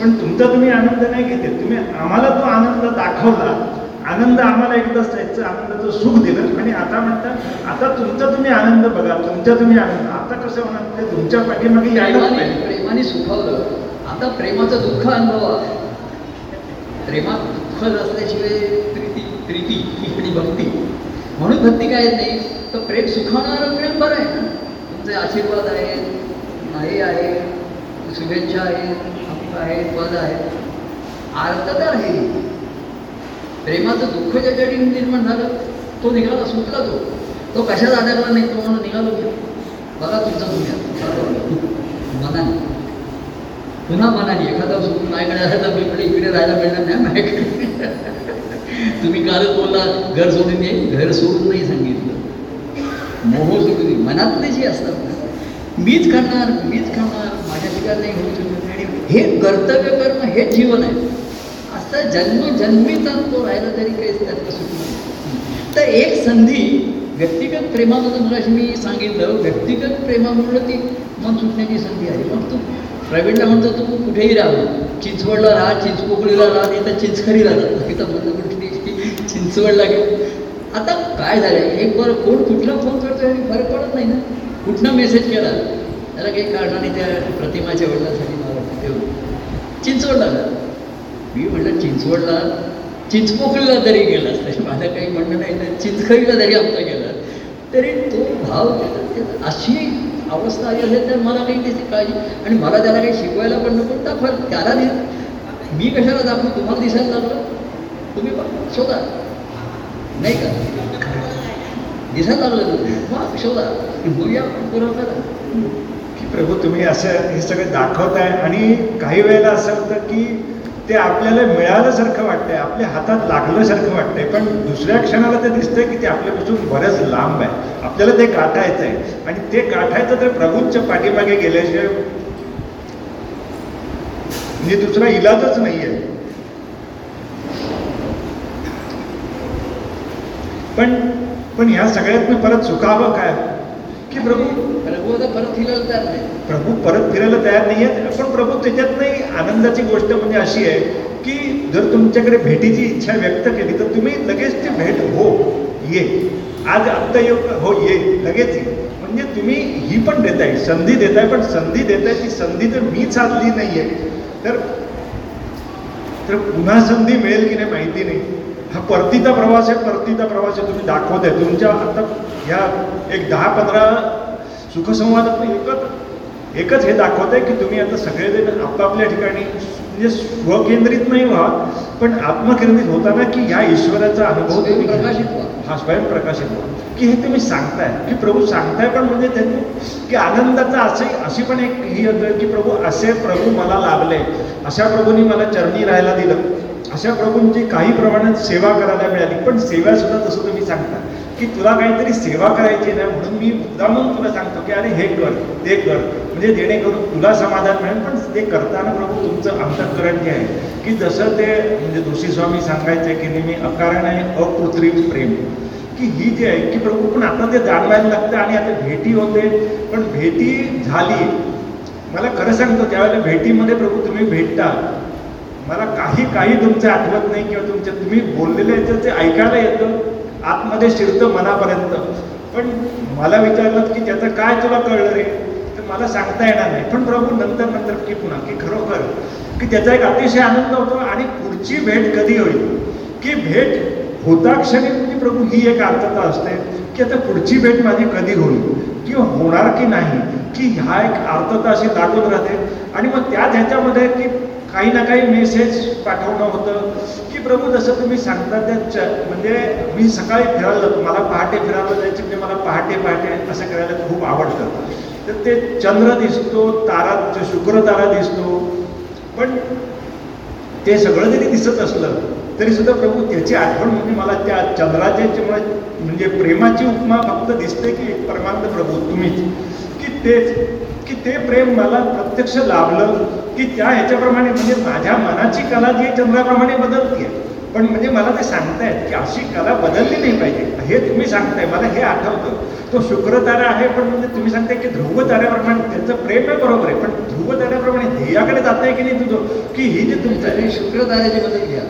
पण तुमचा तुम्ही आनंद नाही घेते तुम्ही आम्हाला तो आनंद दाखवला. आनंद आम्हाला एकदाच त्याचं आनंदाचं सुख दिलं. आणि आता म्हणता आता तुमचा तुम्ही आनंद बघा. तुमचा तुम्ही आनंद. आता कसं होणार? ते तुमच्या पाठीमागे यायलाच प्रेमाने नाही प्रेमाने सुखावलं. आता प्रेमाचं दुःख अनुभवा. प्रेमात दुःख नसल्याशिवाय प्रीती प्रीती आणि भक्ती. म्हणून भक्ती काय नाही तर प्रेम सुखावणारं प्रेम बरं आहे ना? तुमचे आशीर्वाद आहेत नाही आहे शुभेच्छा आहेत हक्क आहेत पद आहेत. आर्तता आहे प्रेमाचं दुःख ज्याच्या ठिकाणी निर्माण झालं तो निघाला सुटला तो. तो कशात आढळला नाही तो म्हणून निघालो बघा तुमचा तुम्ही मनाने पुन्हा मनाने एखादा सुटून माझ्याकडे आला तर मी इकडे राहायला मिळणार नाही माझ्याकडे. तुम्ही कालच बोलला घर सोडून ये घर सोडून नाही सांगितलं. मोह सोडून मनातले जे असतात ना मीच करणार मीच खाणार माझ्या ठिकाणी नाही होऊ शकत. आणि हे कर्तव्य करणं हे जीवन आहे. असं जन्मजन्मीचा तो राहिला तरी काहीच त्यातलं सुटलं नाही. तर एक संधी व्यक्तिगत प्रेमामधून मगाशी मी सांगितलं व्यक्तिगत प्रेमामुळं ती मन सुटण्याची संधी आहे. मग तू प्रवीणला म्हणतो तू कुठेही राहा. चिंचवडला राहा चिंचपोकळीला राहा नाही तर चिंचखरीला राहा इथं म्हणलं कुठली लागेल आता काय झालं एक बरं कोण कुठला फोन करतोय आणि फरक पडत नाही ना? कुठनं मेसेज केला? त्याला काही कारणाने त्या प्रतिमाच्या वडिलांसाठी मला ठेवलं चिंचवडला मी म्हटलं चिंचवडला चिंचपोकळीला जरी गेला तरी माझं काही म्हणणं नाही तर चिंचखळीला जरी आमचा गेला तरी तो भाव त्याचा- अशी अवस्था आली असेल तर मला काही त्याची काळजी आणि मला त्याला काही शिकवायला पण नको. दाखवायला त्याला दि मी कशाला दाखवू? तुम्हाला दिसायला लागलं? तुम्ही बघा, शोधा नाही का? दिसायला लागलं मग शोधा. बघूया पुरवठा की प्रभू तुम्ही असं हे सगळं दाखवताय आणि काही वेळेला असं होतं की ते आपल्याला मिळाल्यासारखं वाटतंय आपल्या हातात लागल्यासारखं वाटतंय पण दुसऱ्या क्षणाला ते दिसतंय की ते आपल्यापासून बरंच लांब आहे. आपल्याला ते गाठायचं आहे आणि ते गाठायचं तर प्रभूंच्या पाठीमागे गेल्याशिवाय म्हणजे दुसरा इलाजच नाही आहे पण पण ह्या सगळ्यात मी परत चुकावं काय? की प्रभू प्रभू आता परत फिरायला तयार नाही. प्रभू परत फिरायला तयार नाही आहेत पण प्रभू त्याच्यात नाही आनंदाची गोष्ट म्हणजे अशी आहे की जर तुमच्याकडे भेटीची इच्छा व्यक्त केली तर तुम्ही लगेच ती भेट हो ये. आज आत्ता येऊ? हो ये. लगेच ये. म्हणजे तुम्ही ही पण देताय संधी देताय पण संधी देताय ती संधी जर मी साधली नाही आहे तर तर पुन्हा संधी मिळेल की नाही माहिती नाही. हा परतीचा प्रवास आहे परतीचा प्रवास आहे तुम्ही दाखवत आहे तुमच्या आता ह्या एक दहा पंधरा सुखसंवादात एकच एकच हे दाखवत आहे की तुम्ही आता सगळेजण आपापल्या ठिकाणी म्हणजे स्वकेंद्रित नाही व्हा पण आत्मकेंद्रित होताना की ह्या ईश्वराचा अनुभव तुम्ही. प्रकाशित व्हा. हा स्वयंप्रकाशित व्हा. की हे तुम्ही सांगताय की प्रभू सांगताय पण म्हणजे त्यांनी की आनंदाचा असे अशी पण एक ही की प्रभू असे प्रभू मला लाभले अशा प्रभूंनी मला चरणी राहायला दिलं. अशा प्रभूंची काही प्रमाणात सेवा करायला मिळाली. पण सेवा सुद्धा तसं तुम्ही सांगता की तुला काहीतरी सेवा करायची ना म्हणून मी मुद्दामून तुला सांगतो की अरे हे कर ते कर. म्हणजे जेणेकरून तुला समाधान मिळेल पण ते करताना प्रभू तुमचं अंतःकरण जे आहे की जसं ते म्हणजे जोशी स्वामी सांगायचे की नेहमी अकारण आहे अकृत्रिम प्रेम. की ही जी आहे की प्रभू पण आता ते जाणवायला लागतं आणि आता भेटी होते. पण भेटी झाली. मला खरं सांगतो त्यावेळेला भेटीमध्ये प्रभू तुम्ही भेटता मला काही काही तुमचे आठवत नाही किंवा तुमच्या तुम्ही बोललेले याचं ते ऐकायला येतं आतमध्ये शिरतं मनापर्यंत. पण मला विचारलं की त्याचं काय तुला कळलं रे? तर मला सांगता येणार नाही. पण प्रभू नंतर नंतर की पुन्हा की खरोखर की त्याचा एक अतिशय आनंद होतो आणि पुढची भेट कधी होईल? की भेट होता क्षणी म्हणजे प्रभू ही एक अर्थता असते की आता पुढची भेट माझी कधी होईल? किंवा होणार की नाही? की ह्या एक अर्थता अशी लागून राहते. आणि मग त्याच ह्याच्यामध्ये की काही ना काही मेसेज पाठवणं होतं. की प्रभू जसं तुम्ही सांगता त्या च म्हणजे मी सकाळी फिरायला जातो. मला पहाटे फिरायला जायचं म्हणजे मला पहाटे पहाटे असं करायला खूप आवडतं. तर ते चंद्र दिसतो तारा शुक्र तारा दिसतो. पण ते सगळं जरी दिसत असलं तरी सुद्धा प्रभू त्याची आठवण म्हणजे मला त्या चंद्राच्या म्हणजे प्रेमाची उपमा फक्त दिसते की परमानंद प्रभू तुम्हीच. की तेच की ते प्रेम मला प्रत्यक्ष लाभलं की त्या ह्याच्याप्रमाणे म्हणजे माझ्या मनाची कला जी चंद्राप्रमाणे बदलते पण म्हणजे मला ते सांगतायत की अशी कला बदलली नाही पाहिजे. हे तुम्ही सांगताय मला हे आठवतं. तो शुक्र तारा आहे पण म्हणजे तुम्ही सांगताय की ध्रुव ताऱ्याप्रमाणे त्यांचं प्रेम आहे बरोबर आहे पण ध्रुव ताऱ्याप्रमाणे ध्येयाकडे जात आहे की नाही तुझं? की ही जी तुमचं शुक्र ताऱ्याची बदल घ्या.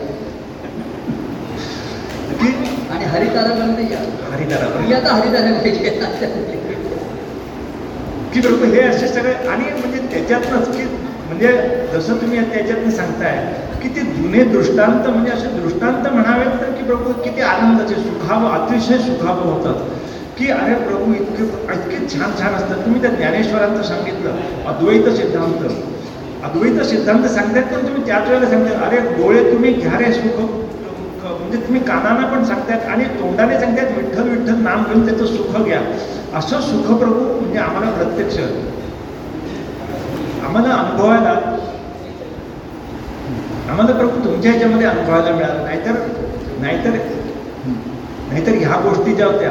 आणि हरितारापर्यंत या. हरितारा हरितारा पाहिजे. की लोक हे असे सगळे आणि म्हणजे त्याच्यातनंच की म्हणजे जसं तुम्ही त्याच्यातनं सांगताय की ते जुने दृष्टांत म्हणजे असे दृष्टांत म्हणावेत तर की प्रभू किती आनंदाचे सुखावं अतिशय सुखावं होतात. की अरे प्रभू इतके इतके छान छान असतात. तुम्ही त्या ज्ञानेश्वरांचं सांगितलं अद्वैत सिद्धांत. अद्वैत सिद्धांत सांगतायत पण तुम्ही त्याच वेळेला सांगताय अरे डोळे तुम्ही घ्या रे सुख. म्हणजे तुम्ही कानानं पण सांगतायत आणि तोंडाने सांगतायत विठ्ठल विठ्ठल नाम घेऊन त्याचं सुख घ्या. असं सुख प्रभू म्हणजे आम्हाला प्रत्यक्ष. आम्हाला अनुभवायला आम्हाला प्रभू तुमच्या ह्याच्यामध्ये अनुभवायला मिळालं. नाहीतर नाहीतर नाहीतर ह्या गोष्टी ज्या होत्या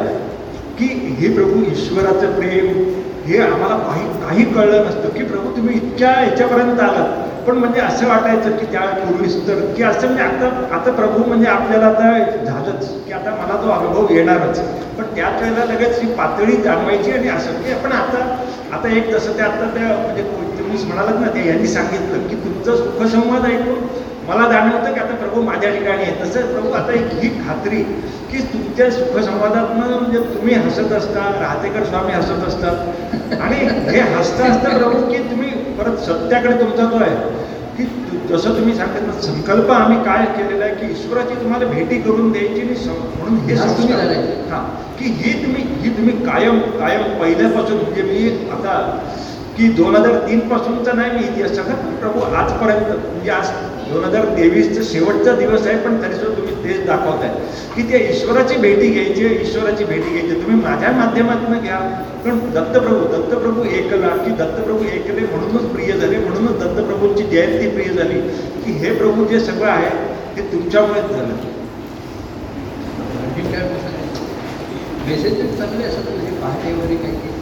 की हे प्रभू ईश्वराचं प्रेम हे आम्हाला काही काही कळलं नसतं की प्रभू तुम्ही इतक्या ह्याच्यापर्यंत आलात. पण म्हणजे असं वाटायचं की त्या पूर्वीच तर की असं म्हणजे आता आता प्रभू म्हणजे आपल्याला आता झालंच की आता मला तो अनुभव येणारच. पण त्याच वेळेला लगेच ही पातळी जाणवायची आणि असं की आपण आता आता एक जसं ते आता त्या म्हणजे तुम्ही म्हणालात ना ते यांनी सांगितलं की तुमचं सुखसंवाद ऐकून मला जाणवतं की आता प्रभू माझ्या ठिकाणी आहे तसं प्रभू आता एक ही खात्री की तुमच्या सुखसंवादातनं म्हणजे तुम्ही हसत असता राहतेकर स्वामी हसत असतात. आणि हे हसता असता प्रभू की तुम्ही परत सत्याकडे तुमचा जो आहे. की तु- जसं तुम्ही सांगितलं संकल्प आम्ही काय केलेला आहे की ईश्वराची तुम्हाला भेटी करून द्यायची आणि म्हणून हे संस्कार. झालाय. हां. की ही तुम्ही ही तुम्ही कायम कायम पहिल्यापासून म्हणजे मी आता की दोन हजार तीन पासूनचा नाही मी इतिहास सांगत पण प्रभू आजपर्यंत म्हणजे आज दोन हजार तेवीसचा शेवटचा दिवस आहे पण तरीसुद्धा तुम्ही तेच दाखवताय. की त्या ईश्वराची भेटी घ्यायची ईश्वराची भेटी घ्यायची तुम्ही माझ्या माध्यमातून घ्या. पण दत्तप्रभू दत्तप्रभू एकला की दत्तप्रभू एकले म्हणूनच प्रिय झाले म्हणूनच दत्तप्रभूंची जयंती प्रिय झाली की हे प्रभू जे सगळं आहे ते तुमच्यामुळेच झालं. मेसेज चांगले असतात म्हणजे पहाटे वगैरे काही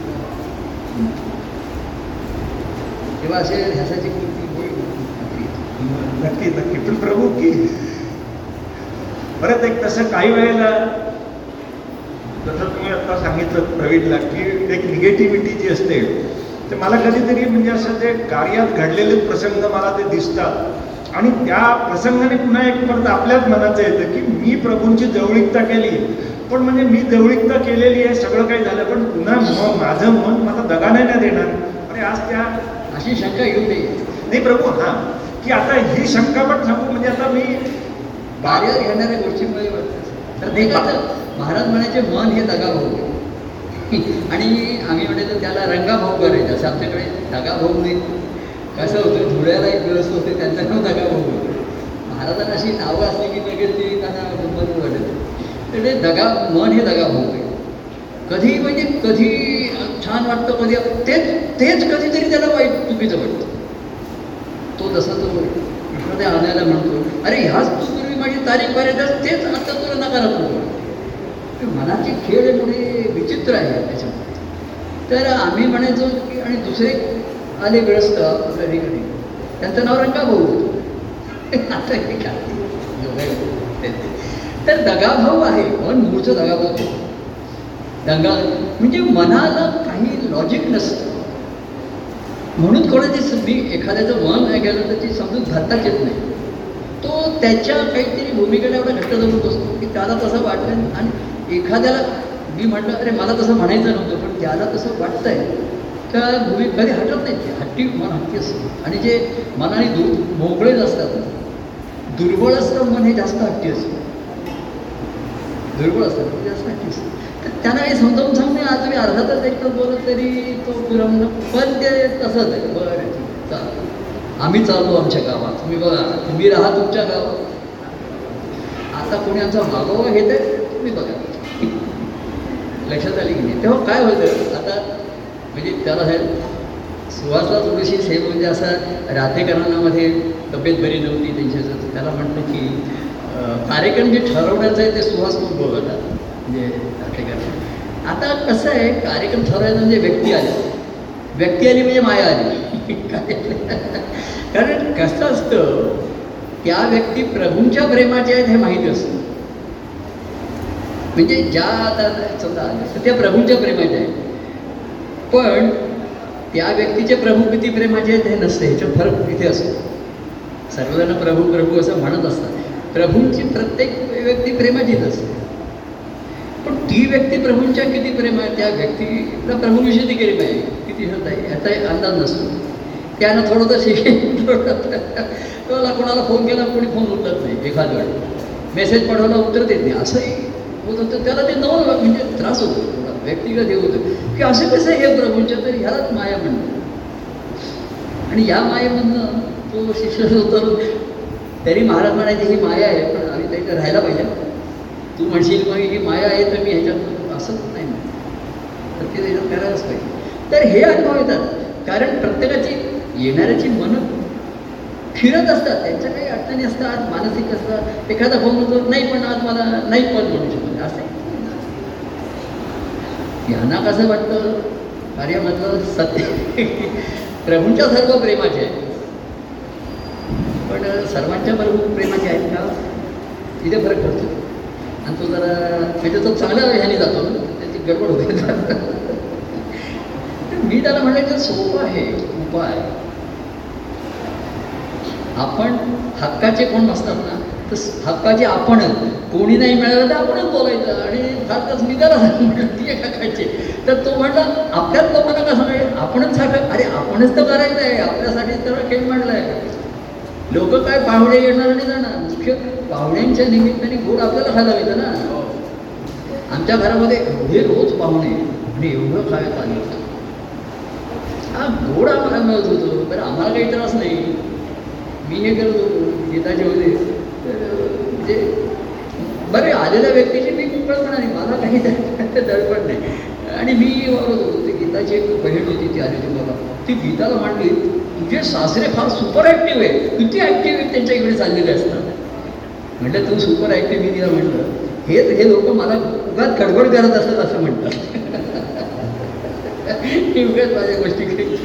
तेव्हा असे होईल नक्की. नक्की. पण प्रभू की? परत एक तसं काही वेळेला जसं तुम्ही आता सांगितलं प्रवीणला की एक निगेटिव्हिटी जी असते ते मला कधीतरी म्हणजे असं ते कार्यात घडलेले प्रसंग मला ते दिसतात. आणि त्या प्रसंगाने पुन्हा एक परत आपल्याच मनाचं येतं की मी प्रभूंची जवळीकता केली. पण म्हणजे मी जवळीकता केलेली आहे सगळं काही झालं पण पुन्हा माझं मन मला दगाने नाही ना देणार. अरे आज त्या अशी शंका येऊ नये. नाही प्रभू हा. की आता ही शंका पण सांगू म्हणजे आता मी कार्यात घेणाऱ्या गोष्टीमुळे प्रत्येकाचं महाराज म्हणायचे मन हे दगाभाऊ. आणि आम्ही म्हणायचो त्याला रंगाभाऊ करायचं. असं आमच्याकडे दगाभाऊ नाही. कसं होतं धुळ्याला एक व्यवस्था होते त्यांचं नाव दगाभाऊ होतं. महाराजांना अशी नावं असली की लगेच ते त्यांना गंमत वाटत तर ते दगा मन हे दगाभाऊ आहे. कधी म्हणजे कधी छान वाटतं कधी तेच तेच कधीतरी त्याला वाईट चुकीचं वाटतं. तो जसा तो एखाद्या आणायला म्हणतो अरे ह्याच पूर्वी माझी तारीख पाहिजे तेच आता तुला नकारात्मक मनाचे खेळ पुढे विचित्र आहे त्याच्यामध्ये तर आम्ही म्हणायचो की आणि दुसरे आले ग्रस्त आपल्या त्यांचं नाव रंगा भाऊ होतं? आता हे काय? तर दगाभाऊ आहे पण मूळचं दगाभाऊ दंगा म्हणजे मनाला काही लॉजिक नसतं. म्हणून कोणाची मी एखाद्याचं मन आहे गेलं तर ती समजून घातताच येत नाही. तो त्याच्या काहीतरी भूमिकेला एवढा घट्ट धरून बसतो की त्याला तसं वाटतं आणि एखाद्याला मी म्हटलं अरे मला तसं म्हणायचं नव्हतं पण त्याला तसं वाटतंय. त्या भूमी कधी हटत नाही ते हट्टी मन हट्टी असतं. आणि जे मनाने दु मोकळे नसतात दुर्बळ असतं मन हे जास्त हट्टी असतं. दुर्बळ असतात ते जास्त हट्टी असतं त्यांना हे समजावून सांगणे आज तुम्ही अर्धा तास एक तास बोलत तरी तो पुरा म्हणजे, पण ते तसंच आहे बरं चालेल. आम्ही चाललो आमच्या गावात. तुम्ही बघा तुम्ही राहा तुमच्या गावात. आता कोणी आमचा मागोवा घेत आहे तुम्ही बघा. लक्षात आली की नाही? तेव्हा काय होतं? आता म्हणजे त्याला हे सुहासला थोडीशी सेव म्हणजे असं राधेकरांनामध्ये तब्येत बरी नव्हती त्यांच्या त्याला म्हटलं की कार्यक्रम जे ठरवण्याचं आहे ते सुहास खूप बघतात म्हणजे ठिकाणी आता कसं आहे कार्यक्रम ठरवायचा म्हणजे व्यक्ती आली. व्यक्ती आली म्हणजे माया आली. कारण कसं असतं त्या व्यक्ती प्रभूंच्या प्रेमाच्या आहेत हे माहिती असतं. म्हणजे ज्या आता समजा तर त्या प्रभूंच्या प्रेमाच्या आहेत. पण त्या व्यक्तीचे प्रभू किती प्रेमाचे आहेत हे नसते ह्याच्या फरक इथे असतो. सर्वजण प्रभू प्रभू असं म्हणत असतात. प्रभूंची प्रत्येक व्यक्ती प्रेमाचीच असते. पण ती व्यक्ती प्रभूंच्या किती प्रेम आहे? त्या व्यक्तीला प्रभूविषयी ती प्रेम आहे किती होत आहे? याचा अंदाज नसतो. त्यानं थोडं तर शिकेल. त्याला कोणाला फोन केला कोणी फोन उचलत नाही. एखाद वेळ मेसेज पाठवला उत्तर देत नाही. असंही होत होतं. त्याला ते नवं म्हणजे त्रास होतो. थोडा व्यक्तिगत हे होतं. की असं कसं हे प्रभूंच्या तर ह्यालाच माया म्हणतात. आणि या मायेमधनं तो शिष्य उतरून तरी महाराज म्हणायचे ही माया आहे पण आम्ही त्या राहायला पाहिजे. तू म्हणशील मग ही माया आहे तर मी ह्याच्यात असंच नाही तर ते त्याच्यात करायलाच पाहिजे. तर हे अनुभव येतात. कारण प्रत्येकाची येणाऱ्याची मन फिरत असतात. त्यांच्या काही अडचणी असतात मानसिक असतात. एखादा फोन म्हणतो नाही पण आज मला नाही पण म्हणू शकत. असं यांना कसं वाटतं? कार्यामधलं सत्य. प्रभूंच्या सर्व प्रेमाचे आहे पण सर्वांच्या बरोबर प्रेमाचे आहेत का? इथे फरक पडतो. आणि तो जरा म्हणजे तो चांगल्या ह्याने जातो ना त्याची गडबड होते. मी त्याला म्हणायचं सोपं आहे उपाय आपण हक्काचे कोण नसतात ना तर हक्काचे आपणच कोणी नाही मिळालं तर आपणच बोलायचं आणि फारच मी त्याला ती एक हक्काचे तर तो म्हणला आपल्याच लोकांना कसं नाही आपणच हक्क अरे आपणच तर करायचं आहे आपल्यासाठी तर खेळ मांडला आहे लोक काय पाहुणे येणार आणि जाणार? मुख्य पाहुण्यांच्या निमित्ताने गोड आपल्याला खायला मिळतं ना. आमच्या घरामध्ये एवढे रोज पाहुणे आणि एवढं खायला आलं होतं. हा गोड आम्हाला मिळत होतं बरं आम्हाला काही त्रास नाही. मी हे करत होतो गीताचे होते. तर म्हणजे बरे आलेल्या व्यक्तीची मी म्हणाली मला काही दड- दडपण नाही. आणि मी वावरत होतो ते गीताची एक बहीण होती ती आली होती मला. ती गीताला मांडली. म्हणजे सासरे फार सुपर ॲक्टिव्ह आहे किती ॲक्टिव्ह त्यांच्या इकडे चाललेले असतात. म्हटलं तू सुपर ॲक्टिव्ह मी तिला म्हटलं. हेच हे लोक मला उगाच गडबड करत असतात असं म्हणतात. ही उगाच माझ्या गोष्टी काही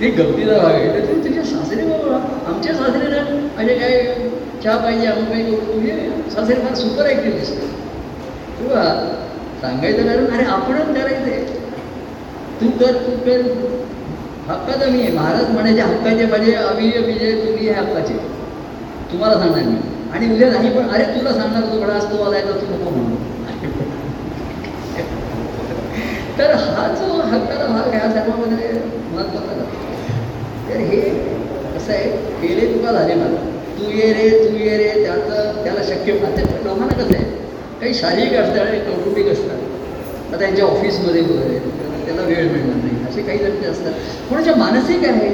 ते गमतीचा भाग आहे. तर तू तुझे सासरे बाबा. आमच्या सासरे ना म्हणजे काय चहा पाहिजे आम्ही काही तुझे सासरे फार सुपर ॲक्टिव्ह दिसतात किंवा सांगायचं कारण अरे आपणच करायचं आहे तू कर तू कर. हक्काचा मी महाराज म्हणायचे हक्काचे म्हणजे अविजय विजय तुम्ही हे हक्काचे. तुम्हाला सांगणार मी. आणि उद्या नाही पण अरे तुला सांगणार तू बडा असतो आलाय तर तू नको म्हणून तर हा जो हक्काचा भाग ह्या सर्वांमध्ये महत्त्वाचा जातो तर हे कसं आहे केले तुका झाले मला तू ये रे तू ये रे त्याचं त्याला शक्य आता लोकांना कसं आहे काही शारीरिक असतात आणि कौटुंबिक असतात. आता त्यांच्या ऑफिसमध्ये वगैरे त्याला वेळ मिळणार नाही. असे काही जण ते असतात कोणाच्या मानसिक आहे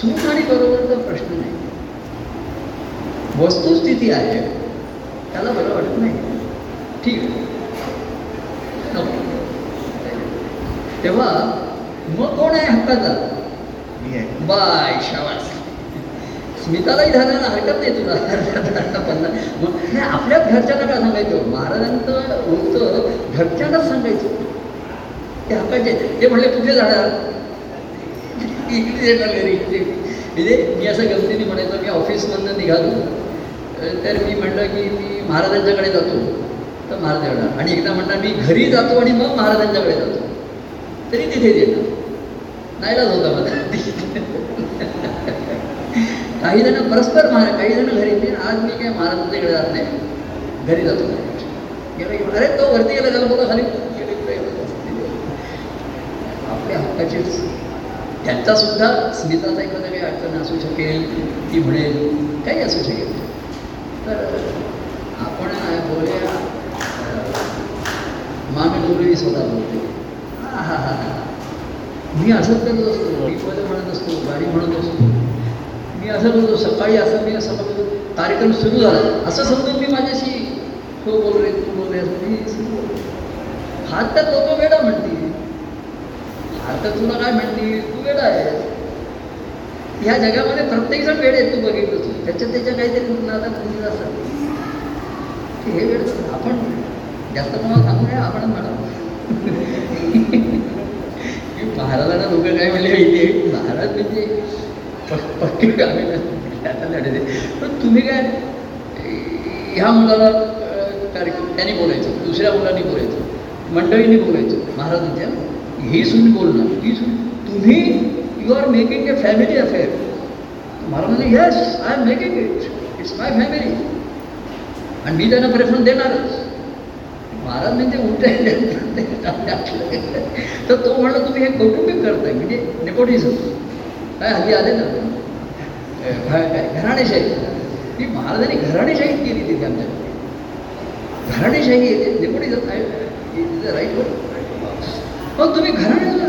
सुख आणि बरोबरचा प्रश्न नाही. वस्तुस्थिती आहे त्याला बरं वाटत नाही. ठीक आहे. तेव्हा मग कोण आहे हक्काचा? बाय शाबास. स्मितालाही धरायला हरकत नाही तुला. पन्नास. मग नाही आपल्याच घरच्यांना काय सांगायचं? महाराजांचं होतं घरच्यांनाच सांगायचं. ते हक्काचे ते म्हणले कुठे जाणार? इकडे येणार घरी. ते म्हणजे मी असं गमतीने म्हणायचो मी ऑफिसमधनं निघालो. तर मी म्हटलं की मी महाराजांच्याकडे जातो. तर महाराज येणार. आणि एकदा म्हणणार मी घरी जातो आणि मग महाराजांच्याकडे जातो. तरी तिथे येणार. नाहीलाच होता मला. काही जण परस्पर महाराज काही जण घरी. येते आज मी काय महाराजांच्याकडे जात नाही. घरी जातो. अरे तो वरती गेला त्याला बघा खाली. आपल्या हक्काचेच त्यांचा सुद्धा स्मिताचा एखादा काही अडचण असू शकेल ती म्हणेल काही असू शकेल. तर आपण बोलूया मामी डोंगरी स्वतः बोलते. हा हा हा हा. मी असंच करत असतो टीपमध्ये म्हणत असतो गाडी म्हणत असतो. मी असं बोलतो सकाळी असं मी असं म्हणतो कार्यक्रम सुरू झाला. असं समजून मी माझ्याशी हो तो बोल रे तू बोल रे असं मी सुरू हात हा तर लोक वेडा म्हणते. आता तुला काय म्हणते तू वेडा आहे ह्या जगामध्ये प्रत्येक जण वेळ आहे तू बघितलं तू त्याच्या त्याच्या काहीतरी नादात गुंतलेलं असतात हे वेळ आपण जास्त कोणाला सांगू नये आपण म्हणा. की महाराजांना लोक काय म्हणले माहिती महाराज म्हणजे प- पक्के आम्ही आता पण तुम्ही काय ह्या मुलाला कार्यक्रम त्यांनी बोलायचं. दुसऱ्या मुलांनी बोलायचं. मंडळींनी बोलायचं. महाराजांच्या ही सुन बोलणार ती सुन. तुम्ही you are making a family affair महाराजांनी yes I am making it it's my family आणि मी त्यांना प्रेफरन्स देणारच. महाराज म्हणजे उलटे तर तो म्हणला तुम्ही हे कौटुंबिक करताय म्हणजे नेपोटिझम काय हल्ली आले ना? काय घराणेशाही. ती महाराजांनी घराणेशाही केली तिथे आमच्याकडे घराणेशाही येते नेपोटिझम राईट मग तुम्ही घराण्याला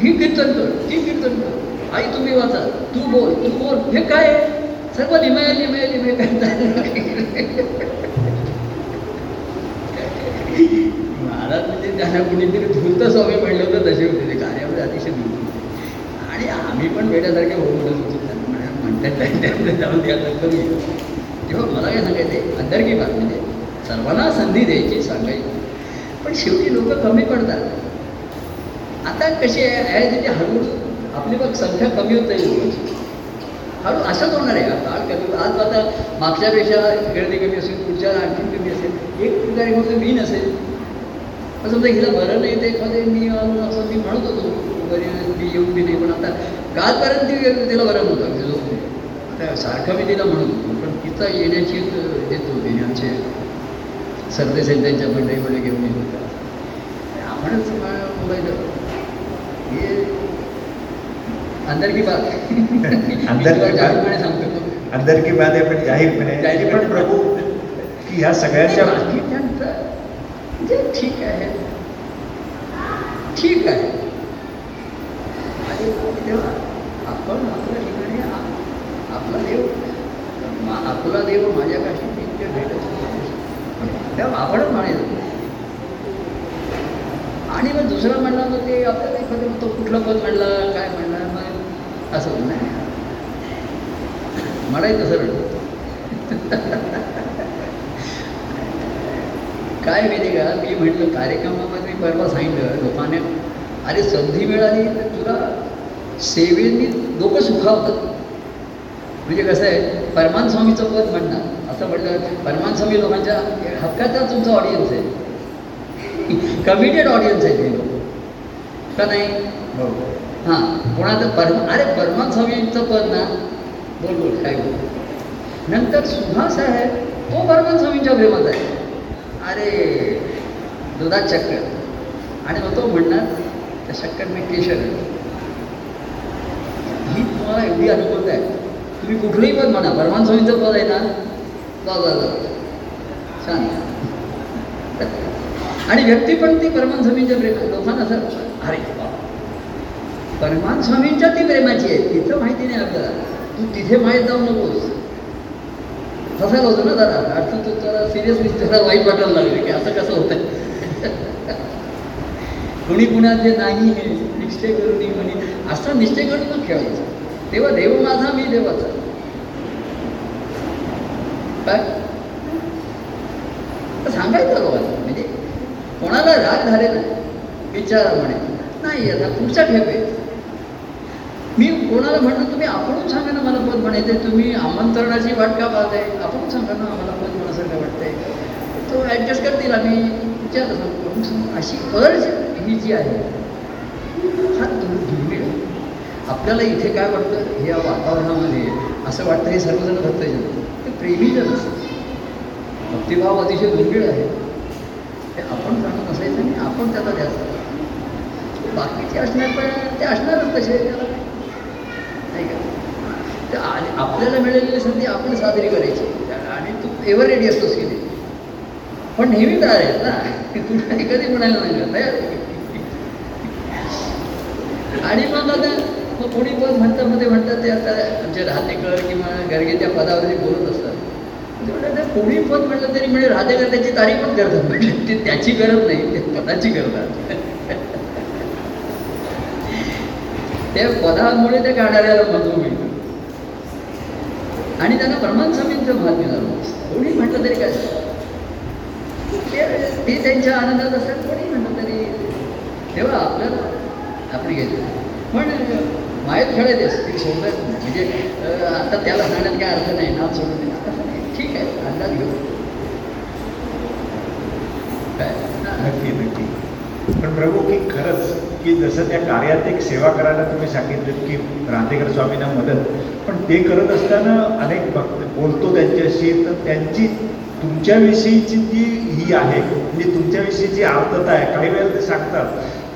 ही कीर्तन कर ती कीर्तन कर. आई तुम्ही वाचा. तू बोल तू बोल. हे काय? सर्व लिमय लिमय लिमय महाराज म्हणजे त्यांना कुणीतरी धुलत स्वामी म्हणलं होतं तसे होते. ते कार्यामध्ये अतिशय धुलत आणि आम्ही पण वेड्यासारखे होऊ म्हणत होतो. त्यांना म्हणतात जाऊन द्या तर करूया तेव्हा मला काय सांगायचं अंतर्गी बातमी सर्वांना संधी द्यायची सांगायची. पण शेवटी लोक कमी पडतात. आता कशी आहे? आहे तिथे हळूहळू आपली बघ संख्या कमी होत आहे. लोकांची हळू असंच होणार आहे आता कधी आज आता मागच्यापेक्षा गर्दी कमी असेल पुढच्या आणखी कमी असेल. एक कार्यक्रम मी नसेल पण समजा हिला बरं नाही ते एखादे मी असं मी म्हणत होतो. बरी मी येऊन बी नाही. पण आता कालपर्यंत ती तिला बरं म्हणतात जो आता सारखं मी तिला म्हणत होतो. पण तिचा येण्याची येत देत होती. आमचे सरदेसाई त्यांच्या मंडळीमध्ये घेऊन येत होत्या आपणच मा- हे अंदर की बात अंदर की बात. अंदर की बात आहे पण जाहीर पण प्रभू की ह्या सगळ्यांच्या बाकीच्यांचं जे ठीक आहे ठीक आहे आणि तेव्हा आपण आपल्या ठिकाणी आपला देव आपला देव माझ्या काशी नित्य भेटत तेव्हा आपणच म्हणायचं आणि मग दुसरं म्हणलं मग ते आपल्याला एखादं तो कुठलं पद म्हणला काय म्हणला मग असं नाही मलाही तसं म्हणतो काय माहिती का मी म्हटलं कार्यक्रमामध्ये मी परवा सांगितलं लोकांना अरे संधी मिळाली तर तुला सेवेनी लोक सुखावतात. म्हणजे कसं आहे परमान स्वामीचं पद म्हणणार. असं म्हटलं परमान स्वामी लोकांच्या हक्काचा तुमचा ऑडियन्स आहे. कमिटेड ऑडियन्स आहे ते का नाही? हो. हां. कोणाचं परम अरे परमान स्वामींचं पद ना. बोल बोल काय बोल. नंतर सुहास आहे तो परमान स्वामींच्या प्रेमात आहे. अरे दुधात शक्कर. आणि मग तो म्हणणार त्या शक्कर मी केशर आहे. ही तुम्हाला एवढी अनुकूलता आहे. तुम्ही कुठलंही पद म्हणा परमान स्वामींचं पद आहे ना. जा जा छान आणि व्यक्ती पण ती परमान स्वामींच्या प्रेमात लोकांना असं अरे परमान स्वामींच्या ती प्रेमाची आहे तिथं माहिती नाही आपल्याला. तू तिथे माहीत जाऊ नकोस. फसायला होतं ना जरा. अर्थ तू जरा सिरियसली जरा वाईट वाटायला लागले की असं कसं होतं कुणी कुणाचे नाही हे निश्चय करून म्हणे. असा निश्चय करून मग खेळायचं. तेव्हा देव माझा मी देवाचा. काय? सांगायचं लोकांना म्हणजे कोणाला राग झालेला विचारा म्हणे. नाही आता पुढच्या आहे. मी कोणाला म्हणतो तुम्ही आपण सांगा ना मला पद म्हणायचं तुम्ही आमंत्रणाची वाट का आहे आपण सांगा ना आम्हाला पद म्हणासारखं वाटतंय? तो ॲडजस्ट करतील आम्ही विचारलं सांगतो सांगू, अशी अर्ज ही जी आहे हा तुम्ही दुर्मिळ आहे. आपल्याला इथे काय वाटतं? या वातावरणामध्ये असं वाटतं हे सर्वजण भक्तजन. ते प्रेमीजन असतं भक्तिभाव अतिशय दुर्मिळ आहे. ते आपण जाणत असायचं आणि आपण त्याचा द्यायचं. बाकीचे असणार पण ते असणारच तसे. त्याला नाही का? तर आपल्याला मिळालेली संधी आपण साजरी करायची. आणि तू एव्हर रेडी असतोस की पण नेहमी तयार आहे ना. की तुला कधी म्हणायला नाही तयार आणि मग आता मग कोणी पण म्हणतात मध्ये म्हणतात ते आता आमचे राहतेकर किंवा गर्गे त्या बोलत असतात. म्हणजे कोणी पद म्हटलं तरी म्हणजे राजाला त्याची तारीफ पण करतात. म्हटलं ते त्याची गरज नाही ते पदाची करतात त्या पदामुळे त्या गाणाऱ्याला महत्त्व मिळतं. आणि त्यांना प्रमाण स्वामींचं भाग झालं कोणी म्हटलं तरी काय? ते- त्यांच्या आनंदात असतात कोणी म्हटलं तरी. तेव्हा आपल्याला आपली घ्यायचं पण मायत खेळायचे ती सोडत म्हणजे आता त्याला सांगण्यात काय अर्थ नाही नाव सोडून नाही ठीक आहे अंदाज घेऊ. नक्की नक्की. पण प्रभू की खरंच की जसं त्या कार्यात एक सेवा करायला तुम्ही सांगितलं की राधेकर स्वामींना मदत पण ते करत असताना अनेक भक्त बोलतो त्यांच्याशी तर त्यांची तुमच्याविषयीची जी ही आहे. म्हणजे तुमच्याविषयीची आर्तता आहे काही वेळेला ते सांगतात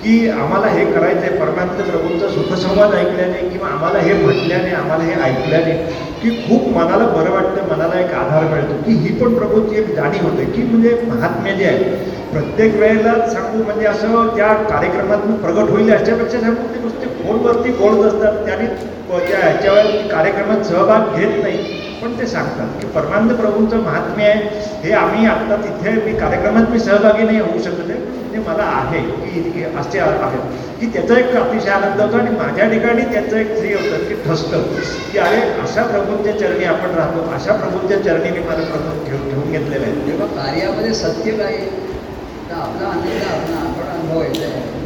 की आम्हाला हे करायचं आहे परमानंद प्रभूंचा सुखसंवाद ऐकल्याने किंवा आम्हाला हे म्हटल्याने आम्हाला हे ऐकल्याने की खूप मनाला बरं वाटतं मनाला एक आधार मिळतो की ही पण प्रभूची एक जाणीव होते की म्हणजे महात्म्य जे आहे प्रत्येक वेळेला सांगू म्हणजे असं त्या कार्यक्रमातून प्रगट होईल याच्यापेक्षा सांगू ते नुसते फोनवरती बोलत असतात त्याने त्या ह्याच्यावर कार्यक्रमात सहभाग घेत नाही. पण ते सांगतात की परमानंद प्रभूंचं महात्म्य आहे हे आम्ही आत्ता तिथे मी कार्यक्रमात मी सहभागी नाही होऊ शकत आहे. म्हणजे मला आहे की इतके असे आहेत. की त्याचा एक अतिशय आनंद होतो आणि माझ्या ठिकाणी त्याचं एक हे होतं की ठसतं की अरे अशा प्रभूंच्या चरणी आपण राहतो अशा प्रभूंच्या चरणी मी माझं प्रभू घेऊन घेऊन घेतलेलं आहे. तेव्हा कार्यामध्ये सत्य काय? तर आपला आनंद आपला आपण अनुभवायचा आहे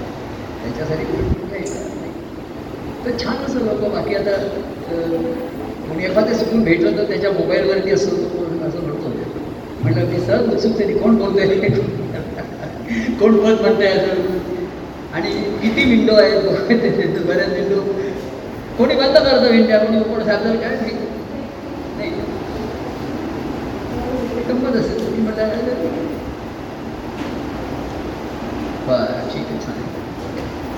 त्याच्यासाठी नाही. तर छान असं लोक बाकी आता कोणी एखादं सुकून भेटलं तर त्याच्या मोबाईलवरती असं असं म्हणतो. म्हटलं मी सहज उत्सुक तरी कोण बोलतोय? कोण बोलत म्हणतंय अजून? आणि किती विंडो आहेत बऱ्याच विंडो. कोणी बंद करतं विंडो कोणी कोण सांगतं काय ठीक नाही. गंमत असेल तुम्ही म्हटलं बरं ठीक आहे चालेल.